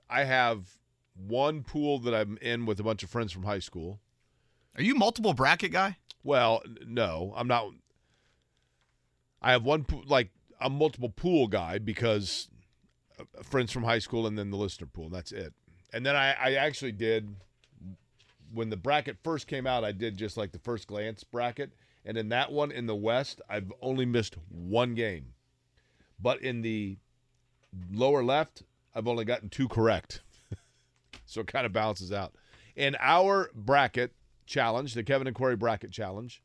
I have one pool that I'm in with a bunch of friends from high school. Are you multiple bracket guy? Well, no, I'm not. I have one like a multiple pool guy because friends from high school and then the listener pool. And that's it. And then I, I actually did when the bracket first came out. I did just like the first glance bracket, and in that one in the West, I've only missed one game. But in the lower left, I've only gotten two correct. so it kind of balances out. In our bracket challenge, the Kevin and Query bracket challenge,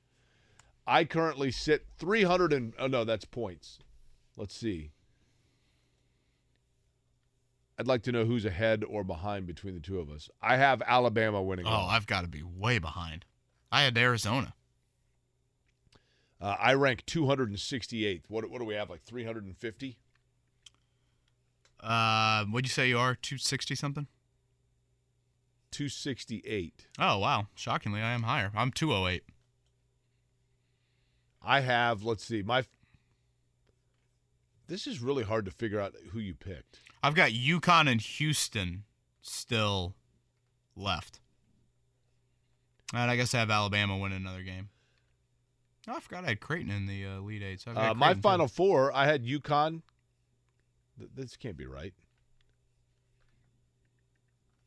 I currently sit 300 and oh no, that's points. Let's see. I'd like to know who's ahead or behind between the two of us. I have Alabama winning. Oh, all. I've got to be way behind. I had Arizona. Uh, I rank 268th. What, what do we have? Like 350? Uh, what'd you say you are? 260 something? 268. Oh, wow. Shockingly, I am higher. I'm 208. I have, let's see, my. This is really hard to figure out who you picked. I've got UConn and Houston still left. And I guess I have Alabama win another game. Oh, I forgot I had Creighton in the uh, lead eight. So I've got Uh, my too. final four, I had UConn. Th- This can't be right.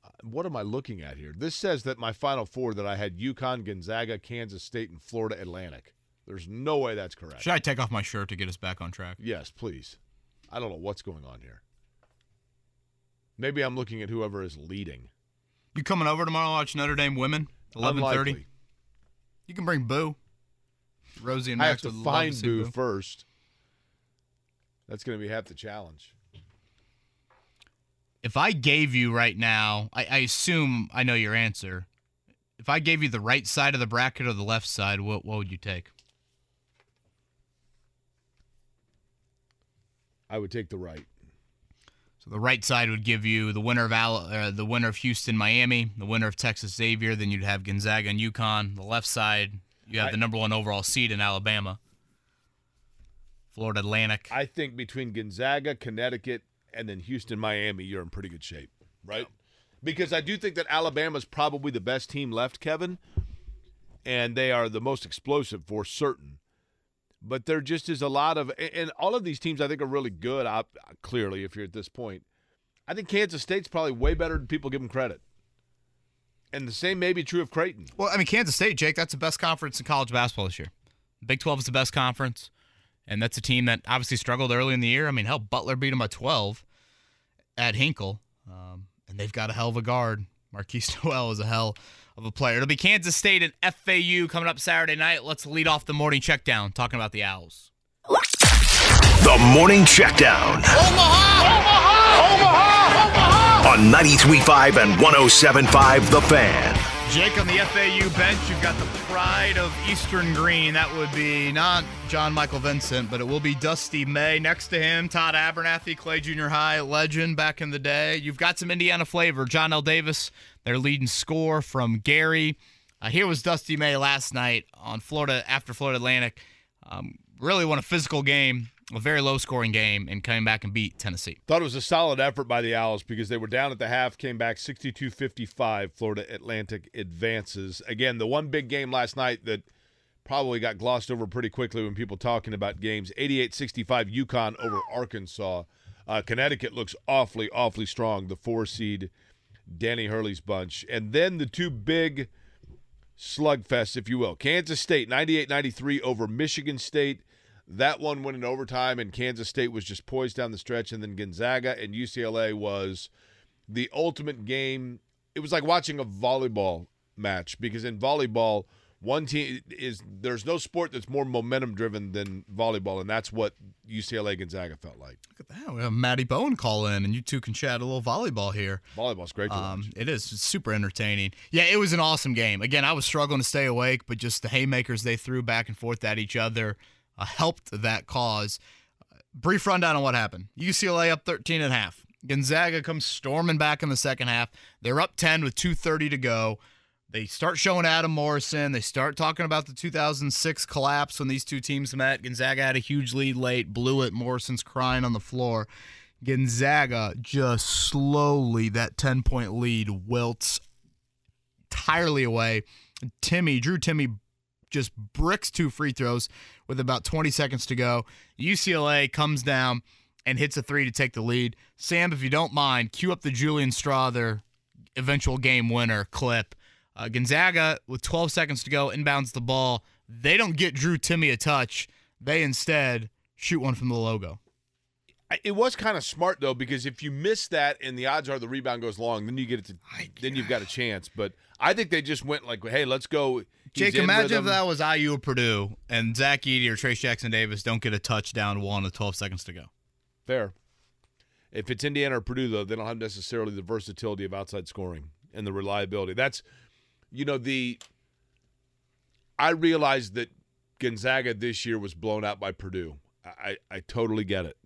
Uh, What am I looking at here? This says that my final four that I had UConn, Gonzaga, Kansas State, and Florida Atlantic. There's no way that's correct. Should I take off my shirt to get us back on track? Yes, please. I don't know what's going on here. Maybe I'm looking at whoever is leading. You coming over tomorrow to watch Notre Dame women? Eleven thirty. You can bring Boo. Rosie and Max I have to would find see Boo first. That's going to be half the challenge. If I gave you right now, I, I assume I know your answer. If I gave you the right side of the bracket or the left side, what what would you take? I would take the right. The right side would give you the winner of Al, uh, the winner of Houston, Miami, the winner of Texas Xavier. Then you'd have Gonzaga and UConn. The left side, you have I- the number one overall seed in Alabama, Florida Atlantic. I think between Gonzaga, Connecticut, and then Houston, Miami, you're in pretty good shape, right? Because I do think that Alabama's probably the best team left, Kevin, and they are the most explosive for certain. But there just is a lot of, and all of these teams I think are really good. I, clearly, if you're at this point, I think Kansas State's probably way better than people give them credit. And the same may be true of Creighton. Well, I mean, Kansas State, Jake, that's the best conference in college basketball this year. Big 12 is the best conference, and that's a team that obviously struggled early in the year. I mean, hell, Butler beat them by 12 at Hinkle, um, and they've got a hell of a guard. Markquis Nowell is a hell of a player. It'll be Kansas State and FAU coming up Saturday night. Let's lead off the morning check down talking about the Owls. The Morning Checkdown. Omaha! Omaha! Omaha! Omaha! On 93.5 and 107.5 The Fan. Jake on the FAU bench, you've got the pride of Eastern Greene. That would be not John Michael Vincent, but it will be Dusty May. Next to him, Todd Abernethy, Clay Junior High legend back in the day. You've got some Indiana flavor. Johnell Davis, their leading score from Gary. Uh, here was Dusty May last night on Florida after Florida Atlantic. Um, really won a physical game, a very low scoring game, and came back and beat Tennessee. Thought it was a solid effort by the Owls because they were down at the half, came back 62 55. Florida Atlantic advances. Again, the one big game last night that probably got glossed over pretty quickly when people talking about games 88 65 UConn over Arkansas. Uh, Connecticut looks awfully, awfully strong, the four seed Danny Hurley's bunch. And then the two big slugfests, if you will. Kansas State 98 93 over Michigan State. That one went in overtime, and Kansas State was just poised down the stretch. And then Gonzaga and UCLA was the ultimate game. It was like watching a volleyball match because in volleyball, one team is there's no sport that's more momentum driven than volleyball, and that's what UCLA Gonzaga felt like. Look at that. We have Matty Bowen call in, and you two can chat a little volleyball here. Volleyball's great to Um, it is It's super entertaining. Yeah, it was an awesome game. Again, I was struggling to stay awake, but just the haymakers they threw back and forth at each other uh, helped that cause. brief rundown on what happened. UCLA up 13 and a half. Gonzaga comes storming back in the second half. They're up 10 with 2:30 to go. They start showing Adam Morrison. They start talking about the 2006 collapse when these two teams met. Gonzaga had a huge lead late, blew it. Morrison's crying on the floor. Gonzaga just slowly, that 10 point lead wilts entirely away. Timme, Drew Timme just bricks two free throws with about 20 seconds to go. UCLA comes down and hits a three to take the lead. Sam, if you don't mind, cue up the Julian Strawther eventual game winner clip. Uh, Gonzaga, with 12 seconds to go, inbounds the ball. They don't get Drew Timme a touch. They instead shoot one from the logo. It was kind of smart though because if you miss that and the odds are the rebound goes long, then you get it to then you've got a chance. But I think they just went like, "Hey, let's go." He's Jake, in imagine if that was IU or Purdue and Zach Edey or Trayce Jackson-Davis don't get a touchdown one with 12 seconds to go. Fair. If it's Indiana or Purdue, though, they don't have necessarily the versatility of outside scoring and the reliability. That's, you know, the. I realized that Gonzaga this year was blown out by Purdue. I, I, I totally get it.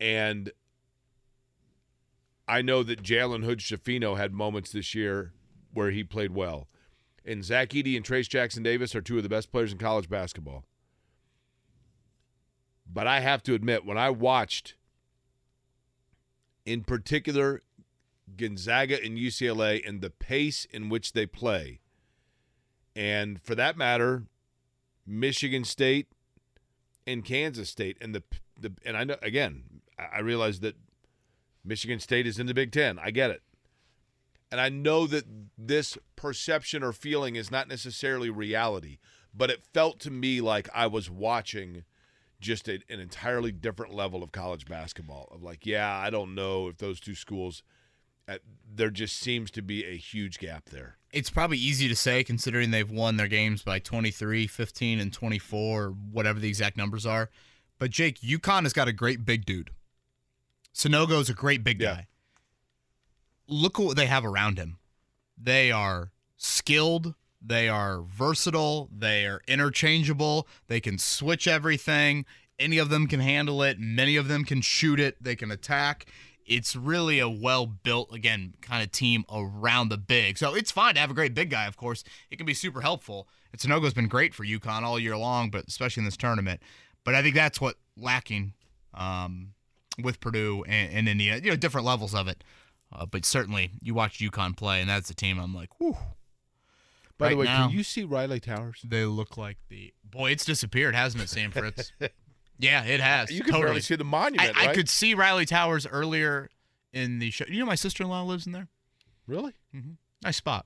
And I know that Jalen Hood-Schifino had moments this year where he played well. And Zach Edey and Trayce Jackson-Davis are two of the best players in college basketball. But I have to admit, when I watched, in particular, Gonzaga and UCLA and the pace in which they play, and for that matter, Michigan State and Kansas State, and the the and I know again, I realize that Michigan State is in the Big Ten. I get it. And I know that this perception or feeling is not necessarily reality, but it felt to me like I was watching just a, an entirely different level of college basketball. Of like, yeah, I don't know if those two schools, uh, there just seems to be a huge gap there. It's probably easy to say considering they've won their games by 23, 15, and 24, or whatever the exact numbers are. But Jake, UConn has got a great big dude. Sanogo's a great big Yeah. guy. Look at what they have around him. They are skilled, they are versatile, they are interchangeable, they can switch everything. Any of them can handle it, many of them can shoot it, they can attack. It's really a well built, again, kind of team around the big. So it's fine to have a great big guy, of course. It can be super helpful. And Sanogo's been great for UConn all year long, but especially in this tournament. But I think that's what lacking um, with Purdue and, and Indiana. You know, different levels of it. Uh, but certainly, you watch UConn play, and that's a team I'm like, whew. By Right the way, now- can you see Riley Towers? They look like the boy. It's disappeared, hasn't it, Sam Fritz? yeah, it has. You can totally. barely see the monument, I, I could see Riley Towers earlier in the show. You know, my sister-in-law lives in there. Really? Nice spot.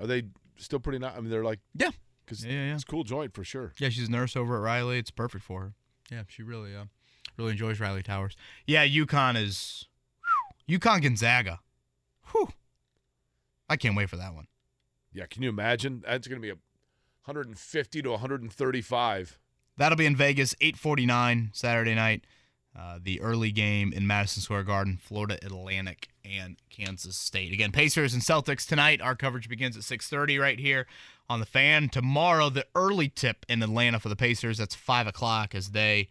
Are they still pretty nice? I mean, they're like, Yeah. because Yeah, yeah, it's a cool joint for sure. Yeah, she's a nurse over at Riley. It's perfect for her. Yeah, she really, uh, really enjoys Riley Towers. Yeah, UConn is UConn Gonzaga. Whew. I can't wait for that one. Yeah, can you imagine? That's going to be a 150 to 135. That'll be in Vegas, 8:49 Saturday night. Uh, the early game in Madison Square Garden, Florida Atlantic and Kansas State. Again, Pacers and Celtics tonight. Our coverage begins at 6:30 right here on the Fan. Tomorrow, the early tip in Atlanta for the Pacers. That's five o'clock as they,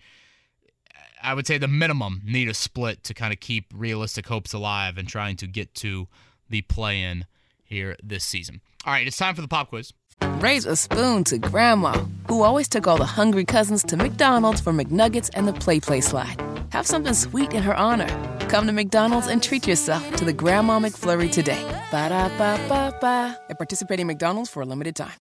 I would say, the minimum need a split to kind of keep realistic hopes alive and trying to get to the play-in here this season. All right, it's time for the pop quiz. Raise a spoon to Grandma, who always took all the hungry cousins to McDonald's for McNuggets and the Play Play Slide. Have something sweet in her honor. Come to McDonald's and treat yourself to the Grandma McFlurry today. Ba da ba ba ba. At participating McDonald's for a limited time.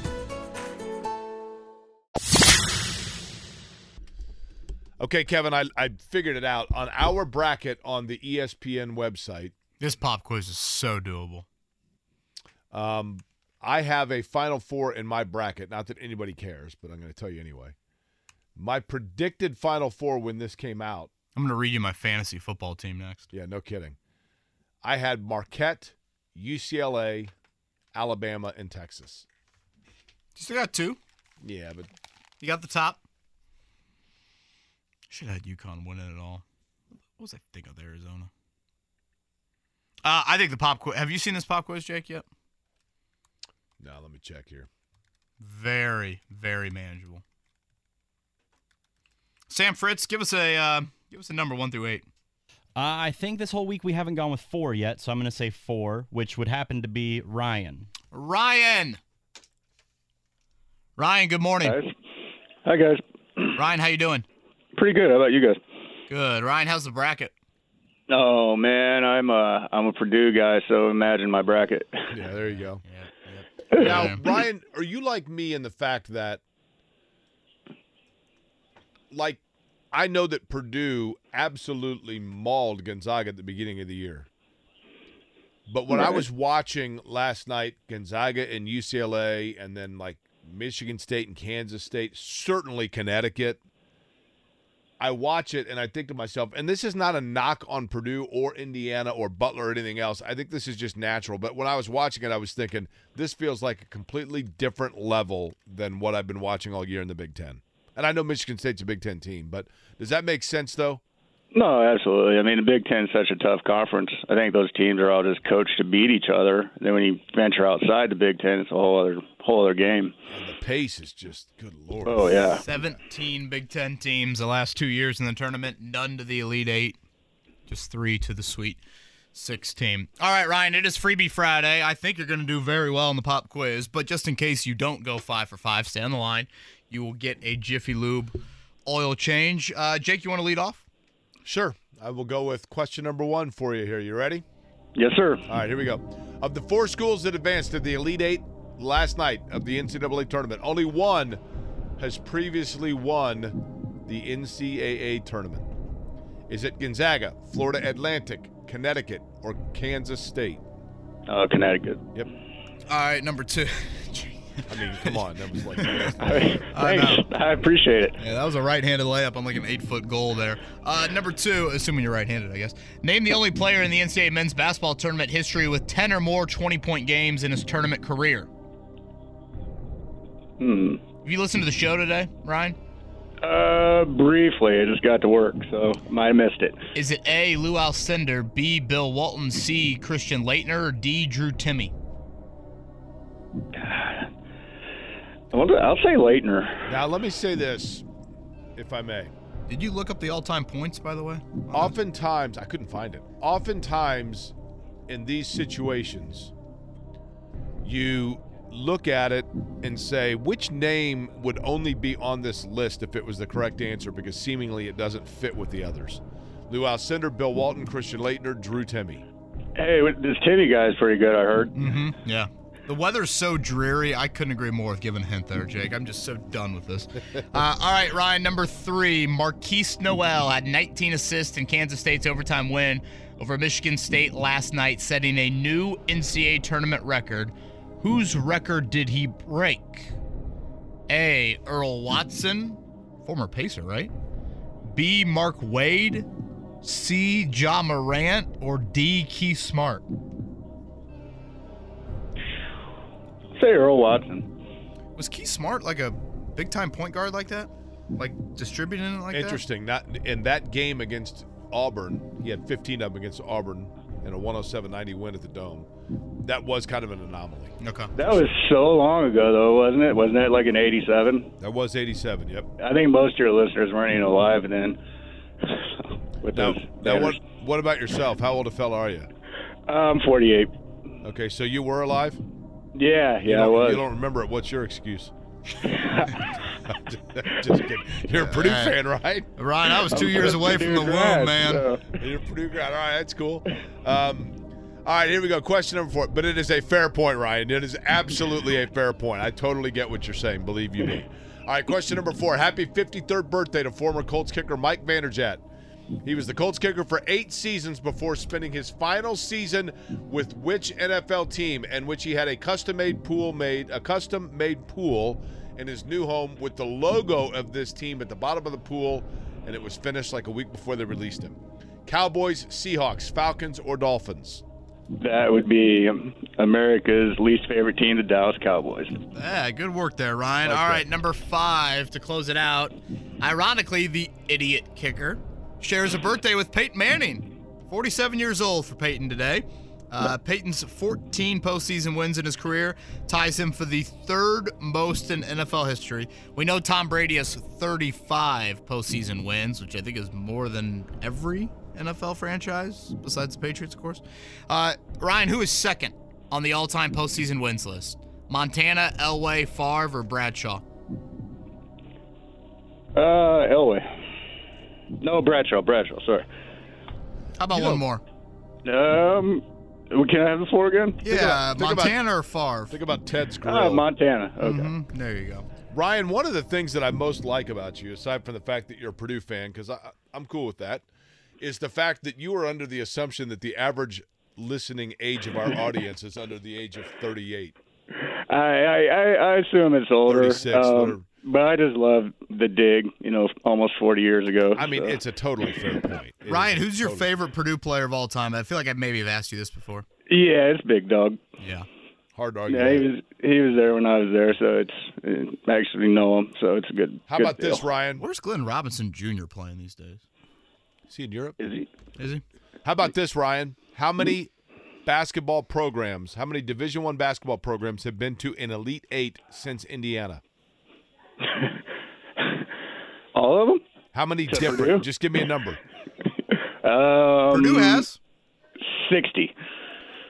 Okay, Kevin, I, I figured it out. On our bracket on the ESPN website, This pop quiz is so doable. um, I have a Final Four in my bracket. Not that anybody cares, but I'm going to tell you anyway. My predicted Final Four when this came out, I'm going to read you my fantasy football team next. yeah, no kidding. I had Marquette, UCLA, Alabama, and Texas. You still got two. Yeah, but You got the top. Should have had UConn winning it all. What was I think of Arizona? Uh, I think the pop quiz. Have you seen this pop quiz, Jake? Yet? Now let me check here. Very, very manageable. Sam Fritz, give us a uh, give us a number one through eight. Uh, I think this whole week we haven't gone with four yet, so I'm going to say four, which would happen to be Ryan. Ryan. Ryan, good morning. Guys. Hi guys. Ryan, how you doing? Pretty good. How about you guys? Good. Ryan, how's the bracket? Oh man, I'm a I'm a Purdue guy, so imagine my bracket. Yeah, there you go. Yeah, Now, Ryan, are you like me in the fact that, like, I know that Purdue absolutely mauled Gonzaga at the beginning of the year. But when I was watching last night, Gonzaga and UCLA, and then like Michigan State and Kansas State, certainly Connecticut, I watch it and I think to myself, and this is not a knock on Purdue or Indiana or Butler or anything else. I think this is just natural. But when I was watching it, I was thinking, this feels like a completely different level than what I've been watching all year in the Big Ten. And I know Michigan State's a Big Ten team, but does that make sense though? No, absolutely. I mean, the Big Ten is such a tough conference. I think those teams are all just coached to beat each other. And then when you venture outside the Big Ten, it's a whole other whole other game. And the pace is just good lord. Oh yeah. 17 Big Ten teams the last two years in the tournament, none to the Elite Eight, just three to the Sweet 16. All right, Ryan, it is Freebie Friday. I think you're going to do very well in the pop quiz, but just in case you don't go five for five, stay on the line. You will get a Jiffy Lube oil change. Uh, Jake, you want to lead off? Sure. I will go with question number one for you here. You ready? Yes, sir. All right, here we go. Of the four schools that advanced to the Elite Eight last night of the NCAA tournament, only one has previously won the NCAA tournament. Is it Gonzaga, Florida Atlantic, Connecticut, or Kansas State? Uh, Connecticut. Yep. All right, number two. I mean, come on. That was like. Thanks. I appreciate it. Yeah, that was a right-handed layup on like an eight-foot goal there. Uh, number two, assuming you're right-handed, I guess. Name the only player in the NCAA men's basketball tournament history with 10 or more 20-point games in his tournament career. Hmm. Have you listened to the show today, Ryan? Uh, briefly, I just got to work, so might have missed it. Is it A. Lou Alcindor, B. Bill Walton, C. Christian Laettner, or D. Drew Timme? I wonder, I'll say Laettner. Now, let me say this, if I may. Did you look up the all-time points, by the way? Oftentimes, I couldn't find it. Oftentimes, in these situations, you look at it and say, which name would only be on this list if it was the correct answer because seemingly it doesn't fit with the others. Lou Alcindor, Bill Walton, Christian Laettner, Drew Timme. Hey, this Timme guy's pretty good. I heard. Mm-hmm. Yeah. The weather's so dreary. I couldn't agree more with giving a hint there, Jake. I'm just so done with this. Uh, all right, Ryan, number three. Markquis Nowell had 19 assists in Kansas State's overtime win over Michigan State last night, setting a new NCAA tournament record. Whose record did he break? A. Earl Watson, former Pacer, right? B. Mark Wade, C. Ja Morant, or D. Keith Smart? Say Earl Watson. Was Keith Smart like a big time point guard like that? Like distributing it like that? Interesting. Not in that game against Auburn, he had 15 of them against Auburn in a 107-90 win at the Dome. That was kind of an anomaly. Okay. That was so long ago, though, wasn't it? Wasn't that like an '87? That was 87. Yep. I think most of your listeners weren't even alive then. With Now, those now what, what about yourself? How old a fella are you? I'm 48. Okay, so you were alive? Yeah, You yeah, I was. You don't remember it. What's your excuse? Just kidding. You're a Purdue right. fan, right? Ryan, I was two I'm years away from the Purdue womb, man. You're a Purdue grad. All right, that's cool. Um, all right, here we go. Question number four. But it is a fair point, Ryan. It is absolutely a fair point. I totally get what you're saying. Believe you me. All right, question number four. Happy 53rd birthday to former Colts kicker Mike Vanderjagt. He was the Colts kicker for eight seasons before spending his final season with which NFL team, and which he had a custom-made pool made, a custom-made pool in his new home with the logo of this team at the bottom of the pool, and it was finished like a week before they released him. Cowboys, Seahawks, Falcons, or Dolphins? That would be um, America's least favorite team, the Dallas Cowboys. Yeah, good work there, Ryan. Like All that. number five to close it out. Ironically, the idiot kicker shares a birthday with Peyton Manning. 47 years old for Peyton today. Uh, Peyton's 14 postseason wins in his career ties him for the third most in NFL history. We know Tom Brady has 35 postseason wins, which I think is more than every NFL franchise besides the Patriots, of course. Uh, Ryan, who is second on the all-time postseason wins list? Montana, Elway, Favre, or Bradshaw? Uh, Elway. No, Bradshaw. Bradshaw. Sorry. How about You one know- more? Um, can I have the floor again? Yeah, think about- Montana or Favre? Think about Ted's grill. Uh, Montana. Okay. Mhm, There you go. Ryan, one of the things that I most like about you, aside from the fact that you're a Purdue fan, because I'm cool with that, is the fact that you are under the assumption that the average listening age of our audience is under the age of 38. I, I I I assume it's older. 36, um, whatever. But I just love the dig. You know, almost 40 years ago. I mean, so. it's a totally fair point. It is Ryan, who's your totally- favorite Purdue player of all time? I feel like I maybe have asked you this before. yeah, it's Big Dog. Yeah. Hard to argue. Yeah, he was he was there when I was there, so it's I actually know him, so it's a good. How good about this. Ryan? Where's Glenn Robinson Jr. playing these days? Is he in Europe? Is he? Is he? How about this, Ryan? How many basketball programs, how many Division One basketball programs have been to an Elite Eight since Indiana? All of them? How many Except different? Purdue? Just give me a number. Um, Purdue has. 60.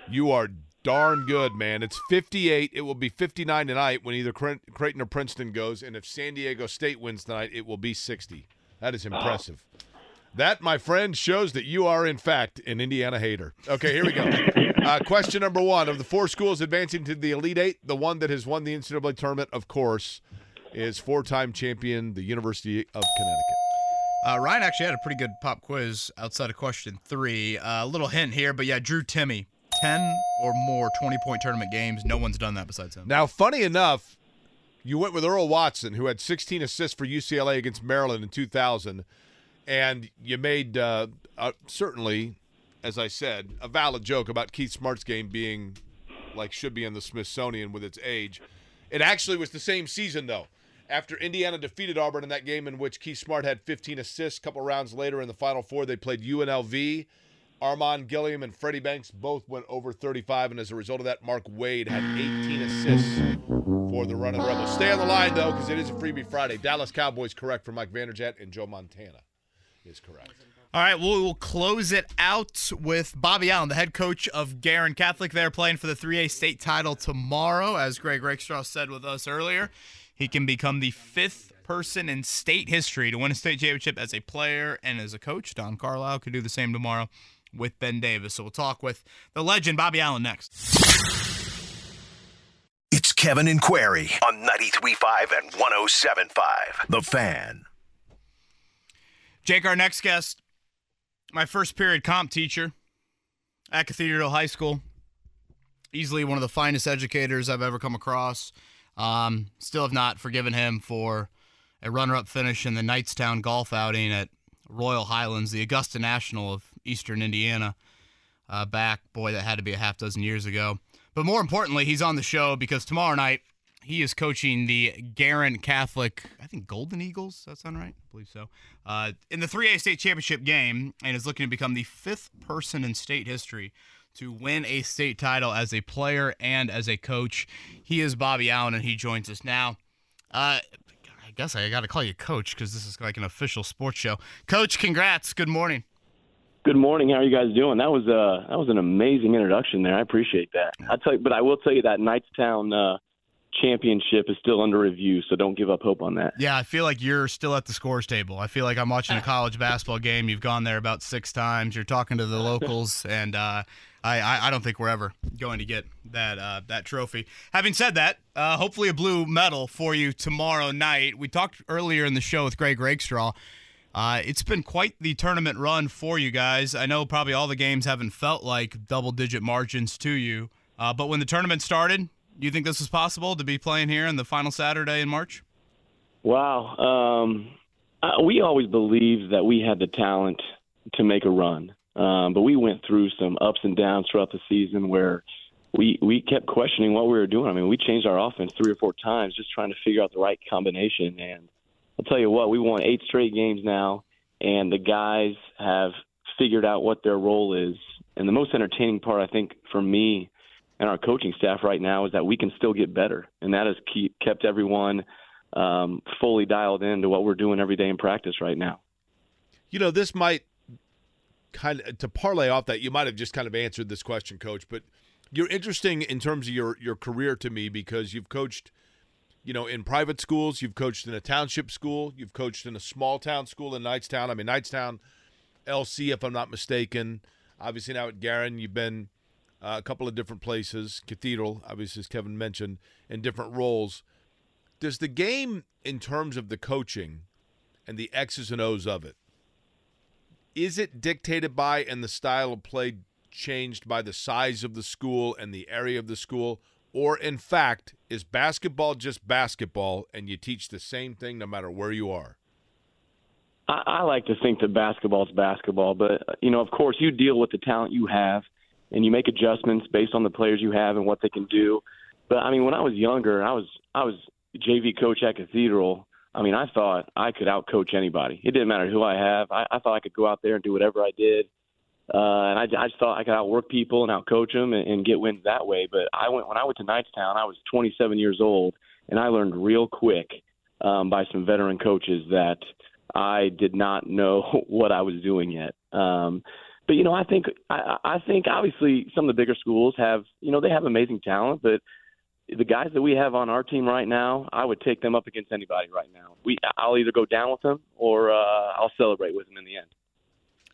You are darn good, man. It's 58. It will be 59 tonight when either Cre- Creighton or Princeton goes, and if San Diego State wins tonight, it will be 60. That is impressive. That, my friend, shows that you are, in fact, an Indiana hater. Okay, here we go. Uh, question number one of the four schools advancing to the Elite Eight, the one that has won the NCAA tournament, of course, is four-time champion, the University of Connecticut. Uh, Ryan actually had a pretty good pop quiz outside of question three. Uh, a little hint here, but yeah, Drew Timme, 10 or more 20 point tournament games. No one's done that besides him. Now, funny enough, you went with Earl Watson, who had 16 assists for UCLA against Maryland in 2000, and you made uh, uh, certainly, as I said, a valid joke about Keith Smart's game being like should be in the Smithsonian with its age. It actually was the same season though. After Indiana defeated Auburn in that game, in which Keith Smart had 15 assists, a couple rounds later in the Final Four, they played UNLV. Armen Gilliam and Freddie Banks both went over 35, and as a result of that, Mark Wade had 18 assists for the Running Rebels. Stay on the line, though, because it is a Freebie Friday. Dallas Cowboys correct for Mike Vanderjagt, and Joe Montana is correct. All right, well, we'll close it out with Bobby Allen, the head coach of Guerin Catholic. They're playing for the 3A state title tomorrow, as Greg Rakestraw said with us earlier. He can become the fifth person in state history to win a state championship as a player and as a coach. Don Carlisle could do the same tomorrow with Ben Davis. So we'll talk with the legend Bobby Allen next. It's Kevin and Query on 93.5 and 107.5. The Fan. Jake, our next guest, my first period comp teacher at Cathedral High School. Easily one of the finest educators I've ever come across. Um, still have not forgiven him for a runner up finish in the Knightstown golf outing at Royal Highlands, the Augusta National of Eastern Indiana. Uh, back, boy, that had to be a half dozen years ago. But more importantly, he's on the show because tomorrow night he is coaching the Guerin Catholic, I think Golden Eagles. That sound right? I believe so. Uh, in the 3A state championship game, and is looking to become the fifth person in state history to win a state title as a player and as a coach. He is Bobby Allen, and he joins us now. Uh, I guess I got to call you Coach because this is like an official sports show. Coach, congrats. Good morning. Good morning. How are you guys doing? That was uh that was an amazing introduction there. I appreciate that. I tell you, but I will tell you that Knightstown uh, championship is still under review, so don't give up hope on that. Yeah, I feel like you're still at the scores table. I feel like I'm watching a college basketball game. You've gone there about six times. You're talking to the locals, and uh, I, I, I don't think we're ever going to get that uh, that trophy. Having said that, uh, hopefully a blue medal for you tomorrow night. We talked earlier in the show with Greg Rakestraw. Uh, it's been quite the tournament run for you guys. I know probably all the games haven't felt like double digit margins to you, uh, but when the tournament started, do you think this was possible to be playing here in the final Saturday in March? Wow. Um, uh, we always believed that we had the talent to make a run, um, but we went through some ups and downs throughout the season where we we kept questioning what we were doing. I mean, we changed our offense three or four times just trying to figure out the right combination. And I'll tell you what, we won eight straight games now, and the guys have figured out what their role is. And the most entertaining part, I think, for me and our coaching staff right now is that we can still get better, and that has keep, kept everyone um, fully dialed into what we're doing every day in practice right now. You know, this might kind of to parlay off that. You might have just kind of answered this question, Coach, but you're interesting in terms of your your career to me because you've coached you know, in private schools, you've coached in a township school, you've coached in a small town school in Knightstown. I mean, Knightstown, LC, if I'm not mistaken. Obviously, now at Guerin, you've been uh, a couple of different places, Cathedral, obviously, as Kevin mentioned, in different roles. Does the game, in terms of the coaching and the X's and O's of it, is it dictated by and the style of play changed by the size of the school and the area of the school? Or, in fact, is basketball just basketball and you teach the same thing no matter where you are? I, I like to think that basketball is basketball, but, you know, of course, you deal with the talent you have and you make adjustments based on the players you have and what they can do. But, I mean, when I was younger, I was, I was JV coach at Cathedral. I mean, I thought I could outcoach anybody. It didn't matter who I have. I, I thought I could go out there and do whatever I did uh, and I, I just thought I could outwork people and outcoach them and, and get wins that way. But I went when I went to Knightstown. I was 27 years old, and I learned real quick um, by some veteran coaches that I did not know what I was doing yet. Um, but you know, I think I, I think obviously some of the bigger schools have you know they have amazing talent, but the guys that we have on our team right now, I would take them up against anybody right now. We I'll either go down with them or uh, I'll celebrate with them in the end.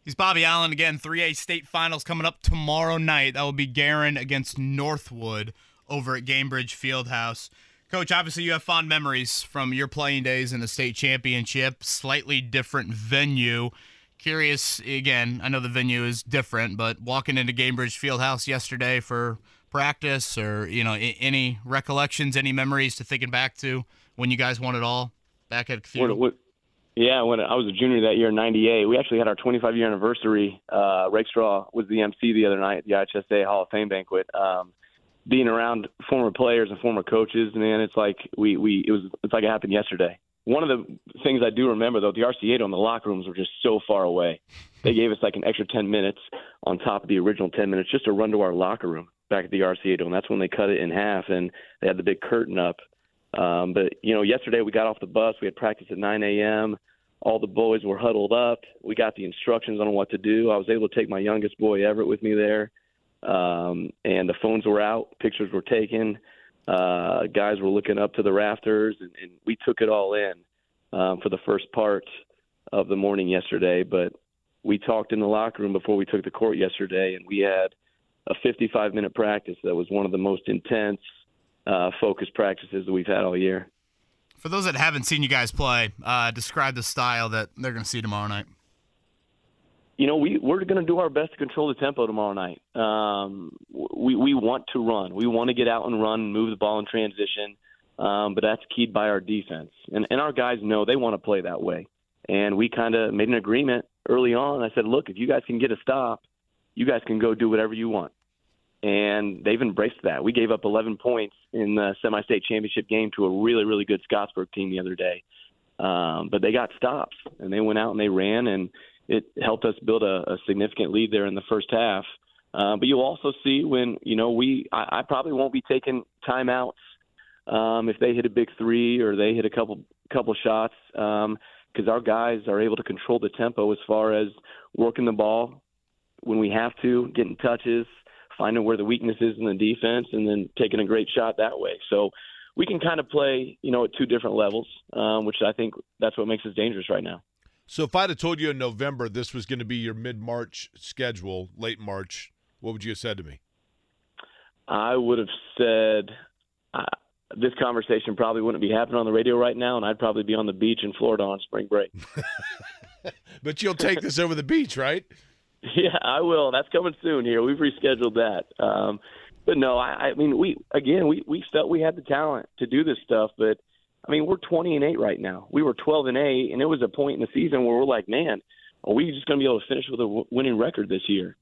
He's Bobby Allen again. 3A state finals coming up tomorrow night. That will be Guerin against Northwood over at Gainbridge Fieldhouse. Coach, obviously you have fond memories from your playing days in the state championship. Slightly different venue. Curious again. I know the venue is different, but walking into Gainbridge Fieldhouse yesterday for practice, or you know, any recollections, any memories to thinking back to when you guys won it all back at Cathedral? What, what, yeah, when I was a junior that year in '98, we actually had our 25 year anniversary. Uh, Rakestraw was the MC the other night at the IHSA Hall of Fame banquet. Um, being around former players and former coaches, man, it's like we we it was it's like it happened yesterday. One of the things I do remember though, the RCA and the locker rooms were just so far away. They gave us like an extra 10 minutes on top of the original 10 minutes just to run to our locker room back at the RCA Dome. That's when they cut it in half and they had the big curtain up um, but you know, yesterday we got off the bus. We had practice at 9 a.m. All the boys were huddled up. We got the instructions on what to do. I was able to take my youngest boy Everett with me there, um, and the phones were out. Pictures were taken. Uh, guys were looking up to the rafters, and, and we took it all in um, for the first part of the morning yesterday. But we talked in the locker room before we took the court yesterday, and we had a 55 minute practice that was one of the most intense uh, focused practices that we've had all year. For those that haven't seen you guys play, uh, describe the style that they're going to see tomorrow night. You know, we we're going to do our best to control the tempo tomorrow night. Um, we we want to run. We want to get out and run and move the ball in transition. Um, but that's keyed by our defense, and and our guys know they want to play that way. And we kind of made an agreement early on. I said, look, if you guys can get a stop, you guys can go do whatever you want and they've embraced that. We gave up 11 points in the semi-state championship game to a really, really good Scottsburg team the other day, um, but they got stops and they went out and they ran, and it helped us build a, a significant lead there in the first half. Uh, but you'll also see when you know we, I, I probably won't be taking timeouts um, if they hit a big three or they hit a couple couple shots because um, our guys are able to control the tempo as far as working the ball when we have to, getting touches finding where the weakness is in the defense, and then taking a great shot that way. So we can kind of play, you know, at two different levels, um, which I think that's what makes us dangerous right now. So if I'd have told you in November this was going to be your mid-March schedule, late March, what would you have said to me? I would have said uh, this conversation probably wouldn't be happening on the radio right now, and I'd probably be on the beach in Florida on spring break. but you'll take this over the beach, right? Yeah, I will. That's coming soon. Here, we've rescheduled that. Um, but no, I, I mean, we again, we we felt we had the talent to do this stuff, but I mean, we're 20 and eight right now. We were 12 and eight, and it was a point in the season where we're like, man, are we just going to be able to finish with a winning record this year?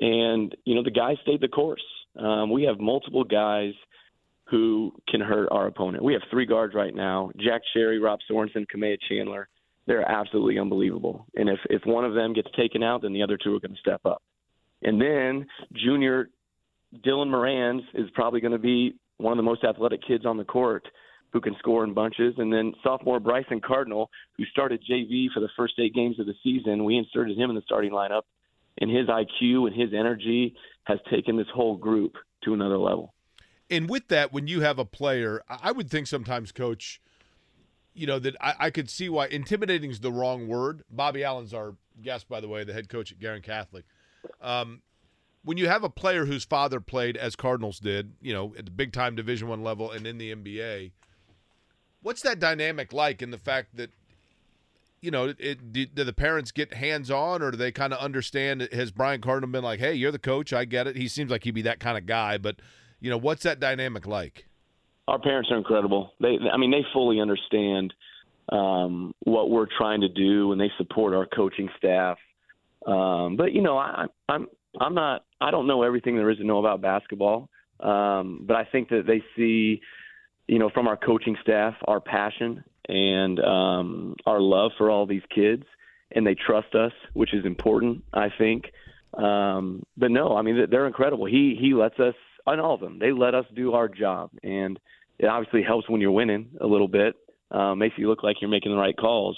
And you know, the guys stayed the course. Um, we have multiple guys who can hurt our opponent. We have three guards right now: Jack Sherry, Rob Sorensen, Kamea Chandler. They're absolutely unbelievable. And if if one of them gets taken out, then the other two are going to step up. And then junior Dylan Morans is probably going to be one of the most athletic kids on the court who can score in bunches. And then sophomore Bryson Cardinal, who started JV for the first eight games of the season, we inserted him in the starting lineup. And his IQ and his energy has taken this whole group to another level. And with that, when you have a player, I would think sometimes, coach, you know, that I, I could see why intimidating is the wrong word. Bobby Allen's our guest, by the way, the head coach at Guerin Catholic. Um, when you have a player whose father played as Cardinals did, you know, at the big time Division One level and in the NBA, what's that dynamic like in the fact that you know, it, do, do, the parents get hands on, or do they kind of understand? Has Brian Cardinal been like, "Hey, you're the coach, I get it." He seems like he'd be that kind of guy, but you know, what's that dynamic like? Our parents are incredible. They, I mean, they fully understand um, what we're trying to do, and they support our coaching staff. Um, but you know, I, I'm I'm not. I don't know everything there is to know about basketball, um, but I think that they see, you know, from our coaching staff, our passion and um, our love for all these kids, and they trust us, which is important, I think. Um, but no, I mean they're incredible. He he lets us on all of them. They let us do our job, and it obviously helps when you're winning a little bit. Uh, makes you look like you're making the right calls.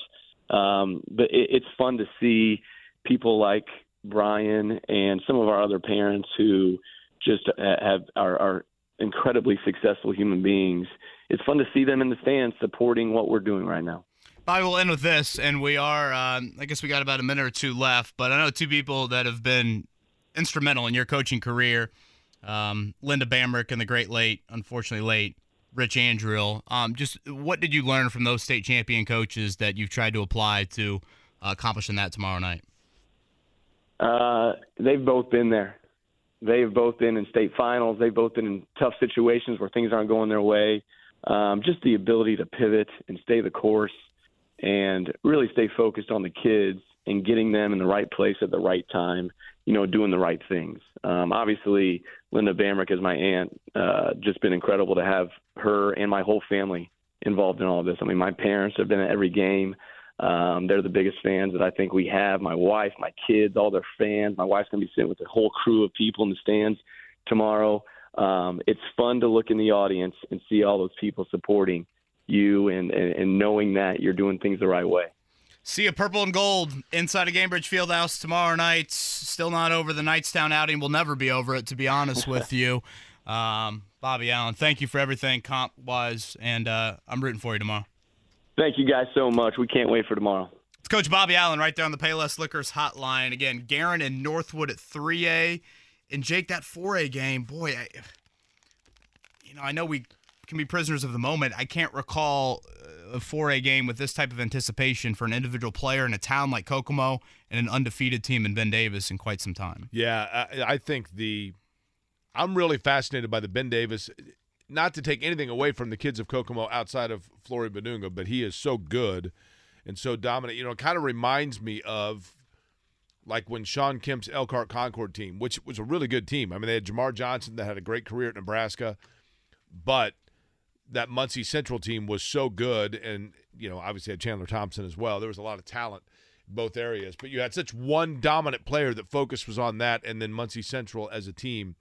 Um, but it, it's fun to see people like Brian and some of our other parents who just have are, are incredibly successful human beings. It's fun to see them in the stands supporting what we're doing right now. I will end with this, and we are, uh, I guess we got about a minute or two left, but I know two people that have been instrumental in your coaching career um, Linda Bamrick and the great late, unfortunately late, Rich Andrill. Um, just what did you learn from those state champion coaches that you've tried to apply to uh, accomplishing that tomorrow night? Uh, they've both been there. They've both been in state finals. They've both been in tough situations where things aren't going their way. Um, just the ability to pivot and stay the course and really stay focused on the kids and getting them in the right place at the right time, you know, doing the right things. Um, obviously, Linda Bamrick is my aunt. Uh, just been incredible to have her and my whole family involved in all of this. I mean, my parents have been at every game. Um, they're the biggest fans that I think we have. My wife, my kids, all their fans. My wife's gonna be sitting with a whole crew of people in the stands tomorrow. Um, it's fun to look in the audience and see all those people supporting you and, and, and knowing that you're doing things the right way. See a purple and gold inside of Gainbridge Fieldhouse tomorrow night. Still not over. The Knightstown outing We'll never be over it, to be honest with you. Um, Bobby Allen, thank you for everything comp wise, and uh, I'm rooting for you tomorrow. Thank you guys so much. We can't wait for tomorrow. It's Coach Bobby Allen right there on the Payless Liquors hotline. Again, Guerin and Northwood at 3A. And Jake, that 4A game, boy, I, you know, I know we can be prisoners of the moment. I can't recall a 4A game with this type of anticipation for an individual player in a town like Kokomo and an undefeated team in Ben Davis in quite some time. Yeah, I, I think the I'm really fascinated by the Ben Davis not to take anything away from the kids of Kokomo outside of Flory Bidunga, but he is so good and so dominant. You know, it kind of reminds me of like when Shawn Kemp's Elkhart Concord team, which was a really good team. I mean, they had Jamar Johnson that had a great career at Nebraska, but that Muncie Central team was so good, and you know, obviously had Chandler Thompson as well. There was a lot of talent both areas, but you had such one dominant player that focus was on that, and then Muncie Central as a team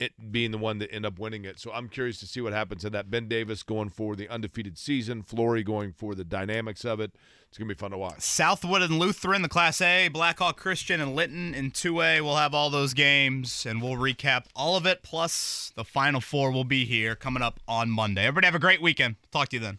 it being the one that end up winning it. So I'm curious to see what happens in that. Ben Davis going for the undefeated season, Flory going for the dynamics of it. It's gonna be fun to watch. Southwood and Lutheran, the Class A, Blackhawk Christian and Linton in 2A. We'll have all those games and we'll recap all of it. Plus, the Final Four will be here coming up on Monday. Everybody have a great weekend. Talk to you then.